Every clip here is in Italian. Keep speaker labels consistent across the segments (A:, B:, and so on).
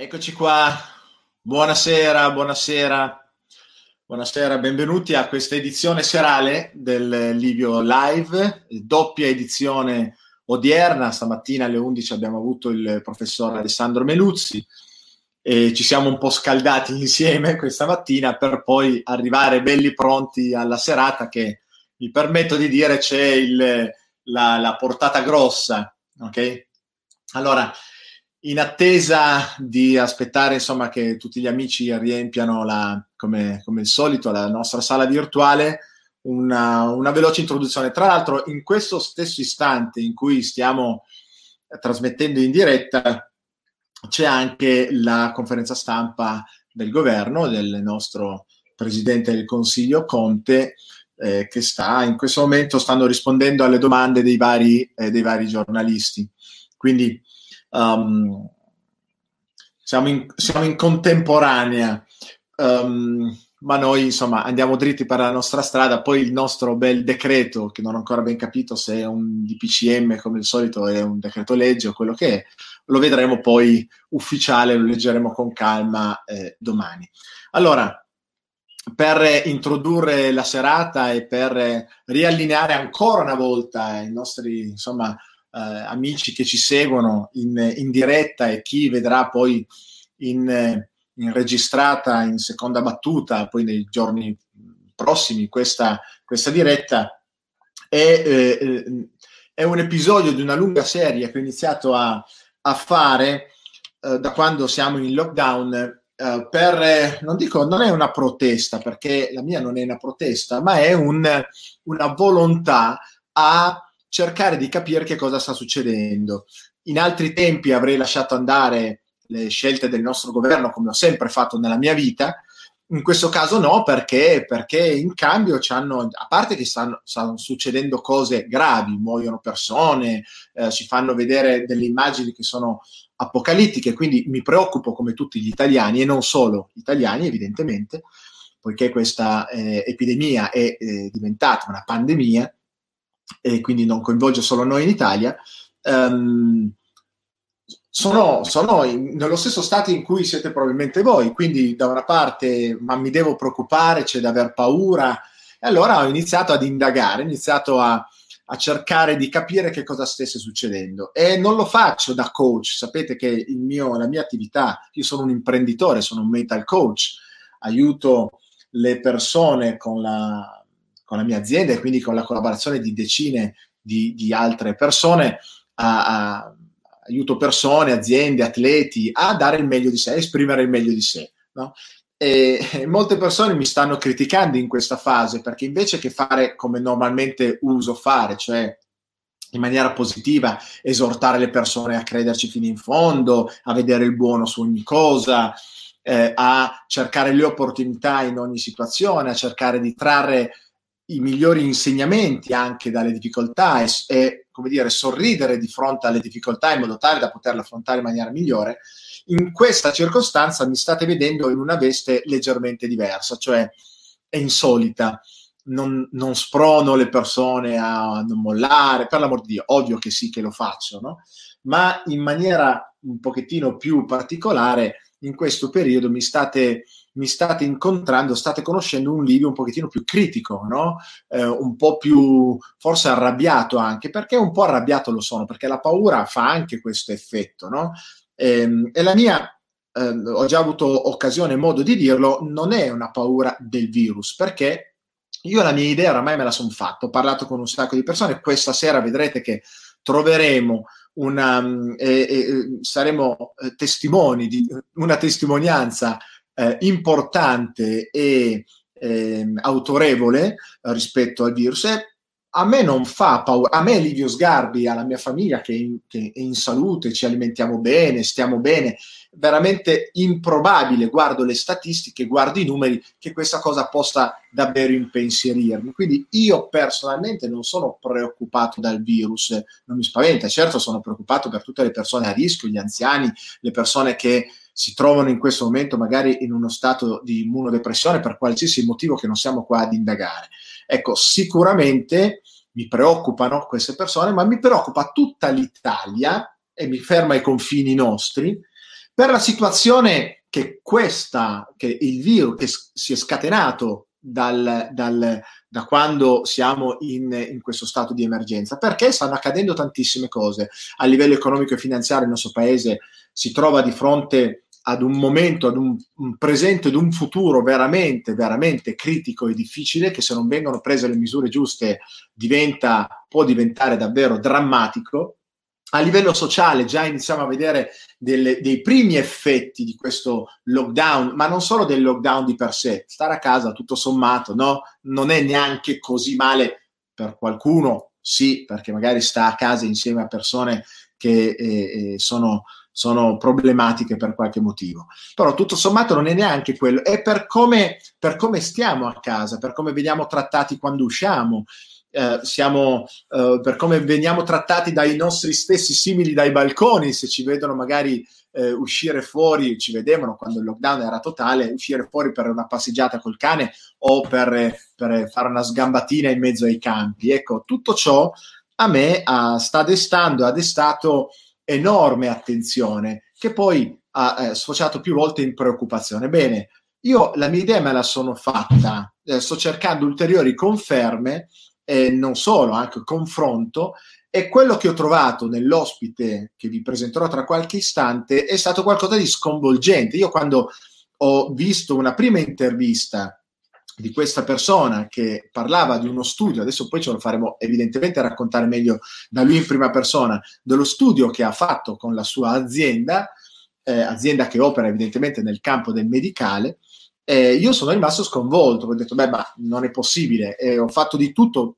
A: Eccoci qua, buonasera, buonasera, buonasera, benvenuti a questa edizione serale del Livio Live, doppia edizione odierna, stamattina alle 11 abbiamo avuto il professor Alessandro Meluzzi e ci siamo un po' scaldati insieme questa mattina per poi arrivare belli pronti alla serata che mi permetto di dire c'è il, la, la portata grossa, ok? Allora, in attesa di aspettare insomma, che tutti gli amici riempiano la, come, come, il solito la nostra sala virtuale, una, una, veloce introduzione. Tra l'altro, in questo stesso istante in cui stiamo trasmettendo in diretta, c'è anche la conferenza stampa del governo, del nostro presidente del Consiglio Conte, eh, che sta in questo momento stanno rispondendo alle domande dei vari, eh, dei vari giornalisti. Quindi um, siamo, in, siamo, in, contemporanea, um, ma noi insomma andiamo dritti per la nostra strada. Poi il nostro bel decreto, che non ho ancora ben capito se è un DPCM come al solito, è un decreto legge o quello che è, lo vedremo poi ufficiale, lo leggeremo con calma eh, domani. Allora, per introdurre la serata e per riallineare ancora una volta i nostri insomma, eh, amici che ci seguono in, in, diretta e chi vedrà poi in, in, registrata in seconda battuta, poi nei giorni prossimi, questa, questa diretta, è, eh, è, un episodio di una lunga serie che ho iniziato a, a fare eh, da quando siamo in lockdown. Uh, per, non dico, non è una protesta, perché la mia non è una protesta, ma è un, una volontà a cercare di capire che cosa sta succedendo. In altri tempi avrei lasciato andare le scelte del nostro governo, come ho sempre fatto nella mia vita. In questo caso no, perché, perché in cambio hanno, a parte che stanno, stanno, succedendo cose gravi, muoiono persone, eh, si fanno vedere delle immagini che sono apocalittiche, quindi mi preoccupo come tutti gli italiani e non solo italiani evidentemente, poiché questa eh, epidemia è eh, diventata una pandemia, e quindi non coinvolge solo noi in Italia, um, sono, sono in, nello stesso stato in cui siete probabilmente voi, quindi da una parte ma mi devo preoccupare, c'è da aver paura, e allora ho iniziato ad indagare, ho iniziato a, a cercare di capire che cosa stesse succedendo. E non lo faccio da coach, sapete che mio, la mia attività, io sono un imprenditore, sono un mental coach, aiuto le persone con la con la mia azienda e quindi con la collaborazione di decine di, di altre persone, a, a, aiuto persone, aziende, atleti a dare il meglio di sé, a esprimere il meglio di sé. No? E, molte persone mi stanno criticando in questa fase perché invece che fare come normalmente uso fare, cioè in maniera positiva, esortare le persone a crederci fino in fondo, a vedere il buono su ogni cosa, eh, a cercare le opportunità in ogni situazione, a cercare di trarre i migliori insegnamenti anche dalle difficoltà e, e, come dire, sorridere di fronte alle difficoltà in modo tale da poterle affrontare in maniera migliore, in questa circostanza mi state vedendo in una veste leggermente diversa, cioè è insolita. Non, non sprono le persone a non mollare, per l'amor di Dio, ovvio che sì che lo faccio, no? ma in maniera un pochettino più particolare in questo periodo mi state mi state incontrando, state conoscendo un Livio un pochettino più critico, no? eh, un po' più forse arrabbiato anche, perché un po' arrabbiato lo sono, perché la paura fa anche questo effetto, no? e, ehm, e la mia, eh, ho già avuto occasione e modo di dirlo, non è una paura del virus, perché io la mia idea oramai me la sono fatta, ho parlato con un sacco di persone, questa sera vedrete che troveremo una, eh, eh, saremo testimoni di una testimonianza eh, importante e eh, autorevole rispetto al virus. E a me non fa paura, a me Livio Sgarbi, alla mia famiglia che in, che è in salute, ci alimentiamo bene, stiamo bene, veramente improbabile, guardo le statistiche, guardo i numeri, che questa cosa possa davvero impensierirmi. Quindi io personalmente non sono preoccupato dal virus, non mi spaventa, certo sono preoccupato per tutte le persone a rischio, gli anziani, le persone che si trovano in questo momento magari in uno stato di immunodepressione per qualsiasi motivo che non siamo qua ad indagare. Ecco, sicuramente mi preoccupano queste persone, ma mi preoccupa tutta l'Italia e mi ferma ai confini nostri, per la situazione che questa, che il virus che si è scatenato dal, dal, da quando siamo in, in, questo stato di emergenza, perché stanno accadendo tantissime cose. A livello economico e finanziario il nostro paese si trova di fronte ad un momento, ad un, un presente, ad un futuro veramente, veramente critico e difficile che se non vengono prese le misure giuste diventa, può diventare davvero drammatico a livello sociale già iniziamo a vedere delle, dei primi effetti di questo lockdown, ma non solo del lockdown di per sé, stare a casa tutto sommato, no? Non è neanche così male per qualcuno, sì, perché magari sta a casa insieme a persone che eh, eh, sono, sono, problematiche per qualche motivo. Però tutto sommato non è neanche quello, è per come, per come stiamo a casa, per come veniamo trattati quando usciamo eh, siamo, eh, per come veniamo trattati dai nostri stessi simili dai balconi, se ci vedono magari eh, uscire fuori, ci vedevano quando il lockdown era totale, uscire fuori per una passeggiata col cane o per, per fare una sgambatina in mezzo ai campi. Ecco, tutto ciò a me uh, sta destando, ha destato enorme attenzione che poi ha eh, sfociato più volte in preoccupazione. Bene, io la mia idea me la sono fatta, eh, sto cercando ulteriori conferme e non solo, anche confronto. E quello che ho trovato nell'ospite che vi presenterò tra qualche istante è stato qualcosa di sconvolgente. Io quando ho visto una prima intervista di questa persona che parlava di uno studio, adesso poi ce lo faremo evidentemente raccontare meglio da lui in prima persona, dello studio che ha fatto con la sua azienda, eh, azienda che opera evidentemente nel campo del medicale, eh, io sono rimasto sconvolto, ho detto, beh, ma non è possibile. E ho fatto di tutto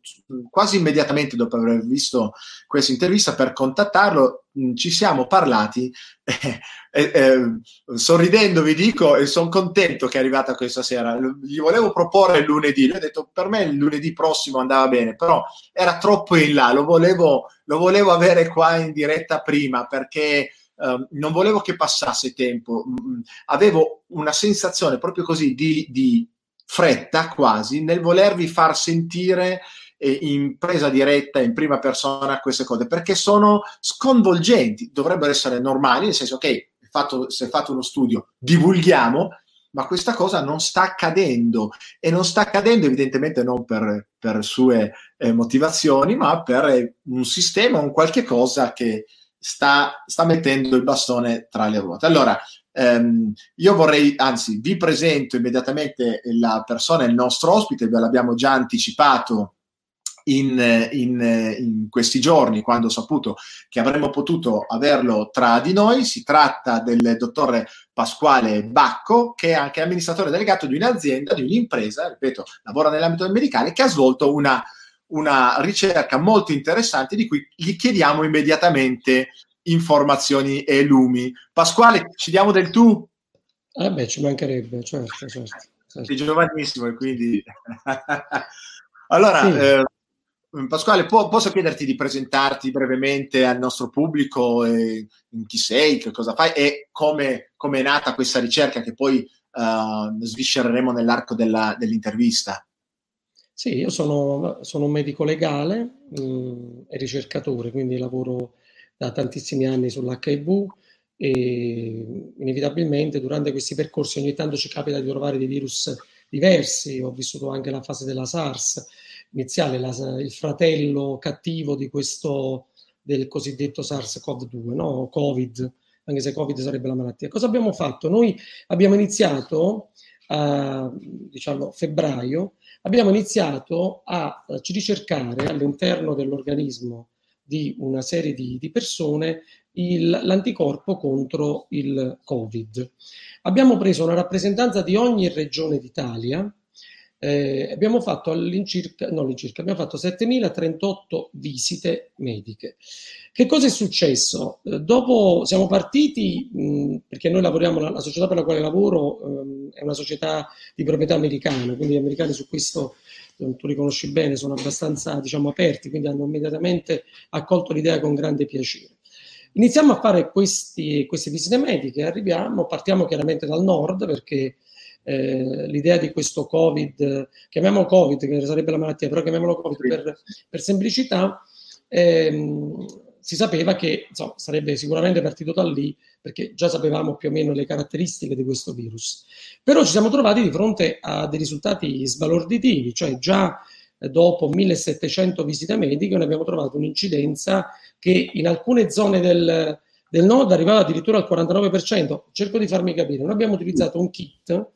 A: quasi immediatamente dopo aver visto questa intervista per contattarlo. Mm, ci siamo parlati, eh, eh, sorridendo vi dico, e sono contento che è arrivata questa sera. Gli volevo proporre il lunedì, lui ha detto, per me il lunedì prossimo andava bene, però era troppo in là, lo volevo, lo volevo avere qua in diretta prima perché Ehm, non volevo che passasse tempo, mm, avevo una sensazione proprio così di, di fretta quasi nel volervi far sentire eh, in presa diretta, in prima persona queste cose, perché sono sconvolgenti, dovrebbero essere normali, nel senso che okay, se fatto uno studio, divulghiamo, ma questa cosa non sta accadendo. E non sta accadendo evidentemente non per, per sue eh, motivazioni, ma per un sistema, un qualche cosa che, sta, sta mettendo il bastone tra le ruote. Allora, ehm, io vorrei, anzi, vi presento immediatamente la persona, il nostro ospite, ve l'abbiamo già anticipato in, in, in, questi giorni, quando ho saputo che avremmo potuto averlo tra di noi. Si tratta del dottore Pasquale Bacco, che è anche amministratore delegato di un'azienda, di un'impresa, ripeto, lavora nell'ambito del medicale, che ha svolto una una ricerca molto interessante di cui gli chiediamo immediatamente informazioni e lumi. Pasquale, ci diamo del tu?
B: Eh beh, ci mancherebbe, certo, certo. certo.
A: Sei giovanissimo e quindi... allora, sì. eh, Pasquale, po- posso chiederti di presentarti brevemente al nostro pubblico eh, chi sei, che cosa fai e come, come, è nata questa ricerca che poi uh, sviscereremo nell'arco della, dell'intervista?
B: Sì, io sono, sono un medico legale mh, mm, e ricercatore, quindi lavoro da tantissimi anni sull'HIV e inevitabilmente durante questi percorsi ogni tanto ci capita di trovare dei virus diversi. Ho vissuto anche la fase della SARS iniziale, la, il fratello cattivo di questo del cosiddetto SARS-CoV-2, no? Covid, anche se Covid sarebbe la malattia. Cosa abbiamo fatto? Noi abbiamo iniziato a diciamo, febbraio abbiamo iniziato a eh, ricercare all'interno dell'organismo di una serie di, di persone il, l'anticorpo contro il Covid. Abbiamo preso una rappresentanza di ogni regione d'Italia eh, abbiamo fatto all'incirca, no, all'incirca, abbiamo fatto 7.038 visite mediche. Che cosa è successo? Eh, dopo siamo partiti, mh, perché noi lavoriamo, la, la, società per la quale lavoro ehm, è una società di proprietà americana, quindi gli americani su questo tu li conosci bene, sono abbastanza diciamo, aperti, quindi hanno immediatamente accolto l'idea con grande piacere. Iniziamo a fare questi, queste visite mediche, arriviamo, partiamo chiaramente dal nord perché eh, l'idea di questo Covid, chiamiamolo Covid, che sarebbe la malattia, però chiamiamolo Covid per, per semplicità, ehm, si sapeva che insomma, sarebbe sicuramente partito da lì, perché già sapevamo più o meno le caratteristiche di questo virus. Però ci siamo trovati di fronte a dei risultati sbalorditivi, cioè già dopo 1700 visite mediche noi abbiamo trovato un'incidenza che in alcune zone del, del nord arrivava addirittura al 49%. Cerco di farmi capire, noi abbiamo utilizzato un kit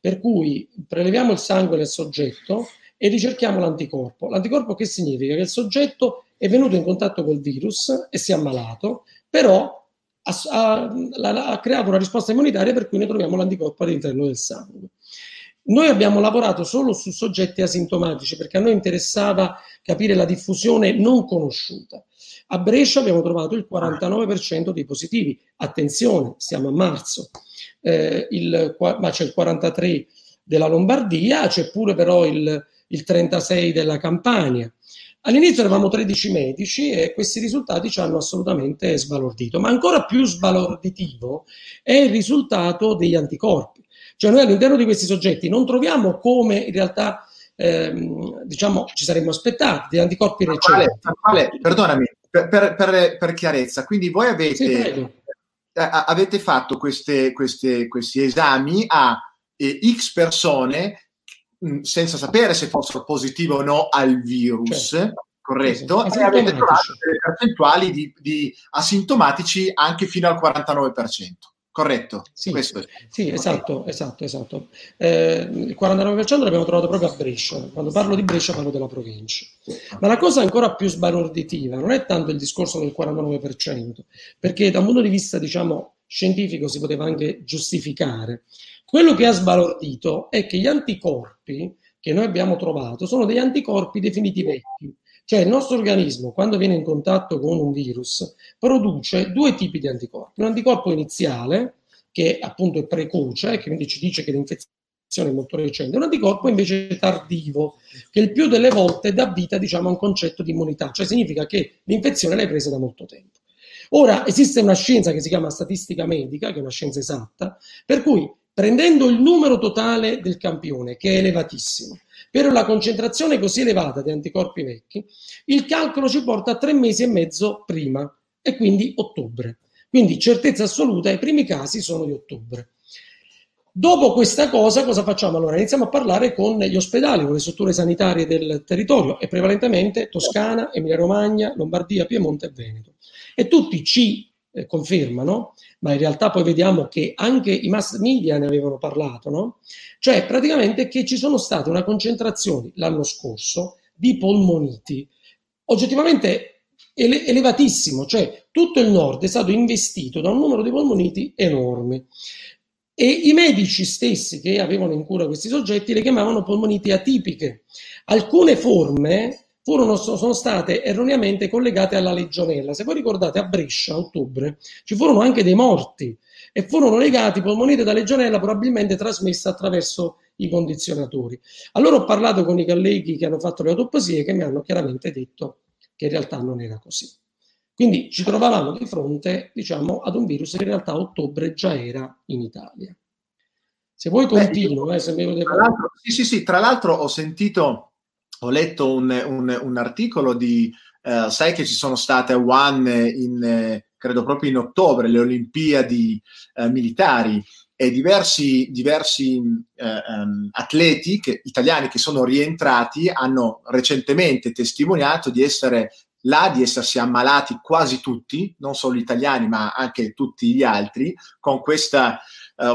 B: per cui preleviamo il sangue del soggetto e ricerchiamo l'anticorpo. L'anticorpo che significa? Che il soggetto è venuto in contatto col virus e si è ammalato, però ha, ha, ha creato una risposta immunitaria per cui noi troviamo l'anticorpo all'interno del sangue. Noi abbiamo lavorato solo su soggetti asintomatici perché a noi interessava capire la diffusione non conosciuta. A Brescia abbiamo trovato il 49% dei positivi. Attenzione, siamo a marzo, eh, il, ma c'è il 43% della Lombardia, c'è pure però il, il 36% della Campania. All'inizio eravamo 13 medici e questi risultati ci hanno assolutamente sbalordito, ma ancora più sbalorditivo è il risultato degli anticorpi. Cioè noi all'interno di questi soggetti non troviamo come in realtà ehm, diciamo ci saremmo aspettati degli anticorpi recenti.
A: Perdonami, per, per, per, per, chiarezza, quindi voi avete, sì, avete fatto queste, queste, questi esami a eh, X persone mh, senza sapere se fossero positive o no al virus. Certo corretto, sì, e avete trovato delle percentuali di, di, asintomatici anche fino al 49%. Corretto?
B: Sì, sì esatto, esatto, esatto. Eh, il 49% l'abbiamo trovato proprio a Brescia. Quando parlo di Brescia parlo della provincia. Ma la cosa ancora più sbalorditiva non è tanto il discorso del 49%, perché da un punto di vista, diciamo, scientifico si poteva anche giustificare. Quello che ha sbalordito è che gli anticorpi che noi abbiamo trovato sono degli anticorpi definiti vecchi. Cioè il nostro organismo, quando viene in contatto con un virus, produce due tipi di anticorpi. Un anticorpo iniziale, che appunto è precoce, che quindi ci dice che l'infezione è molto recente, un anticorpo invece tardivo, che il più delle volte dà vita diciamo, a un concetto di immunità, cioè significa che l'infezione l'hai presa da molto tempo. Ora esiste una scienza che si chiama statistica medica, che è una scienza esatta, per cui prendendo il numero totale del campione, che è elevatissimo, per una concentrazione così elevata di anticorpi vecchi, il calcolo ci porta a tre mesi e mezzo prima, e quindi ottobre. Quindi certezza assoluta, i primi casi sono di ottobre. Dopo questa cosa, cosa facciamo? Allora iniziamo a parlare con gli ospedali, con le strutture sanitarie del territorio e prevalentemente Toscana, Emilia Romagna, Lombardia, Piemonte e Veneto. E tutti ci eh, confermano, ma in realtà poi vediamo che anche i mass media ne avevano parlato, no? Cioè praticamente che ci sono state una concentrazione l'anno scorso di polmoniti oggettivamente ele- elevatissimo, cioè tutto il nord è stato investito da un numero di polmoniti enorme. E i medici stessi che avevano in cura questi soggetti le chiamavano polmoniti atipiche. Alcune forme furono, sono state erroneamente collegate alla legionella. Se voi ricordate, a Brescia, a ottobre, ci furono anche dei morti e furono legati polmonite da legionella probabilmente trasmessa attraverso i condizionatori. Allora ho parlato con i colleghi che hanno fatto le autopsie che mi hanno chiaramente detto che in realtà non era così. Quindi ci trovavamo di fronte, diciamo, ad un virus che in realtà a ottobre già era in Italia. Se voi continuo, eh, se mi
A: potete... Sì, sì, sì, tra l'altro ho sentito ho letto un, un, un articolo di, uh, sai che ci sono state Wuhan in, credo proprio in ottobre, le Olimpiadi uh, militari e diversi, diversi um, atleti che, italiani che sono rientrati hanno recentemente testimoniato di essere là, di essersi ammalati quasi tutti, non solo gli italiani ma anche tutti gli altri, con questa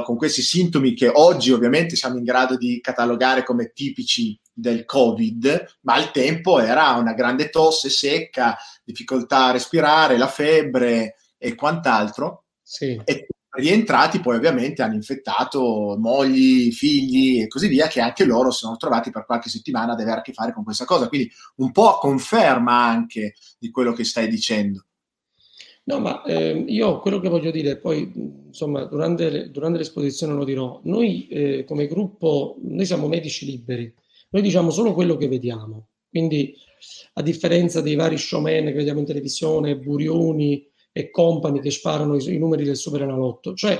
A: con questi sintomi che oggi ovviamente siamo in grado di catalogare come tipici del Covid, ma al tempo era una grande tosse secca, difficoltà a respirare, la febbre e quant'altro. Sì. E rientrati poi ovviamente hanno infettato mogli, figli e così via, che anche loro si sono trovati per qualche settimana ad avere a che fare con questa cosa. Quindi un po' conferma anche di quello che stai dicendo.
B: No, ma eh, io quello che voglio dire, poi insomma durante, durante l'esposizione lo dirò, noi eh, come gruppo, noi siamo medici liberi, noi diciamo solo quello che vediamo, quindi a differenza dei vari showman che vediamo in televisione, Burioni e compagni che sparano i, i numeri del Superenalotto, cioè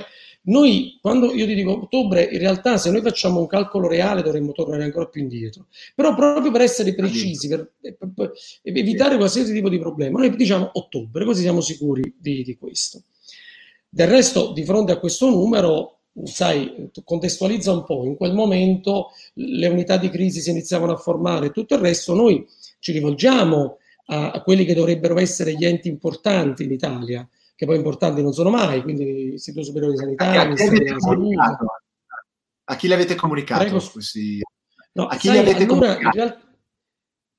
B: noi, quando io ti dico ottobre, in realtà se noi facciamo un calcolo reale dovremmo tornare ancora più indietro. Però proprio per essere precisi, per, per, per evitare qualsiasi tipo di problema, noi diciamo ottobre, così siamo sicuri di, di questo. Del resto, di fronte a questo numero, sai, contestualizza un po', in quel momento le unità di crisi si iniziavano a formare e tutto il resto, noi ci rivolgiamo a, a quelli che dovrebbero essere gli enti importanti in Italia, che poi importanti non sono mai, quindi l'Istituto Superiore di Sanità, Ministero della Salute.
A: A chi l'avete comunicato? Prego. Questi...
B: No, a chi sai, li avete allora, comunicato?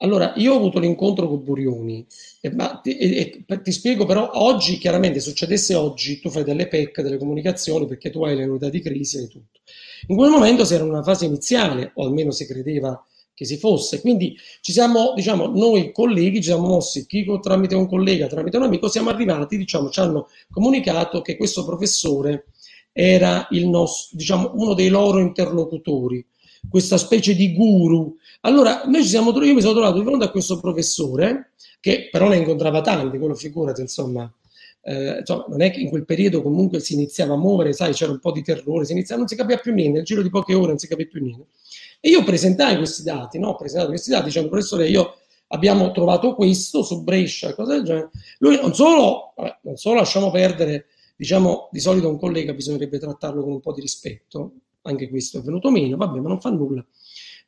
B: Allora, io ho avuto l'incontro con Burioni, e, ma, e, e, ti spiego però, oggi chiaramente succedesse oggi, tu fai delle PEC, delle comunicazioni, perché tu hai le unità di crisi e tutto. In quel momento si era in una fase iniziale, o almeno si credeva che si fosse. Quindi ci siamo, diciamo, noi colleghi ci siamo mossi, chi tramite un collega, tramite un amico, siamo arrivati, diciamo, ci hanno comunicato che questo professore era il nostro, diciamo, uno dei loro interlocutori, questa specie di guru. Allora, noi ci siamo, io mi sono trovato di fronte a questo professore, che però ne incontrava tanti, quello figurati, insomma, eh, insomma, non è che in quel periodo comunque si iniziava a muovere, sai, c'era un po' di terrore, si iniziava, non si capiva più niente, nel giro di poche ore non si capiva più niente. E io presentai questi dati, no? Presentato questi dati dicendo, professore, io abbiamo trovato questo su Brescia, cose del genere. Lui non solo, vabbè, non solo lasciamo perdere, diciamo, di solito un collega bisognerebbe trattarlo con un po' di rispetto, anche questo è venuto meno, vabbè, ma non fa nulla.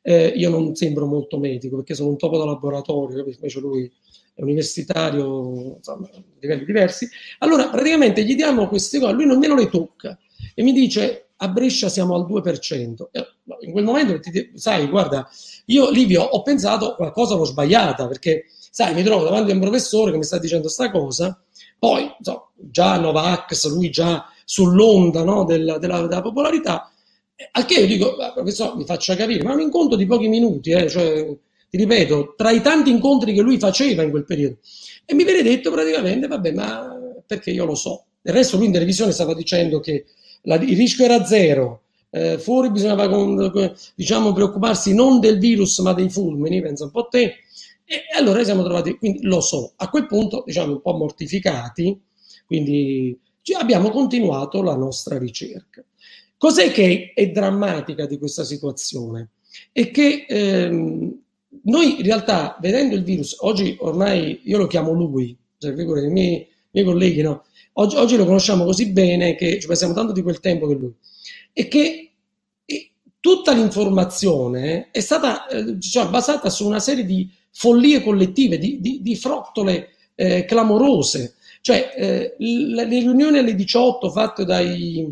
B: Eh, io non sembro molto medico perché sono un topo da laboratorio, invece lui è universitario, insomma, a livelli diversi. Allora, praticamente gli diamo queste cose, lui nemmeno le tocca e mi dice a Brescia siamo al 2%. In quel momento, sai, guarda, io Livio ho pensato qualcosa l'ho sbagliata perché, sai, mi trovo davanti a un professore che mi sta dicendo sta cosa, poi insomma, già Novax, lui già sull'onda no, della, della, della, popolarità, al che io dico, professore, mi faccia capire, ma un incontro di pochi minuti, eh, cioè, ti ripeto, tra i tanti incontri che lui faceva in quel periodo. E mi viene detto praticamente, vabbè, ma perché io lo so. Del resto lui in televisione stava dicendo che la, il rischio era zero, eh, fuori bisognava diciamo, preoccuparsi non del virus ma dei fulmini, pensa un po' a te, e allora siamo trovati, quindi lo so, a quel punto diciamo un po' mortificati, quindi abbiamo continuato la nostra ricerca. Cos'è che è drammatica di questa situazione? È che ehm, noi in realtà vedendo il virus, oggi ormai io lo chiamo lui, cioè, i miei, miei colleghi no, Oggi, oggi, lo conosciamo così bene che ci pensiamo tanto di quel tempo che lui. E che e tutta l'informazione è stata eh, cioè, basata su una serie di follie collettive, di, di, di frottole eh, clamorose. Cioè, eh, le riunioni alle 18 fatte dai,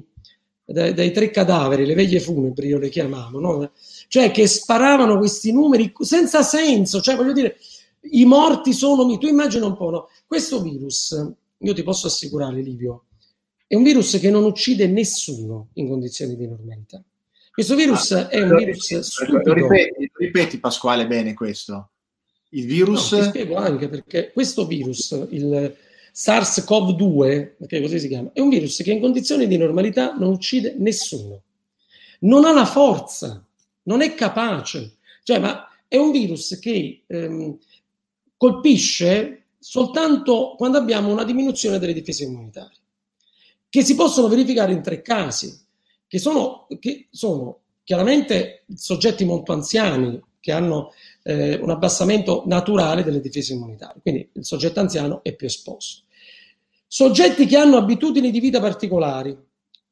B: dai, dai, tre cadaveri, le veglie funebri, io le chiamavo, no? cioè che sparavano questi numeri senza senso, cioè voglio dire, i morti sono, tu immagina un po', no? questo virus io ti posso assicurare, Livio, è un virus che non uccide nessuno in condizioni di normalità. Questo virus ah, è un virus stupido. Lo
A: ripeti, ripeti, Pasquale, bene questo. Il virus...
B: No, ti spiego anche perché questo virus, il SARS-CoV-2, perché così si chiama, è un virus che in condizioni di normalità non uccide nessuno. Non ha la forza, non è capace. Cioè, ma è un virus che ehm, colpisce soltanto quando abbiamo una diminuzione delle difese immunitarie, che si possono verificare in tre casi, che sono, che sono chiaramente soggetti molto anziani che hanno eh, un abbassamento naturale delle difese immunitarie, quindi il soggetto anziano è più esposto. Soggetti che hanno abitudini di vita particolari,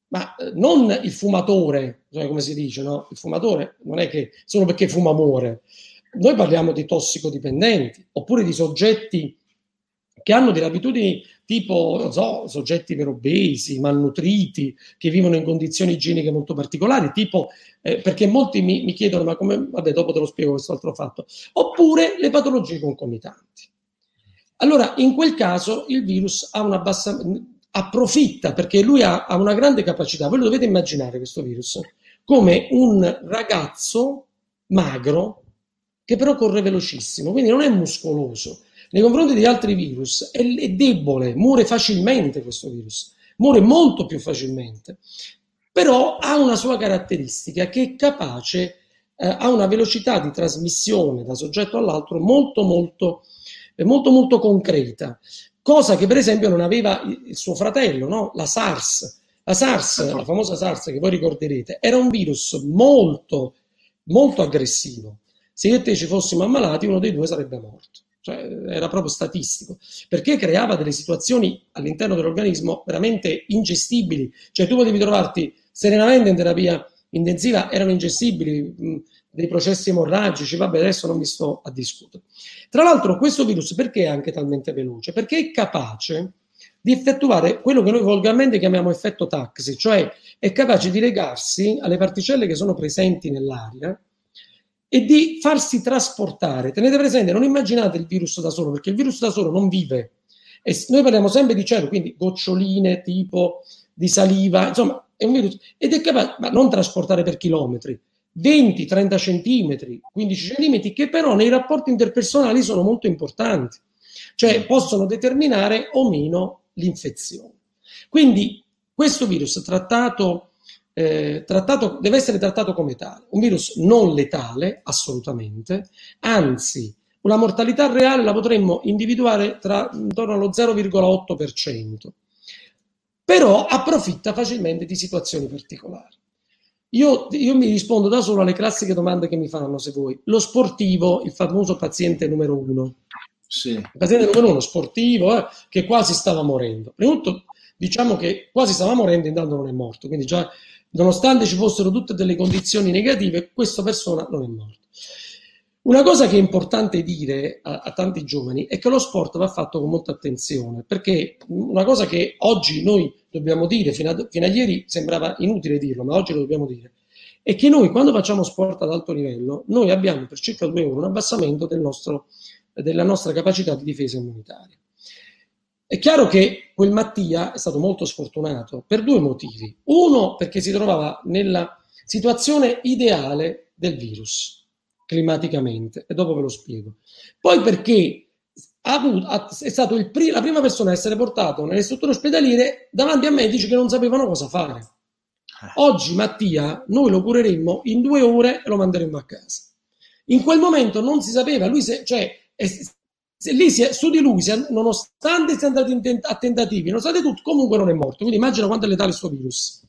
B: ma eh, non il fumatore, cioè come si dice, no? Il fumatore non è che solo perché fuma muore. Noi parliamo di tossicodipendenti, oppure di soggetti che hanno delle abitudini tipo, so, soggetti per obesi, malnutriti, che vivono in condizioni igieniche molto particolari, tipo, eh, perché molti mi, mi, chiedono, ma come, vabbè, dopo te lo spiego questo altro fatto, oppure le patologie concomitanti. Allora, in quel caso il virus ha una bassa, approfitta perché lui ha, ha una grande capacità. Voi lo dovete immaginare questo virus come un ragazzo magro che però corre velocissimo, quindi non è muscoloso, nei confronti di altri virus è, è debole, muore facilmente questo virus, muore molto più facilmente, però ha una sua caratteristica che è capace, eh, ha una velocità di trasmissione da soggetto all'altro molto molto, eh, molto, molto concreta, cosa che per esempio non aveva il suo fratello, no? la SARS. La SARS, la famosa SARS che voi ricorderete, era un virus molto, molto aggressivo. Se io e te ci fossimo ammalati, uno dei due sarebbe morto. Cioè, era proprio statistico, perché creava delle situazioni all'interno dell'organismo veramente ingestibili. Cioè, tu potevi trovarti serenamente in terapia intensiva, erano ingestibili, mh, dei processi emorragici, vabbè, adesso non mi sto a discutere. Tra l'altro, questo virus perché è anche talmente veloce? Perché è capace di effettuare quello che noi volgarmente chiamiamo effetto taxi, cioè è capace di legarsi alle particelle che sono presenti nell'aria e di farsi trasportare. Tenete presente, non immaginate il virus da solo, perché il virus da solo non vive. E noi parliamo sempre di cielo, quindi goccioline tipo di saliva, insomma, è un virus ed è capace, ma non trasportare per chilometri, 20, 30 centimetri, 15 centimetri, che però nei rapporti interpersonali sono molto importanti, cioè possono determinare o meno l'infezione. Quindi questo virus trattato, eh, trattato, deve essere trattato come tale, un virus non letale assolutamente, anzi una mortalità reale la potremmo individuare tra intorno allo 0,8%, però approfitta facilmente di situazioni particolari. Io, io, mi rispondo da solo alle classiche domande che mi fanno, se vuoi. Lo sportivo, il famoso paziente numero uno. Sì. Il paziente numero uno, sportivo, eh, che quasi stava morendo. Prima di tutto, diciamo che quasi stava morendo, intanto non è morto. Quindi già, nonostante ci fossero tutte delle condizioni negative, questa persona non è morta. Una cosa che è importante dire a, a, tanti giovani è che lo sport va fatto con molta attenzione, perché una cosa che oggi noi dobbiamo dire, fino a, fino a ieri sembrava inutile dirlo, ma oggi lo dobbiamo dire, è che noi quando facciamo sport ad alto livello, noi abbiamo per circa due ore un abbassamento del nostro, della nostra capacità di difesa immunitaria. È chiaro che quel Mattia è stato molto sfortunato per due motivi. Uno, perché si trovava nella situazione ideale del virus climaticamente e dopo ve lo spiego. Poi perché è stato pri- la prima persona a essere portato nelle strutture ospedaliere davanti a medici che non sapevano cosa fare. Eh. Oggi Mattia noi lo cureremmo in due ore e lo manderemmo a casa. In quel momento non si sapeva, lui se, cioè, è, lì si è, su di lui, è, nonostante sia andato a tentativi, nonostante tutto, comunque non è morto. Quindi immagina quanto è letale questo virus.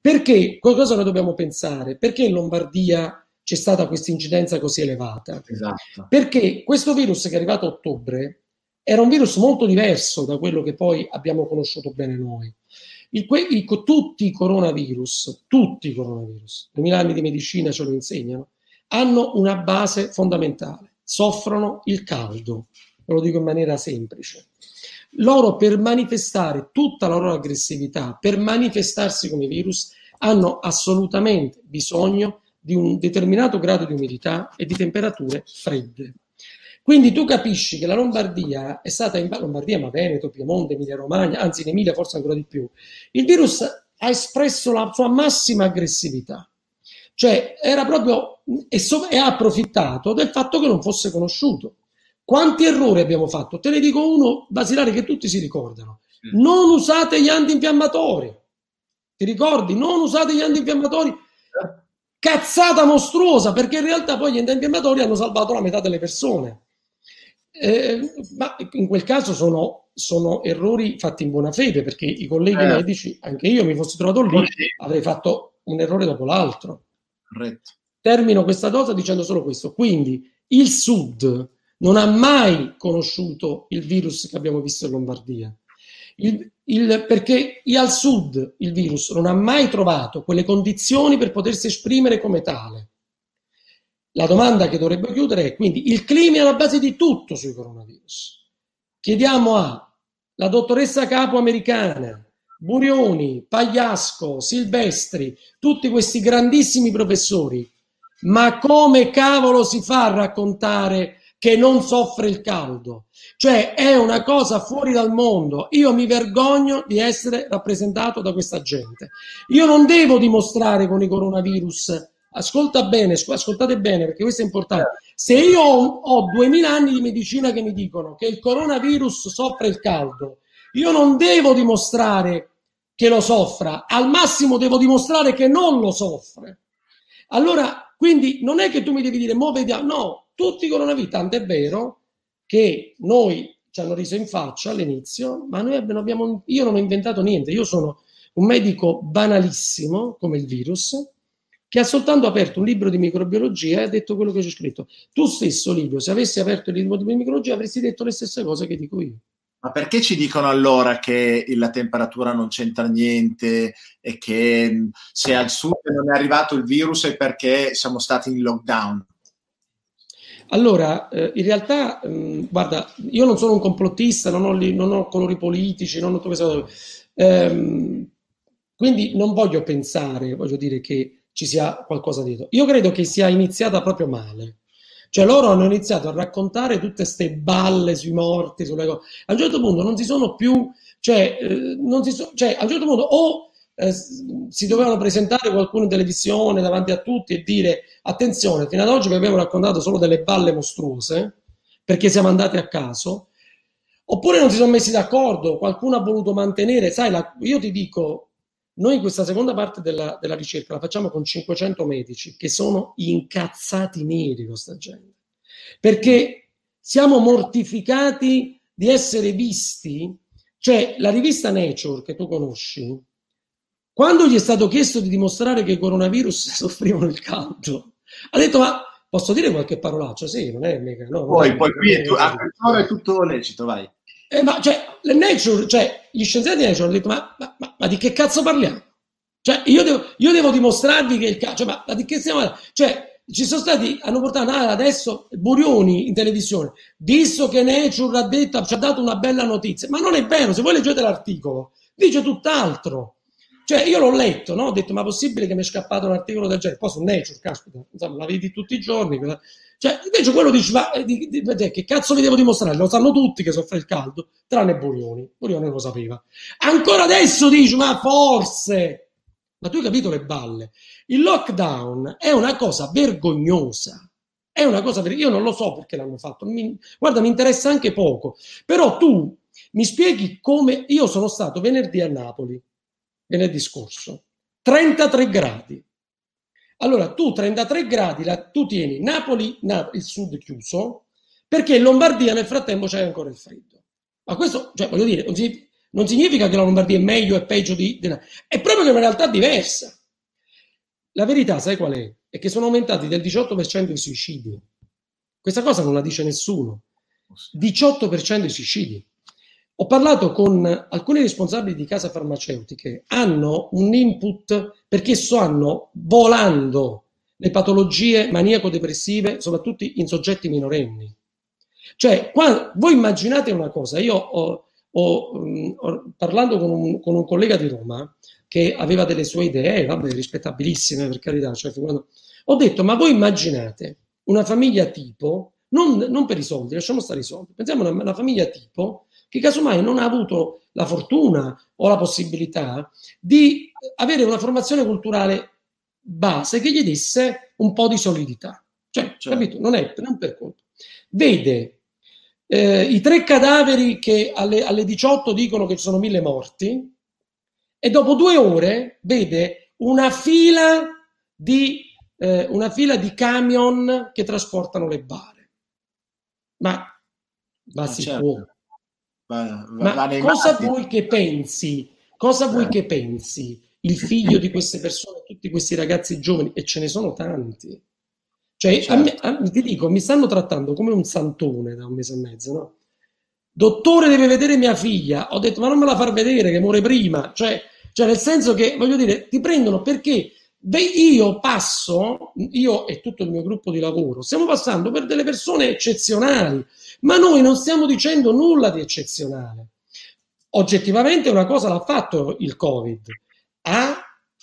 B: Perché? Cosa noi dobbiamo pensare? Perché in Lombardia c'è stata questa incidenza così elevata. Esatto. Perché questo virus che è arrivato a ottobre era un virus molto diverso da quello che poi abbiamo conosciuto bene noi. Il, il, tutti i coronavirus, tutti i coronavirus, 2000 anni di medicina ce lo insegnano, hanno una base fondamentale, soffrono il caldo, lo dico in maniera semplice. Loro per manifestare tutta la loro aggressività, per manifestarsi come virus, hanno assolutamente bisogno di un determinato grado di umidità e di temperature fredde. Quindi tu capisci che la Lombardia è stata in Lombardia, ma Veneto, Piemonte, Emilia Romagna, anzi in Emilia forse ancora di più. Il virus ha espresso la sua massima aggressività, cioè era proprio e, so, e ha approfittato del fatto che non fosse conosciuto. Quanti errori abbiamo fatto? Te ne dico uno basilare che tutti si ricordano. Mm. Non usate gli antinfiammatori. Ti ricordi? Non usate gli antinfiammatori cazzata mostruosa perché in realtà poi gli antinfiammatori hanno salvato la metà delle persone. Eh, ma in quel caso sono, sono, errori fatti in buona fede perché i colleghi eh. medici, anche io mi fossi trovato lì, avrei fatto un errore dopo l'altro. Corretto. Termino questa cosa dicendo solo questo. Quindi il Sud non ha mai conosciuto il virus che abbiamo visto in Lombardia. Il, il, perché al sud il virus non ha mai trovato quelle condizioni per potersi esprimere come tale. La domanda che dovrebbe chiudere è quindi il clima è alla base di tutto sui coronavirus. Chiediamo alla dottoressa capo americana, Burioni, Pagliasco, Silvestri, tutti questi grandissimi professori, ma come cavolo si fa a raccontare che non soffre il caldo. Cioè è una cosa fuori dal mondo. Io mi vergogno di essere rappresentato da questa gente. Io non devo dimostrare con i coronavirus. Ascolta bene, ascoltate bene perché questo è importante. Se io ho, 2000 anni di medicina che mi dicono che il coronavirus soffre il caldo, io non devo dimostrare che lo soffra, al massimo devo dimostrare che non lo soffre. Allora, quindi non è che tu mi devi dire, mo vediamo, no, tutti coronavirus, tanto è vero che noi ci hanno riso in faccia all'inizio, ma noi abbiamo, io non ho inventato niente, io sono un medico banalissimo come il virus, che ha soltanto aperto un libro di microbiologia e ha detto quello che c'è scritto. Tu stesso, Livio, se avessi aperto il libro di microbiologia avresti detto le stesse cose che dico io.
A: Ma perché ci dicono allora che la temperatura non c'entra niente e che se al sud non è arrivato il virus è perché siamo stati in lockdown?
B: Allora, eh, in realtà, mh, mm, guarda, io non sono un complottista, non ho, li, non ho colori politici, non ho tutto questo. Ehm, quindi non voglio pensare, voglio dire che ci sia qualcosa dietro. Io credo che sia iniziata proprio male. Cioè loro hanno iniziato a raccontare tutte queste balle sui morti, sulle cose. A un certo punto non si sono più, cioè, eh, non si so, cioè a un certo punto o eh, si dovevano presentare qualcuno in televisione davanti a tutti e dire attenzione, fino ad oggi vi abbiamo raccontato solo delle balle mostruose perché siamo andati a caso, oppure non si sono messi d'accordo, qualcuno ha voluto mantenere, sai, la, io ti dico, noi questa seconda parte della, della, ricerca la facciamo con 500 medici che sono incazzati neri con sta gente, perché siamo mortificati di essere visti, cioè la rivista Nature che tu conosci, quando gli è stato chiesto di dimostrare che i coronavirus soffrivano il caldo, ha detto ma posso dire qualche parolaccia? Sì, non è mega... No,
A: poi, poi qui è, tu, è tutto lecito, vai.
B: Eh, ma cioè, Nature, cioè, gli scienziati di Nature hanno detto: ma, ma, ma, ma, di che cazzo parliamo? Cioè, io devo, io devo dimostrarvi che il cazzo, cioè, ma, di che stiamo parlando? Cioè, ci sono stati, hanno portato ah, adesso Burioni in televisione, visto che Nature ha detto, ci ha dato una bella notizia, ma non è vero, se voi leggete l'articolo, dice tutt'altro. Cioè, io l'ho letto, no? Ho detto, ma possibile che mi è scappato un articolo del genere? Poi su Nature, caspita, insomma, la vedi tutti i giorni. Cioè, invece quello dice, ma eh, di, di, di, che cazzo vi devo dimostrare? Lo sanno tutti che soffre il caldo, tranne Burioni. Burioni lo sapeva. Ancora adesso dici, ma forse... Ma tu hai capito le balle? Il lockdown è una cosa vergognosa. È una cosa ver- Io non lo so perché l'hanno fatto. Mi, guarda, mi interessa anche poco. Però tu mi spieghi come... Io sono stato venerdì a Napoli, venerdì scorso. 33 gradi allora tu 33 gradi, la, tu tieni Napoli, Napoli, il sud chiuso, perché in Lombardia nel frattempo c'è ancora il freddo. Ma questo, cioè, voglio dire, non, si, non significa che la Lombardia è meglio e peggio di, di... È proprio che è una realtà diversa. La verità, sai qual è? È che sono aumentati del 18% i suicidi. Questa cosa non la dice nessuno. 18% i suicidi. Ho parlato con alcuni responsabili di case farmaceutiche, hanno un input perché stanno volando le patologie maniaco-depressive, soprattutto in soggetti minorenni. Cioè, qua, voi immaginate una cosa, io ho, ho, ho parlando con un, con un, collega di Roma che aveva delle sue idee, vabbè, rispettabilissime per carità, cioè, ho detto, ma voi immaginate una famiglia tipo, non, non per i soldi, lasciamo stare i soldi, pensiamo a una, una famiglia tipo che casomai non ha avuto la fortuna o la possibilità di avere una formazione culturale base che gli desse un po' di solidità. Cioè, certo. capito? Non è non per colpa. Vede eh, i tre cadaveri che alle, alle 18 dicono che ci sono mille morti e dopo due ore vede una fila di, eh, una fila di camion che trasportano le bare. Ma, ma ah, si certo. può Va, va, Ma cosa vuoi che pensi? Cosa vuoi eh. che pensi? Il figlio di queste persone, tutti questi ragazzi giovani, e ce ne sono tanti. Cioè, certo. a me, a, ti dico, mi stanno trattando come un santone da un mese e mezzo, no? Dottore, deve vedere mia figlia. Ho detto, ma non me la far vedere, che muore prima. Cioè, cioè nel senso che, voglio dire, ti prendono perché Beh, io passo, io e tutto il mio gruppo di lavoro, stiamo passando per delle persone eccezionali, ma noi non stiamo dicendo nulla di eccezionale. Oggettivamente una cosa l'ha fatto il Covid, ha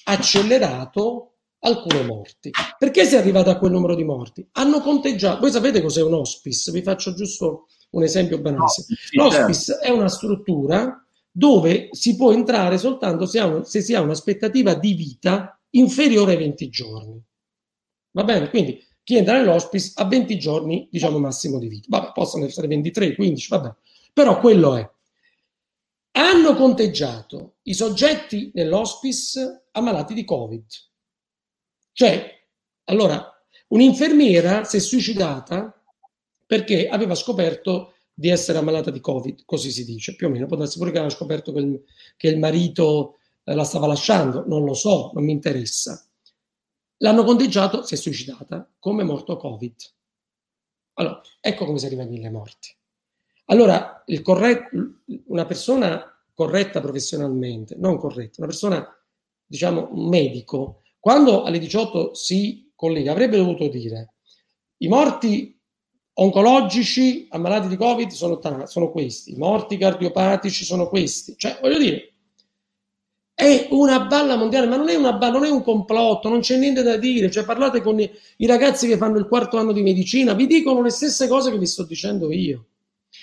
B: accelerato alcune morti. Perché si è arrivato a quel numero di morti? Hanno conteggiato, voi sapete cos'è un hospice? Vi faccio giusto un esempio banalissimo. L'hospice certo. è una struttura dove si può entrare soltanto se, se si ha un'aspettativa di vita inferiore ai 20 giorni. Va bene? Quindi chi entra nell'hospice ha 20 giorni, diciamo, massimo di vita. Vabbè, possono essere 23, 15, vabbè. Però quello è. Hanno conteggiato i soggetti nell'hospice ammalati di Covid. Cioè, allora, un'infermiera si è suicidata perché aveva scoperto di essere ammalata di Covid, così si dice, più o meno. Può darsi pure che aveva scoperto che il, che il marito eh, la stava lasciando, non lo so, non mi interessa. L'hanno conteggiato, si è suicidata, come morto Covid. Allora, ecco come si arriva a mille morti. Allora, corret- una persona corretta professionalmente, non corretta, una persona, diciamo, un medico, quando alle 18 si collega, avrebbe dovuto dire i morti oncologici ammalati di Covid sono, t- sono questi, i morti cardiopatici sono questi. Cioè, voglio dire, è una balla mondiale, ma non è una balla, non è un complotto, non c'è niente da dire. Cioè, parlate con i, ragazzi che fanno il quarto anno di medicina, vi dicono le stesse cose che vi sto dicendo io.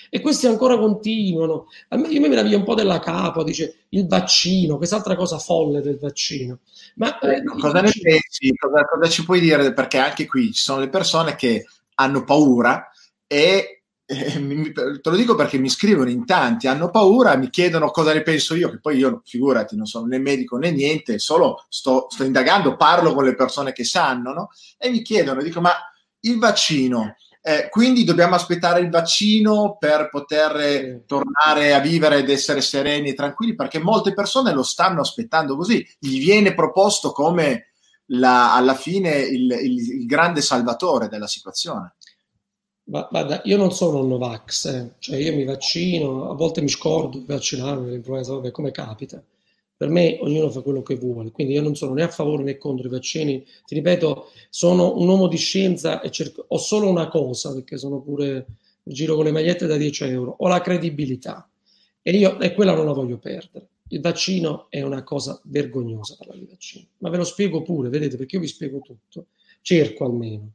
B: E questi ancora continuano. A me, io mi meraviglio un po' della capo, dice il vaccino, quest'altra cosa folle del vaccino. Ma
A: eh, cosa ne pensi? Cosa, cosa, ci puoi dire? Perché anche qui ci sono le persone che hanno paura e eh, te lo dico perché mi scrivono in tanti, hanno paura, mi chiedono cosa ne penso io, che poi io, figurati, non sono né medico né niente, solo sto, sto indagando, parlo con le persone che sanno, no? E mi chiedono, dico, ma il vaccino eh, quindi dobbiamo aspettare il vaccino per poter eh, tornare a vivere ed essere sereni e tranquilli, perché molte persone lo stanno aspettando così. Gli viene proposto come la, alla fine il, il, il, grande salvatore della situazione.
B: Guarda, io non sono un Novax, eh. cioè io mi vaccino, a volte mi scordo di vaccinarmi, l'influenza, vabbè, come capita. Per me ognuno fa quello che vuole, quindi io non sono né a favore né contro i vaccini. Ti ripeto, sono un uomo di scienza e cerco, ho solo una cosa, perché sono pure, giro con le magliette da 10 euro, ho la credibilità e io e quella non la voglio perdere. Il vaccino è una cosa vergognosa parlare di vaccini, ma ve lo spiego pure, vedete, perché io vi spiego tutto, cerco almeno.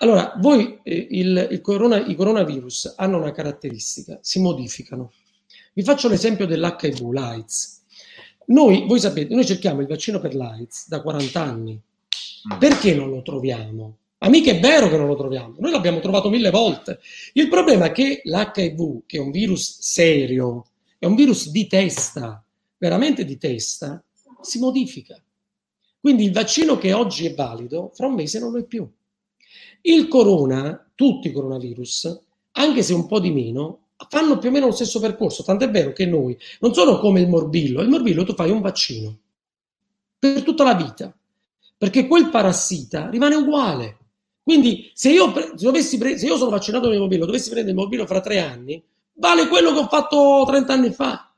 B: Allora, voi eh, il, il corona, i coronavirus hanno una caratteristica, si modificano. Vi faccio l'esempio dell'HIV, l'AIDS noi, voi sapete, noi cerchiamo il vaccino per l'AIDS da 40 anni. Mm. Perché non lo troviamo? Ma mica è vero che non lo troviamo, noi l'abbiamo trovato mille volte. Il problema è che l'HIV, che è un virus serio, è un virus di testa, veramente di testa, si modifica. Quindi il vaccino che oggi è valido, fra un mese non lo è più. Il corona, tutti i coronavirus, anche se un po' di meno, fanno più o meno lo stesso percorso, tant'è vero che noi non sono come il morbillo, il morbillo tu fai un vaccino per tutta la vita, perché quel parassita rimane uguale. Quindi se io, pre- se pre- se io sono vaccinato con il morbillo, dovessi prendere il morbillo fra tre anni, vale quello che ho fatto 30 anni fa.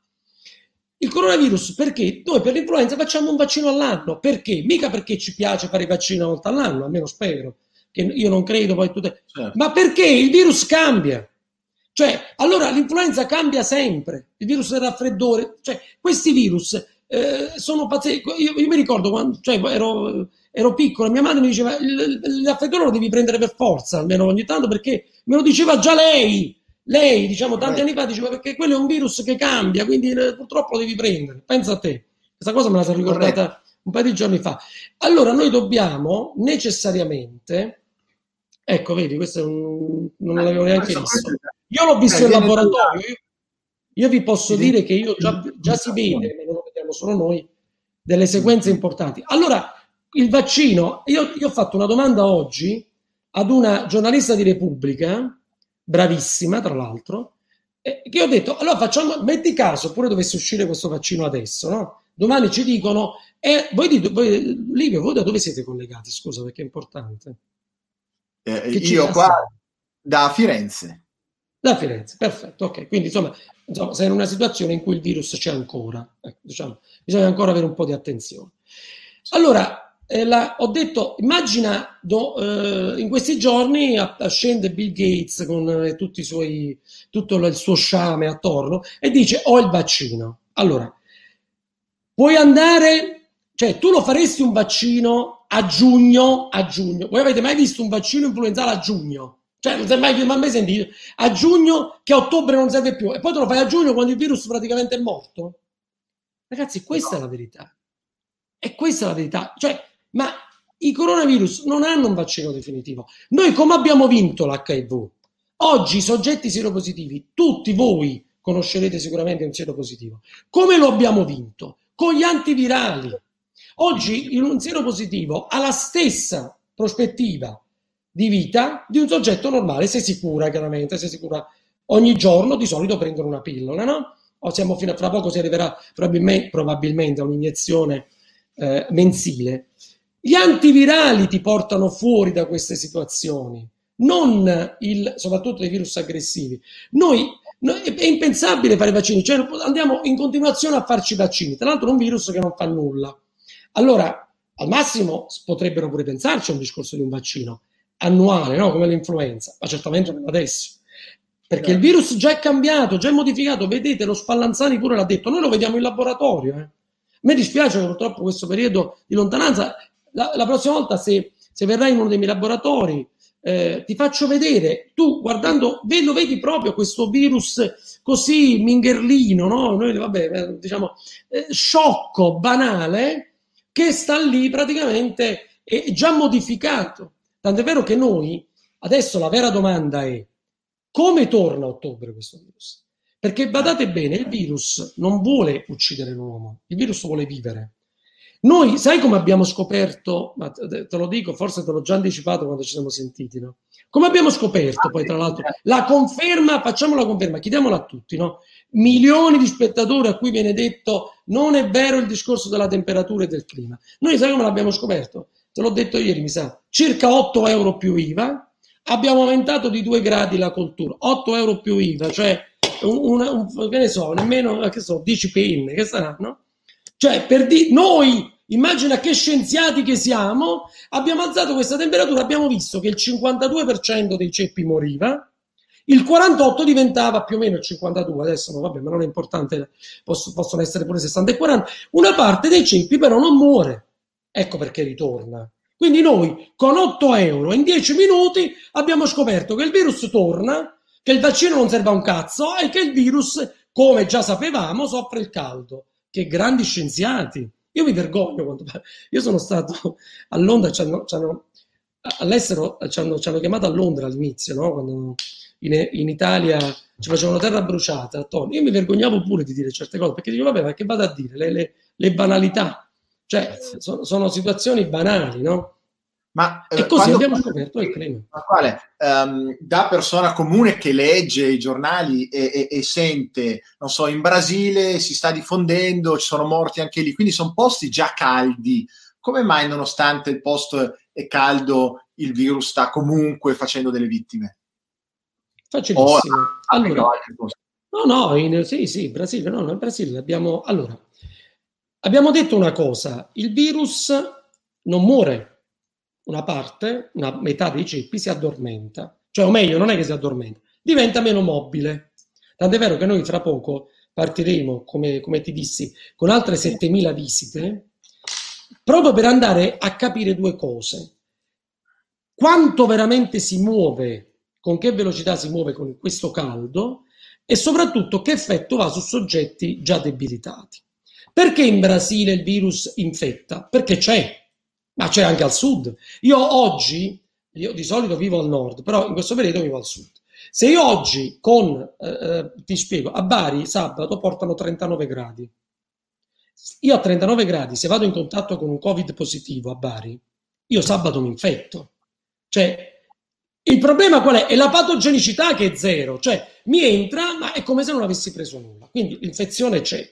B: Il coronavirus perché? Noi per l'influenza facciamo un vaccino all'anno. Perché? Mica perché ci piace fare i vaccini una volta all'anno, almeno spero, che io non credo poi tutte... Certo. Ma perché il virus cambia. Cioè, allora l'influenza cambia sempre, il virus del raffreddore, cioè questi virus eh, sono pazzeschi. Io, io, mi ricordo quando cioè, ero, ero piccolo, mia madre mi diceva il, il raffreddore lo devi prendere per forza, almeno ogni tanto, perché me lo diceva già lei. Lei, diciamo, tanti anni fa diceva perché quello è un virus che cambia, quindi eh, purtroppo lo devi prendere. Pensa a te. Questa cosa me la sono ricordata un paio di giorni fa. Allora, noi dobbiamo necessariamente, ecco, vedi, questo un, non l'avevo neanche visto. Io l'ho visto eh, in laboratorio, io, io, vi posso dire che io già, già si vede, ma non lo vediamo solo noi, delle sequenze importanti. Allora, il vaccino, io, io ho fatto una domanda oggi ad una giornalista di Repubblica, bravissima tra l'altro, eh, che ho detto, allora facciamo, metti caso, pure dovesse uscire questo vaccino adesso, no? Domani ci dicono, eh, voi dite, voi, Livio, voi da dove siete collegati? Scusa, perché è importante.
A: Eh, io qua da Firenze.
B: Da Firenze, perfetto, ok. Quindi insomma, insomma, sei in una situazione in cui il virus c'è ancora, ecco, diciamo, bisogna ancora avere un po' di attenzione. Allora, eh, la, ho detto, immagina do, eh, in questi giorni scende Bill Gates con eh, tutti i suoi, tutto il suo sciame attorno e dice ho il vaccino. Allora, puoi andare, cioè tu lo faresti un vaccino a giugno, a giugno. Voi avete mai visto un vaccino influenzale a giugno? Cioè, non sei mai, mai sentito a giugno che a ottobre non serve più e poi te lo fai a giugno quando il virus praticamente è morto? Ragazzi, questa no. è la verità. E questa è la verità. Cioè, ma i coronavirus non hanno un vaccino definitivo. Noi come abbiamo vinto l'HIV? Oggi i soggetti seropositivi, tutti voi conoscerete sicuramente un seropositivo. Come lo abbiamo vinto? Con gli antivirali. Oggi un seropositivo ha la stessa prospettiva di vita di un soggetto normale, se si cura chiaramente, se si cura ogni giorno, di solito prendono una pillola, no? o siamo fino a fra poco si arriverà probabilmente, probabilmente a un'iniezione eh, mensile. Gli antivirali ti portano fuori da queste situazioni, non il, soprattutto dei virus aggressivi. Noi, noi, è impensabile fare i vaccini, cioè andiamo in continuazione a farci vaccini, tra l'altro un virus che non fa nulla. Allora, al massimo potrebbero pure pensarci a un discorso di un vaccino annuale, no? come l'influenza, ma certamente non adesso. Perché il certo. virus già è cambiato, già è modificato. Vedete, lo Spallanzani pure l'ha detto. Noi lo vediamo in laboratorio. Eh. Me dispiace che purtroppo questo periodo di lontananza. La, la prossima volta, se, se verrai in uno dei miei laboratori, eh, ti faccio vedere. Tu guardando, lo vedi proprio questo virus così mingherlino, no? Noi, vabbè, eh, diciamo, eh, sciocco, banale, che sta lì praticamente è già modificato. Tant'è vero che noi, adesso la vera domanda è come torna a ottobre questo virus? Perché badate bene, il virus non vuole uccidere l'uomo, il virus vuole vivere. Noi, sai come abbiamo scoperto, ma te lo dico, forse te l'ho già anticipato quando ci siamo sentiti, no? Come abbiamo scoperto poi, tra l'altro, la conferma, facciamo la conferma, chiediamola a tutti, no? Milioni di spettatori a cui viene detto non è vero il discorso della temperatura e del clima. Noi sai come l'abbiamo scoperto? te l'ho detto ieri, mi sa, circa 8 euro più IVA, abbiamo aumentato di 2 gradi la coltura, 8 euro più IVA, cioè un, un, un che ne so, nemmeno, che so, 10 penne, che saranno? Cioè, per di noi, immagina che scienziati che siamo, abbiamo alzato questa temperatura, abbiamo visto che il 52% dei ceppi moriva, il 48 diventava più o meno il 52, adesso no, vabbè, ma non è importante, posso, possono essere pure 60 e 40, una parte dei ceppi però non muore. Ecco perché ritorna. Quindi noi con 8 euro in 10 minuti abbiamo scoperto che il virus torna, che il vaccino non serve a un cazzo e che il virus, come già sapevamo, soffre il caldo. Che grandi scienziati. Io mi vergogno quando io sono stato a Londra, ci hanno, ci hanno, all'estero ci hanno, chiamato a Londra all'inizio, no? quando in, in, Italia ci facevano terra bruciata. Io mi vergognavo pure di dire certe cose perché dico, vabbè, ma che vado a dire? Le, le, le banalità. Cioè, sono, sono situazioni banali, no? Ma, e eh, così abbiamo scoperto il clima.
A: Ma quale? Um, da persona comune che legge i giornali e, e, e, sente, non so, in Brasile si sta diffondendo, ci sono morti anche lì, quindi sono posti già caldi. Come mai, nonostante il posto è caldo, il virus sta comunque facendo delle vittime?
B: Facilissimo. Oh, allora, no, no, in, sì, sì, Brasile, no, no, in Brasile abbiamo... Allora, Abbiamo detto una cosa, il virus non muore, una parte, una metà dei ceppi si addormenta, cioè o meglio non è che si addormenta, diventa meno mobile. Tant'è vero che noi fra poco partiremo, come, come ti dissi, con altre 7.000 visite, proprio per andare a capire due cose. Quanto veramente si muove, con che velocità si muove con questo caldo e soprattutto che effetto ha su soggetti già debilitati. Perché in Brasile il virus infetta? Perché c'è, ma c'è anche al sud. Io oggi, io di solito vivo al nord, però in questo periodo vivo al sud. Se io oggi con, eh, eh ti spiego, a Bari sabato portano 39 gradi. Io a 39 gradi, se vado in contatto con un Covid positivo a Bari, io sabato mi infetto. Cioè, il problema qual è? È la patogenicità che è zero, cioè mi entra, ma è come se non avessi preso nulla. Quindi l'infezione c'è.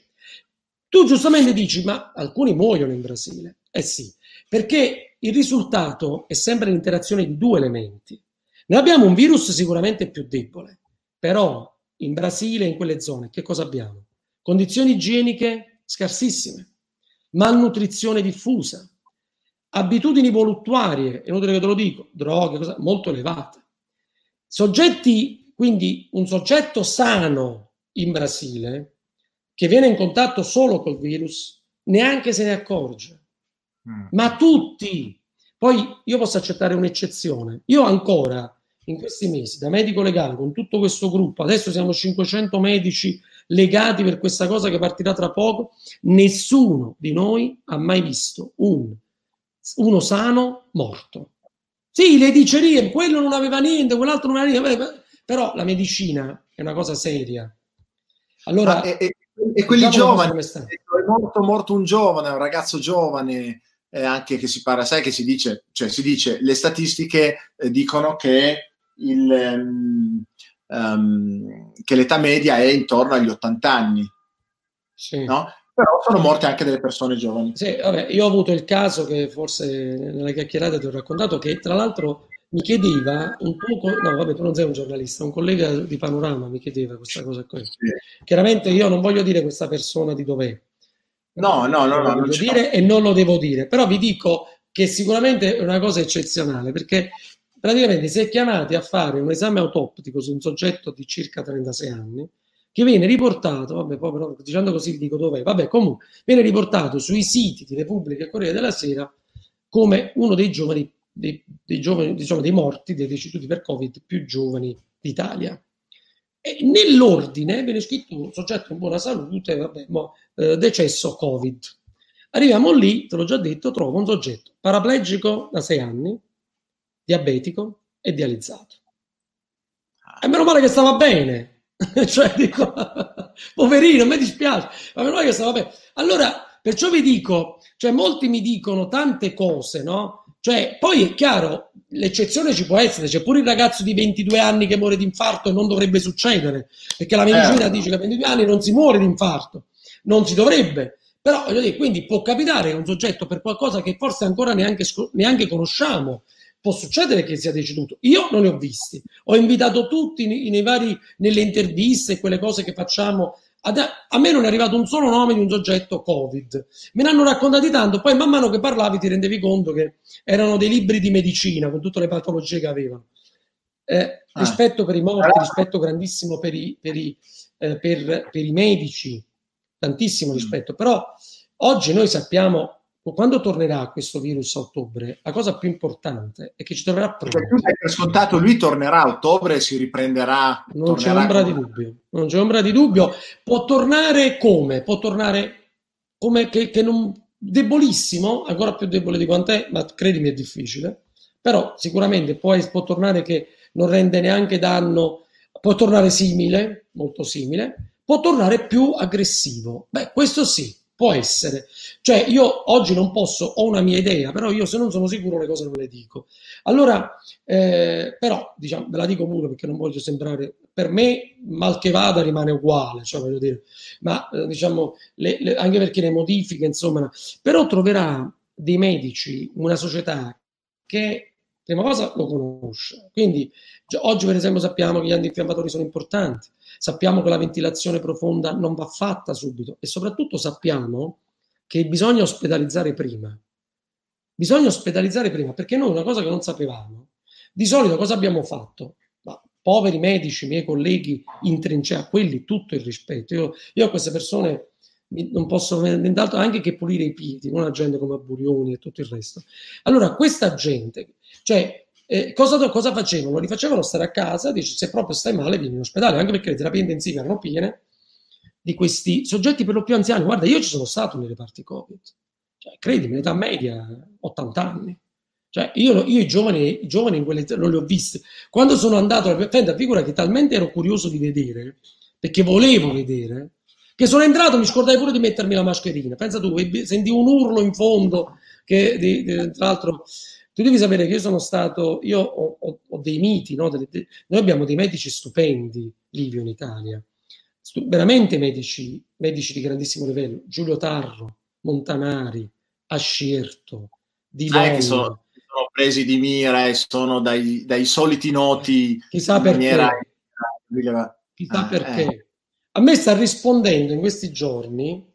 B: Tu giustamente dici, ma alcuni muoiono in Brasile. Eh sì, perché il risultato è sempre l'interazione di due elementi. Noi abbiamo un virus sicuramente più debole, però in Brasile, in quelle zone, che cosa abbiamo? Condizioni igieniche scarsissime, malnutrizione diffusa, abitudini voluttuarie, è inutile che te lo dico, droghe, cosa, molto elevate. Soggetti, quindi un soggetto sano in Brasile che viene in contatto solo col virus neanche se ne accorge. Mm. Ma tutti. Poi io posso accettare un'eccezione. Io ancora in questi mesi da medico legale con tutto questo gruppo, adesso siamo 500 medici legati per questa cosa che partirà tra poco, nessuno di noi ha mai visto un, uno sano morto. Sì, le dicerie, quello non aveva niente, quell'altro non aveva niente, però la medicina è una cosa seria.
A: Allora, e, e, e quelli diciamo giovani, è morto, morto un giovane, un ragazzo giovane, eh, anche che si parla, sai che si dice, cioè si dice, le statistiche eh, dicono che, il, um, um, che l'età media è intorno agli 80 anni, sì. no? Però sono morte anche delle persone giovani.
B: Sì, vabbè, io ho avuto il caso che forse nella chiacchierata ti ho raccontato che tra l'altro mi chiedeva un tuo, no vabbè tu non sei un giornalista, un collega di Panorama mi chiedeva questa cosa qui. Sì. Chiaramente io non voglio dire questa persona di dov'è.
A: No, no, no, no.
B: Lo voglio dire e non lo devo dire, però vi dico che sicuramente è una cosa eccezionale perché praticamente si è chiamati a fare un esame autoptico su un soggetto di circa 36 anni che viene riportato, vabbè, poi però dicendo così dico dov'è, vabbè, comunque viene riportato sui siti di Repubblica e Corriere della Sera come uno dei giovani dei, dei, giovani, diciamo, dei morti, dei deceduti per Covid più giovani d'Italia. E nell'ordine viene scritto un soggetto in buona salute, vabbè, mo, eh, decesso Covid. Arriviamo lì, te l'ho già detto, trovo un soggetto paraplegico da sei anni, diabetico e dializzato. E meno male che stava bene. cioè, dico, poverino, me dispiace, ma meno male che stava bene. Allora, perciò vi dico, cioè molti mi dicono tante cose, no? Cioè, poi è chiaro, l'eccezione ci può essere, c'è pure il ragazzo di 22 anni che muore di infarto e non dovrebbe succedere, perché la medicina eh. dice che a 22 anni non si muore di infarto, non si dovrebbe. Però, voglio dire, quindi può capitare che un soggetto per qualcosa che forse ancora neanche, neanche conosciamo, può succedere che sia deceduto. Io non ne ho visti. Ho invitato tutti nei, nei vari, nelle interviste, quelle cose che facciamo a me non è arrivato un solo nome di un soggetto Covid. Me ne hanno raccontati tanto, poi man mano che parlavi ti rendevi conto che erano dei libri di medicina con tutte le patologie che avevano. Eh, ah. Rispetto per i morti, rispetto grandissimo per i, per i, eh, per, per i medici, tantissimo mm. rispetto. Però oggi noi sappiamo quando tornerà questo virus a ottobre, la cosa più importante è che ci troverà
A: pronti. Cioè, tu per scontato, lui tornerà a ottobre e si riprenderà.
B: Non c'è ombra di dubbio. Non c'è ombra di dubbio. Può tornare come? Può tornare come che, che non debolissimo, ancora più debole di quant'è, ma credimi è difficile. Però sicuramente può, può tornare che non rende neanche danno, può tornare simile, molto simile, può tornare più aggressivo. Beh, questo sì, Può essere. Cioè, io oggi non posso, ho una mia idea, però io se non sono sicuro le cose non le dico. Allora, eh, però, diciamo, ve la dico pure perché non voglio sembrare, per me, mal che vada rimane uguale, cioè voglio dire, ma eh, diciamo, le, le, anche perché le modifiche, insomma, però troverà dei medici, una società che prima cosa lo conosce. Quindi oggi per esempio sappiamo che gli antinfiammatori sono importanti, sappiamo che la ventilazione profonda non va fatta subito e soprattutto sappiamo che bisogna ospedalizzare prima. Bisogna ospedalizzare prima perché noi una cosa che non sapevamo, di solito cosa abbiamo fatto? Ma, poveri medici, miei colleghi in trincea, quelli tutto il rispetto. Io, io a queste persone non posso nient'altro anche che pulire i piedi, non la gente come Burioni e tutto il resto. Allora, questa gente, cioè, eh, cosa, cosa, facevano? Li facevano stare a casa, dice se proprio stai male vieni in ospedale, anche perché le terapie intensive erano piene di questi soggetti per lo più anziani. Guarda, io ci sono stato nei reparti Covid, cioè, credimi, l'età media 80 anni. Cioè, io, io i, giovani, i giovani in quelle non li ho visti. Quando sono andato alla figura che talmente ero curioso di vedere, perché volevo vedere, che sono entrato, mi scordai pure di mettermi la mascherina. Pensa tu, senti un urlo in fondo, che di, di, tra l'altro... Tu devi sapere che io sono stato, io ho, ho, ho dei miti, no? Dele, de, noi abbiamo dei medici stupendi, Livio, in Italia, Stu, veramente medici, medici di grandissimo livello, Giulio Tarro, Montanari, Ascierto, Di ah,
A: sono, sono, presi di mira e sono dai, dai soliti noti
B: Chissà in perché. maniera... Chissà ah, perché. Eh. A me sta rispondendo in questi giorni,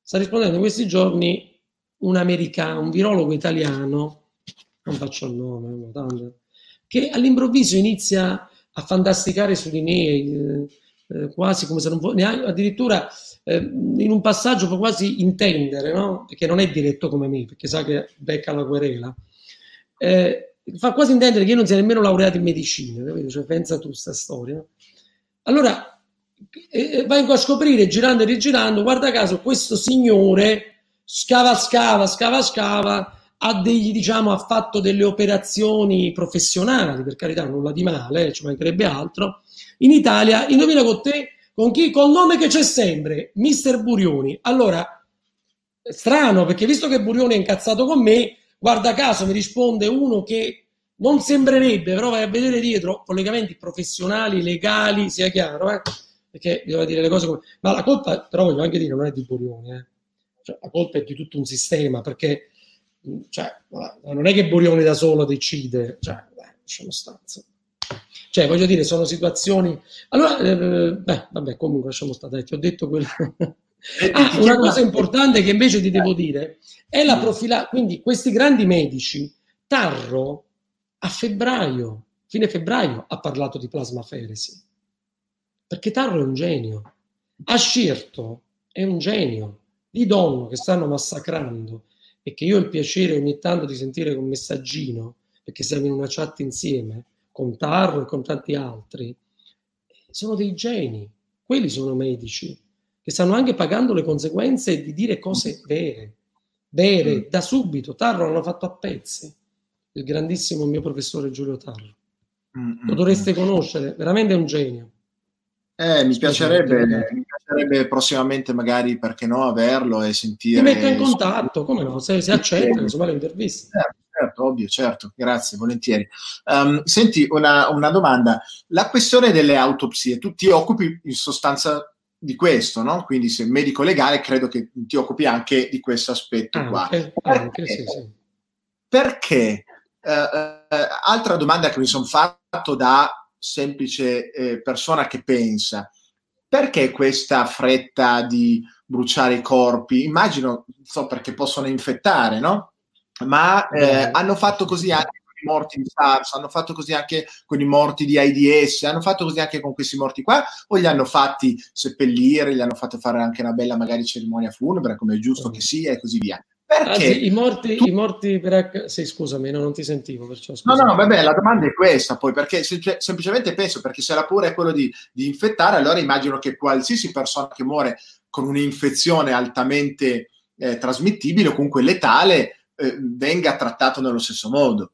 B: sta rispondendo in questi giorni un americano, un virologo italiano, non faccio il nome, tanto, che all'improvviso inizia a fantasticare su di me, eh, eh, quasi come se non fosse, addirittura eh, in un passaggio può quasi intendere, no? perché non è diretto come me, perché sa che becca la querela, eh, fa quasi intendere che io non sia nemmeno laureato in medicina? Cioè, pensa tu sta storia. Allora, e vengo a scoprire girando e rigirando, guarda caso, questo signore scava, scava, scava, scava, ha degli, diciamo, ha fatto delle operazioni professionali, per carità, nulla di male, ci mancherebbe altro. In Italia, indovina con te, con chi? Col nome che c'è sempre, Mister Burioni. Allora, strano, perché visto che Burioni è incazzato con me, guarda caso mi risponde uno che non sembrerebbe, però vai a vedere dietro collegamenti professionali, legali, sia chiaro, eh? Perché bisogna dire le cose come... Ma la colpa, però voglio anche dire, non è di Borioni, eh. cioè, la colpa è di tutto un sistema, perché cioè, non è che Borioni da solo decide, cioè, beh, lasciamo stanza. Cioè, voglio dire, sono situazioni... Allora, eh, beh, vabbè, comunque lasciamo stare, ti ho detto quello... ah, una cosa importante che invece ti devo dire è la profila... Quindi questi grandi medici, Tarro a febbraio, fine febbraio, ha parlato di plasmaferesi. Perché Tarro è un genio. Ascirto è un genio. Di Donno che stanno massacrando e che io ho il piacere ogni tanto di sentire con messaggino, perché siamo in una chat insieme, con Tarro e con tanti altri, sono dei geni, quelli sono medici, che stanno anche pagando le conseguenze di dire cose vere, vere, mm. da subito. Tarro l'hanno fatto a pezzi, il grandissimo mio professore Giulio Tarro. Mm, Lo mm, dovreste conoscere, veramente è un genio.
A: Eh, mi, piacerebbe, mi piacerebbe prossimamente magari, perché no, averlo e sentire...
B: Ti metto in contatto, come no, se, se accetta, insomma, le interviste.
A: Certo certo, ovvio, certo, grazie, volentieri. Um, senti, una, una, domanda. La questione delle autopsie, tu ti occupi in sostanza di questo, no? Quindi se medico legale credo che ti occupi anche di questo aspetto
B: anche,
A: qua.
B: Perché? Anche, sì, sì.
A: perché uh, uh, altra domanda che mi sono fatto da semplice eh, persona che pensa, perché questa fretta di bruciare i corpi? Immagino, so perché possono infettare, no? ma eh, hanno fatto così anche con i morti di SARS, hanno fatto così anche con i morti di AIDS, hanno fatto così anche con questi morti qua, o li hanno fatti seppellire, gli hanno fatto fare anche una bella magari cerimonia funebre, come è giusto che sia, e così via.
B: Perché Anzi, i morti, tu... i morti per sì, scusami, no, non ti sentivo. Perciò,
A: no, no, vabbè, la domanda è questa poi, perché sem- semplicemente penso, perché se la pura è quello di, di infettare, allora immagino che qualsiasi persona che muore con un'infezione altamente eh, trasmittibile o comunque letale eh, venga trattato nello stesso modo.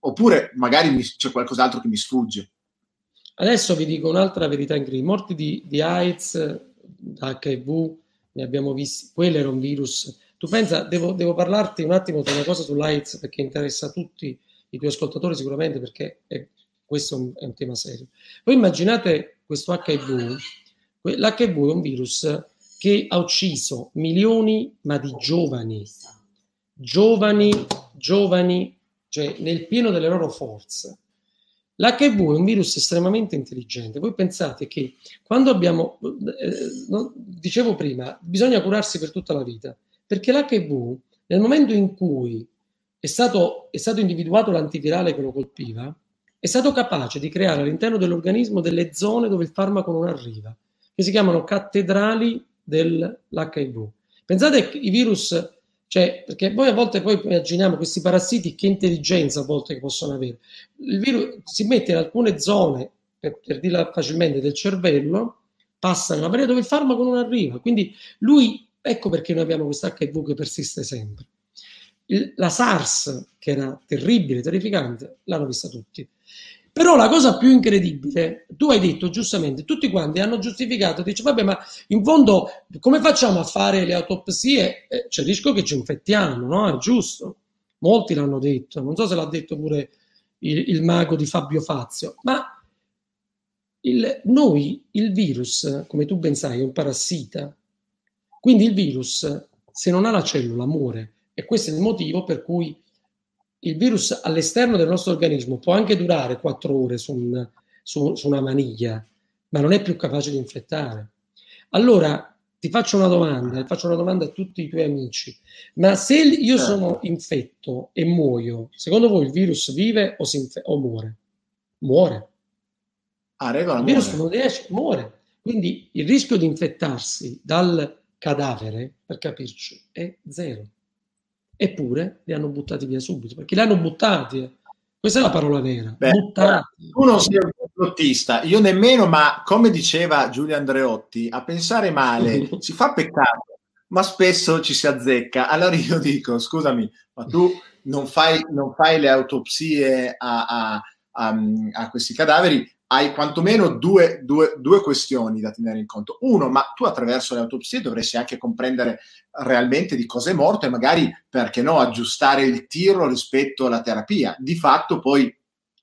A: Oppure magari mi, c'è qualcos'altro che mi sfugge.
B: Adesso vi dico un'altra verità incredibile. Morti di, di AIDS, HIV, ne abbiamo visti, quello era un virus. Tu pensa, devo, devo parlarti un attimo di una cosa sull'AIDS perché interessa a tutti i tuoi ascoltatori sicuramente perché è, questo è un, è un tema serio. Voi immaginate questo HIV, l'HIV è un virus che ha ucciso milioni ma di giovani giovani, giovani, cioè nel pieno delle loro forze. L'HIV è un virus estremamente intelligente. Voi pensate che quando abbiamo, eh, dicevo prima, bisogna curarsi per tutta la vita, perché l'HIV nel momento in cui è stato, è stato individuato l'antivirale che lo colpiva, è stato capace di creare all'interno dell'organismo delle zone dove il farmaco non arriva, che si chiamano cattedrali dell'HIV. Pensate che i virus cioè, perché poi a volte poi immaginiamo questi parassiti che intelligenza a volte che possono avere. Il virus si mette in alcune zone, per, per dirla facilmente, del cervello, passa nella maniera dove il farmaco non arriva. Quindi lui, ecco perché noi abbiamo questo HIV che persiste sempre. Il, la SARS, che era terribile, terrificante, l'hanno vista tutti. Però la cosa più incredibile, tu hai detto giustamente, tutti quanti hanno giustificato, dice vabbè ma in fondo come facciamo a fare le autopsie? Eh, c'è il rischio che ci infettiamo, no? È giusto. Molti l'hanno detto, non so se l'ha detto pure il, il mago di Fabio Fazio, ma il, noi, il virus, come tu ben sai, è un parassita. Quindi il virus, se non ha la cellula, muore. E questo è il motivo per cui il virus all'esterno del nostro organismo può anche durare quattro ore su, un, su, su una maniglia, ma non è più capace di infettare. Allora, ti faccio una domanda, faccio una domanda a tutti i tuoi amici, ma se io certo. sono infetto e muoio, secondo voi il virus vive o, infe- o muore? Muore.
A: Ah, regola,
B: il virus non riesce, muore. Quindi il rischio di infettarsi dal cadavere, per capirci, è zero. Eppure li hanno buttati via subito, perché li hanno buttati. Eh. Questa è la parola vera. Beh, buttati.
A: Tu non sei un complottista, io nemmeno, ma come diceva Giulio Andreotti, a pensare male si fa peccato, ma spesso ci si azzecca. Allora io dico, scusami, ma tu non fai, non fai le autopsie a, a, a, a questi cadaveri, hai quantomeno due, due, due, questioni da tenere in conto. Uno, ma tu attraverso le autopsie dovresti anche comprendere realmente di cosa è morto e magari, perché no, aggiustare il tiro rispetto alla terapia. Di fatto poi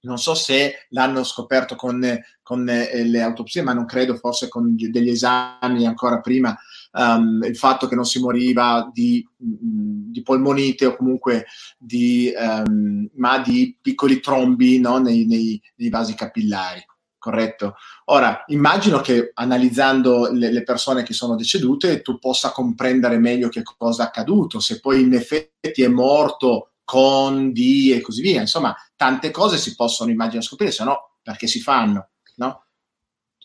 A: non so se l'hanno scoperto con, con eh, le autopsie, ma non credo, forse con degli esami ancora prima, um, il fatto che non si moriva di, mm, di polmonite o comunque di, um, ma di piccoli trombi no? nei, nei, nei, vasi capillari. Corretto? Ora, immagino che analizzando le, le persone che sono decedute tu possa comprendere meglio che cosa è accaduto, se poi in effetti è morto con, di e così via. Insomma, tante cose si possono immaginare scoprire, se no perché si fanno, no?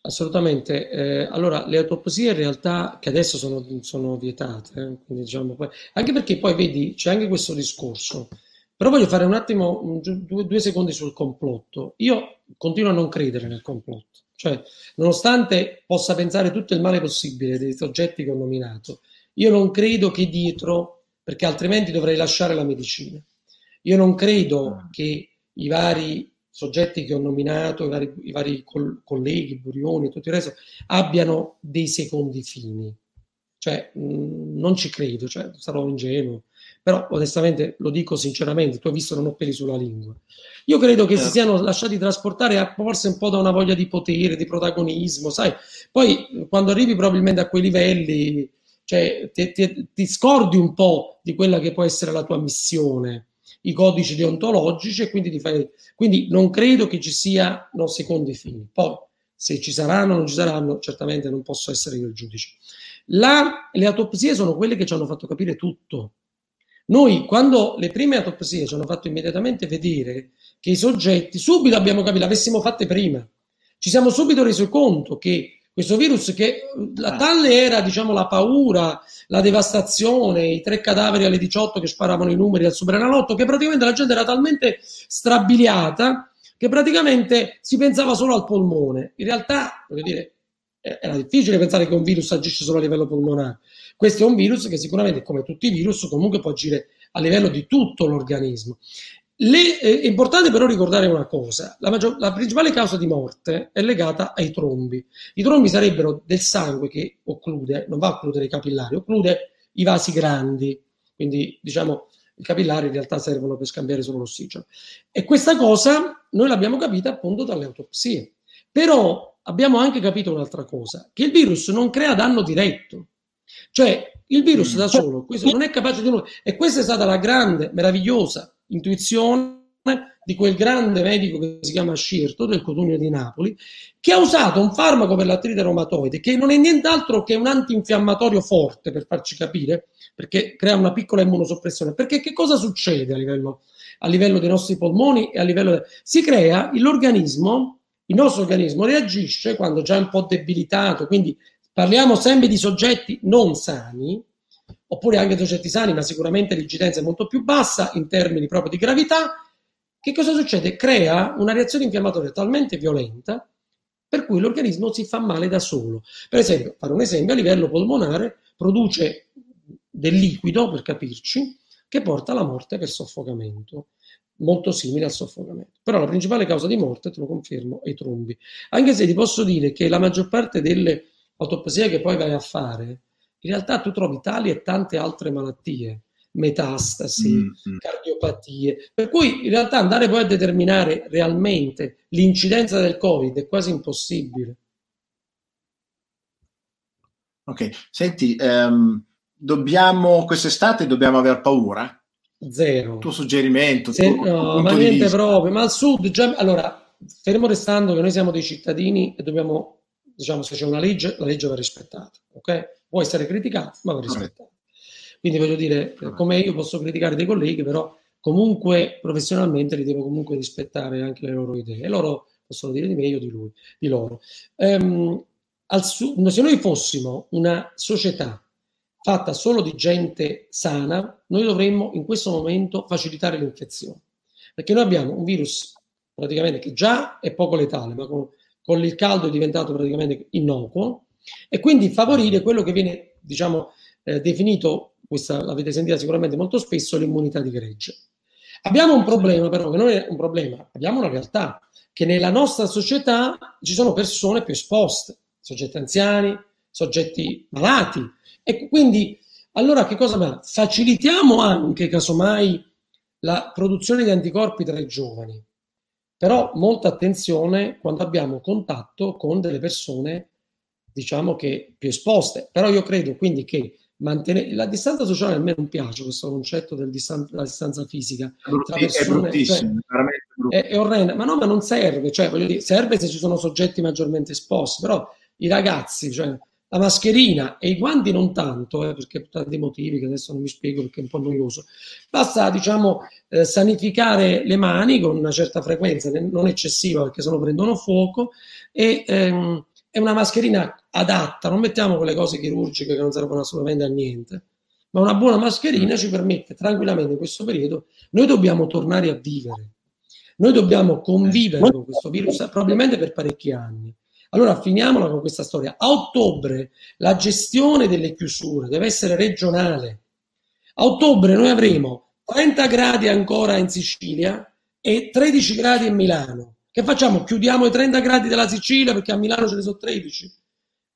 B: Assolutamente. Eh, allora, le autopsie in realtà che adesso sono, sono vietate, eh, diciamo, poi, anche perché poi vedi, c'è anche questo discorso. Però voglio fare un attimo, due, due, secondi sul complotto. Io continuo a non credere nel complotto. Cioè, nonostante possa pensare tutto il male possibile dei soggetti che ho nominato, io non credo che dietro, perché altrimenti dovrei lasciare la medicina. Io non credo ah. che i vari soggetti che ho nominato, i vari, i vari col- colleghi, Burioni e tutto il resto, abbiano dei secondi fini. Cioè, mh, non ci credo, cioè, sarò ingenuo, però onestamente lo dico sinceramente, tu hai visto non ho peli sulla lingua. Io credo che si certo. siano lasciati trasportare a, forse un po' da una voglia di potere, di protagonismo, sai? Poi quando arrivi probabilmente a quei livelli, cioè, ti, ti, ti scordi un po' di quella che può essere la tua missione i codici deontologici e quindi, fai, quindi non credo che ci siano secondi fini. Poi, se ci saranno o non ci saranno, certamente non posso essere io il giudice. La, le autopsie sono quelle che ci hanno fatto capire tutto. Noi, quando le prime autopsie ci hanno fatto immediatamente vedere che i soggetti, subito abbiamo capito, l'avessimo fatte prima, ci siamo subito resi conto che questo virus che la ah. tale era diciamo la paura, la devastazione, i tre cadaveri alle 18 che sparavano i numeri al Superenalotto, che praticamente la gente era talmente strabiliata che praticamente si pensava solo al polmone. In realtà, voglio dire, era difficile pensare che un virus agisce solo a livello polmonare. Questo è un virus che sicuramente, come tutti i virus, comunque può agire a livello di tutto l'organismo. Le, eh, è importante però ricordare una cosa, la, maggior, la, principale causa di morte è legata ai trombi. I trombi sarebbero del sangue che occlude, non va a occludere i capillari, occlude i vasi grandi, quindi diciamo i capillari in realtà servono per scambiare solo l'ossigeno. E questa cosa noi l'abbiamo capita appunto dalle autopsie. Però abbiamo anche capito un'altra cosa, che il virus non crea danno diretto. Cioè il virus da solo questo non è capace di nulla. E questa è stata la grande, meravigliosa intuizione di quel grande medico che si chiama Scirto del Cotugno di Napoli, che ha usato un farmaco per l'artrite reumatoide che non è nient'altro che un antinfiammatorio forte, per farci capire, perché crea una piccola immunosoppressione. Perché che cosa succede a livello, a livello dei nostri polmoni e a livello... Si crea l'organismo, il nostro organismo reagisce quando già è un po' debilitato, quindi parliamo sempre di soggetti non sani, oppure anche soggetti sani, ma sicuramente l'incidenza è molto più bassa in termini proprio di gravità, che cosa succede? Crea una reazione infiammatoria talmente violenta per cui l'organismo si fa male da solo. Per esempio, fare un esempio, a livello polmonare produce del liquido, per capirci, che porta alla morte per soffocamento, molto simile al soffocamento. Però la principale causa di morte, te lo confermo, è i trombi. Anche se ti posso dire che la maggior parte delle autopsie che poi vai a fare in realtà tu trovi tali e tante altre malattie, metastasi, mm-hmm. cardiopatie, per cui in realtà andare poi a determinare realmente l'incidenza del Covid è quasi impossibile.
A: Ok, senti, um, dobbiamo, quest'estate dobbiamo aver paura?
B: Zero.
A: Il tuo suggerimento?
B: Se, tuo, no, ma niente proprio, ma al sud già... Allora, fermo restando che noi siamo dei cittadini e dobbiamo, diciamo, se c'è una legge, la legge va rispettata, ok? può essere criticato, ma va rispettato. Quindi voglio dire, come io posso criticare dei colleghi, però comunque professionalmente li devo comunque rispettare anche le loro idee. E loro possono dire di me, io di lui, di loro. Um, su- se noi fossimo una società fatta solo di gente sana, noi dovremmo in questo momento facilitare l'infezione. Perché noi abbiamo un virus praticamente che già è poco letale, ma con, con il caldo è diventato praticamente innocuo, e quindi favorire quello che viene, diciamo, eh, definito, questa l'avete sentita sicuramente molto spesso, l'immunità di gregge. Abbiamo un problema però, che non è un problema, abbiamo una realtà, che nella nostra società ci sono persone più esposte, soggetti anziani, soggetti malati, e quindi allora che cosa fa? Facilitiamo anche, casomai, la produzione di anticorpi tra i giovani però molta attenzione quando abbiamo contatto con delle persone, diciamo che più esposte. Però io credo quindi che mantenere la distanza sociale a me non piace questo concetto della distanza fisica
A: tra persone, è cioè,
B: è, è, orrenda, ma no, ma non serve, cioè, dire, serve se ci sono soggetti maggiormente esposti, però i ragazzi, cioè, la mascherina e i guanti non tanto, eh, perché per tanti motivi che adesso non mi spiego perché è un po' noioso. Basta, diciamo, eh, sanificare le mani con una certa frequenza, non eccessiva perché sennò prendono fuoco, e ehm, è una mascherina adatta, non mettiamo quelle cose chirurgiche che non servono assolutamente a niente, ma una buona mascherina ci permette tranquillamente in questo periodo, noi dobbiamo tornare a vivere, noi dobbiamo convivere con questo virus probabilmente per parecchi anni allora finiamola con questa storia. A ottobre la gestione delle chiusure deve essere regionale. A ottobre noi avremo 30 gradi ancora in Sicilia e 13 gradi in Milano. Che facciamo? Chiudiamo i 30 gradi della Sicilia perché a Milano ce ne sono 13?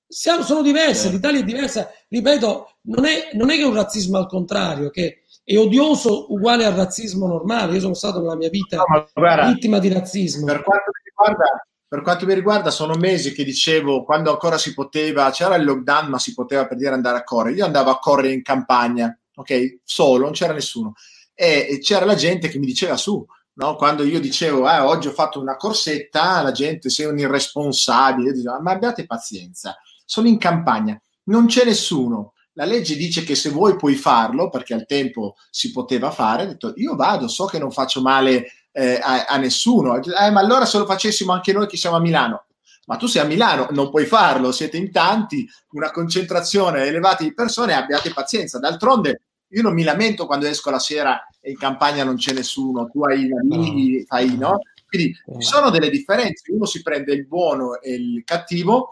B: Siamo, sono diverse, l'Italia è diversa. Ripeto, non è, non è che è un razzismo al contrario, che è odioso uguale al razzismo normale. Io sono stato nella mia vita no, guarda, vittima di razzismo.
A: Per quanto mi riguarda, per quanto mi riguarda, sono mesi che dicevo quando ancora si poteva, c'era il lockdown, ma si poteva per dire andare a correre. Io andavo a correre in campagna, ok? Solo, non c'era nessuno. E, e c'era la gente che mi diceva su, no? Quando io dicevo, eh, oggi ho fatto una corsetta, la gente sei un irresponsabile, diceva, ma abbiate pazienza, sono in campagna, non c'è nessuno. La legge dice che se vuoi puoi farlo, perché al tempo si poteva fare. Ho detto, io vado, so che non faccio male eh, a, a, nessuno. Eh, ma allora se lo facessimo anche noi che siamo a Milano. Ma tu sei a Milano, non puoi farlo, siete in tanti, una concentrazione elevata di persone, abbiate pazienza. D'altronde io non mi lamento quando esco la sera e in campagna non c'è nessuno, tu hai i amici, fai no? Quindi ci sono delle differenze, uno si prende il buono e il cattivo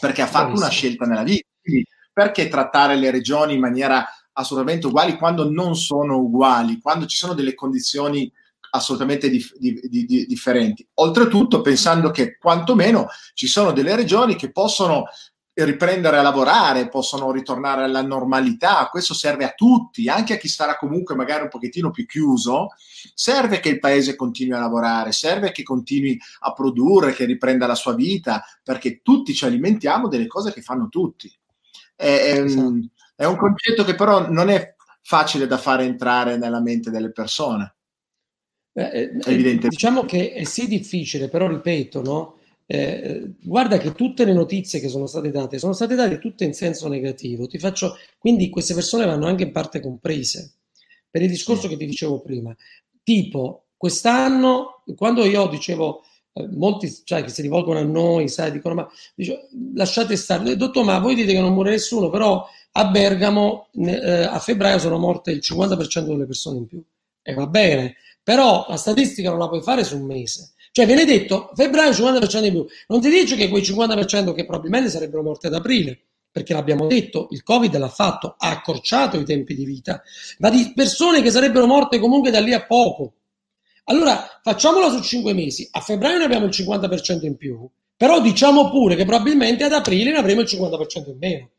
A: perché ha fatto una scelta nella vita. Quindi perché trattare le regioni in maniera assolutamente uguali quando non sono uguali, quando ci sono delle condizioni assolutamente dif- di- di- differenti. Oltretutto, pensando che quantomeno ci sono delle regioni che possono riprendere a lavorare, possono ritornare alla normalità, questo serve a tutti, anche a chi sarà comunque magari un pochettino più chiuso, serve che il paese continui a lavorare, serve che continui a produrre, che riprenda la sua vita, perché tutti ci alimentiamo delle cose che fanno tutti. È, è, un, esatto. è un concetto che però non è facile da fare entrare nella mente delle persone.
B: Eh, eh diciamo che è sì difficile, però ripeto, no? Eh, guarda che tutte le notizie che sono state date sono state date tutte in senso negativo. Ti faccio, quindi queste persone vanno anche in parte comprese. Per il discorso che ti dicevo prima, tipo quest'anno, quando io dicevo, eh, molti cioè, che si rivolgono a noi, sai, dicono, ma dice, lasciate stare, dottor, ma voi dite che non muore nessuno, però a Bergamo eh, a febbraio sono morte il 50% delle persone in più. E va bene, però la statistica non la puoi fare su un mese. Cioè viene detto febbraio 50% di più, non ti dice che quei 50% che probabilmente sarebbero morti ad aprile, perché l'abbiamo detto, il Covid l'ha fatto, ha accorciato i tempi di vita, ma di persone che sarebbero morte comunque da lì a poco. Allora facciamola su 5 mesi, a febbraio ne abbiamo il 50% in più, però diciamo pure che probabilmente ad aprile ne avremo il 50% in meno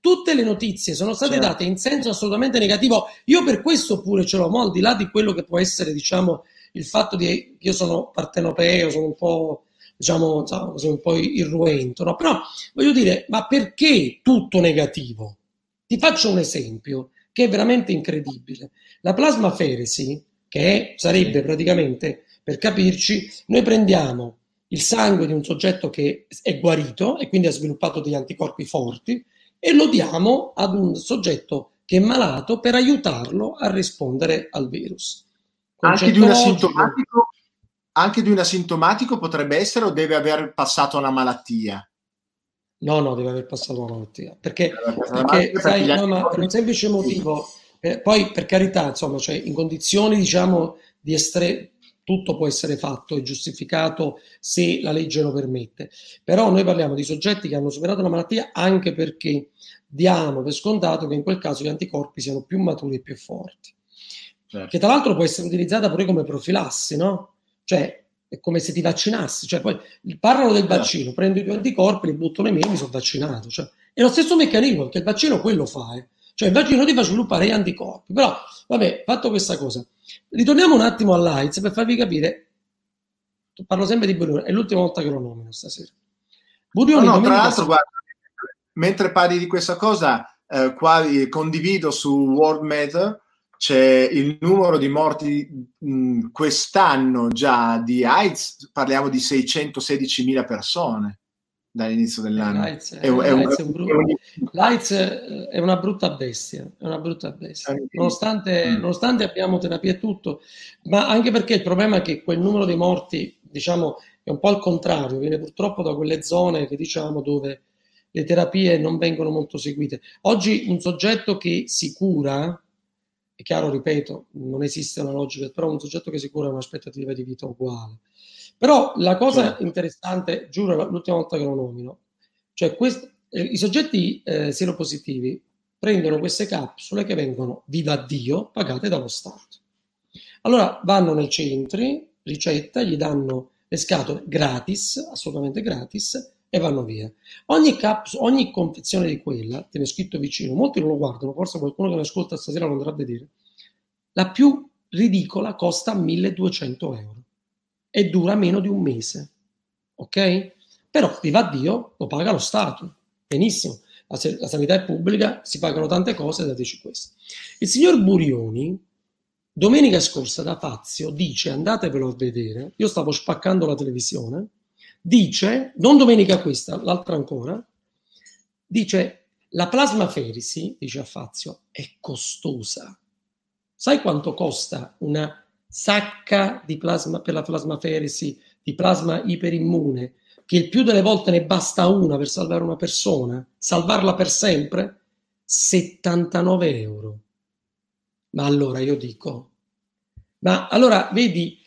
B: tutte le notizie sono state certo. date in senso assolutamente negativo. Io per questo pure ce l'ho, mo, al di là di quello che può essere, diciamo, il fatto di io sono partenopeo, sono un po', diciamo, sono un po' irruento, no? Però voglio dire, ma perché tutto negativo? Ti faccio un esempio che è veramente incredibile. La plasmaferesi, che è, sarebbe praticamente, per capirci, noi prendiamo il sangue di un soggetto che è guarito e quindi ha sviluppato degli anticorpi forti, e lo diamo ad un soggetto che è malato per aiutarlo a rispondere al virus.
A: Anche di, un asintomatico, anche di un asintomatico potrebbe essere o deve aver passato una malattia?
B: No, no, deve aver passato una malattia. Perché, perché sai, no, ma per un semplice motivo, eh, poi per carità, insomma, cioè in condizioni diciamo di estremo tutto può essere fatto e giustificato se la legge lo permette. Però noi parliamo di soggetti che hanno superato la malattia anche perché diamo per scontato che in quel caso gli anticorpi siano più maturi e più forti. Certo. Che tra l'altro può essere utilizzata pure come profilassi, no? Cioè è come se ti vaccinassi, cioè poi parlano del certo. vaccino, prendo i tuoi anticorpi, li butto nei miei, mi sono vaccinato. Cioè, è lo stesso meccanismo, perché il vaccino quello fa, eh. cioè il vaccino ti fa sviluppare gli anticorpi. Però, vabbè, fatto questa cosa, Ritorniamo un attimo all'AIDS per farvi capire. Parlo sempre di Burioni, è l'ultima volta che lo nomino stasera.
A: Burioni, no, no, tra l'altro, guarda, mentre parli di questa cosa, eh, qua eh, condivido su World Matter, c'è il numero di morti mh, quest'anno già di AIDS, parliamo di 616.000 persone dall'inizio dell'anno.
B: L'AIDS è, è, un, è, un, L'AIDS è una brutta bestia, è una brutta bestia. Nonostante, mm. nonostante abbiamo terapia e tutto, ma anche perché il problema è che quel numero di morti, diciamo, è un po' al contrario, viene purtroppo da quelle zone che diciamo dove le terapie non vengono molto seguite. Oggi un soggetto che si cura, è chiaro, ripeto, non esiste una logica, però un soggetto che si cura ha un'aspettativa di vita uguale. Però la cosa certo. interessante, giuro, l'ultima volta che lo nomino, cioè quest- eh, i soggetti eh, seropositivi prendono queste capsule che vengono, viva Dio, pagate dallo Stato. Allora vanno nei centri, ricetta, gli danno le scatole gratis, assolutamente gratis, e vanno via. Ogni, caps- ogni confezione di quella, te ne scritto vicino, molti non lo guardano, forse qualcuno che mi ascolta stasera lo andrà a vedere, la più ridicola costa 1200 euro e dura meno di un mese. Ok? Però, viva Dio, lo paga lo Stato. Benissimo. La, la sanità è pubblica, si pagano tante cose, dateci questo. Il signor Burioni, domenica scorsa da Fazio, dice, andatevelo a vedere, io stavo spaccando la televisione, dice, non domenica questa, l'altra ancora, dice, la plasmaferisi, dice a Fazio, è costosa. Sai quanto costa una sacca di plasma per la plasmaferesi, di plasma iperimmune, che il più delle volte ne basta una per salvare una persona, salvarla per sempre, 79 euro. Ma allora io dico, ma allora vedi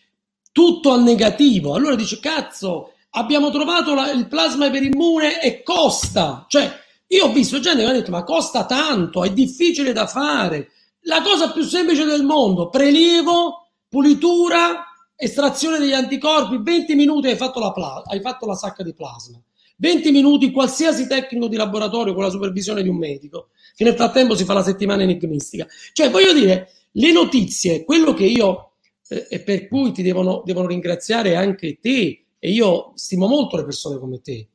B: tutto al negativo, allora dice cazzo, abbiamo trovato la, il plasma iperimmune e costa, cioè io ho visto gente che mi ha detto ma costa tanto, è difficile da fare, la cosa più semplice del mondo, prelievo pulitura, estrazione degli anticorpi, 20 minuti hai fatto la, pla- hai fatto la sacca di plasma. 20 minuti qualsiasi tecnico di laboratorio con la supervisione di un medico, che nel frattempo si fa la settimana enigmistica. Cioè, voglio dire, le notizie, quello che io, eh, e per cui ti devono, devono, ringraziare anche te, e io stimo molto le persone come te,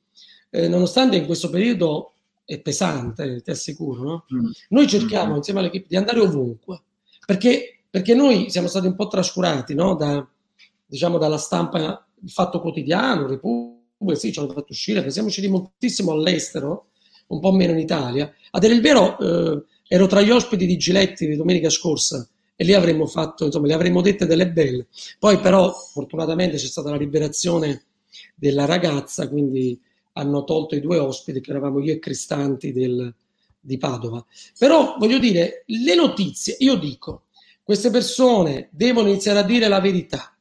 B: eh, nonostante in questo periodo è pesante, ti assicuro, no? Mm. Noi cerchiamo insieme all'equipe di andare ovunque, perché perché noi siamo stati un po' trascurati no? da, diciamo, dalla stampa, il fatto quotidiano, Repubblica, sì, ci hanno fatto uscire, siamo usciti moltissimo all'estero, un po' meno in Italia. A dire il vero, eh, ero tra gli ospiti di Giletti di domenica scorsa e lì avremmo fatto, insomma, le avremmo dette delle belle. Poi però, fortunatamente, c'è stata la liberazione della ragazza, quindi hanno tolto i due ospiti, che eravamo io e Cristanti del, di Padova. Però, voglio dire, le notizie, io dico, queste persone devono iniziare a dire la verità.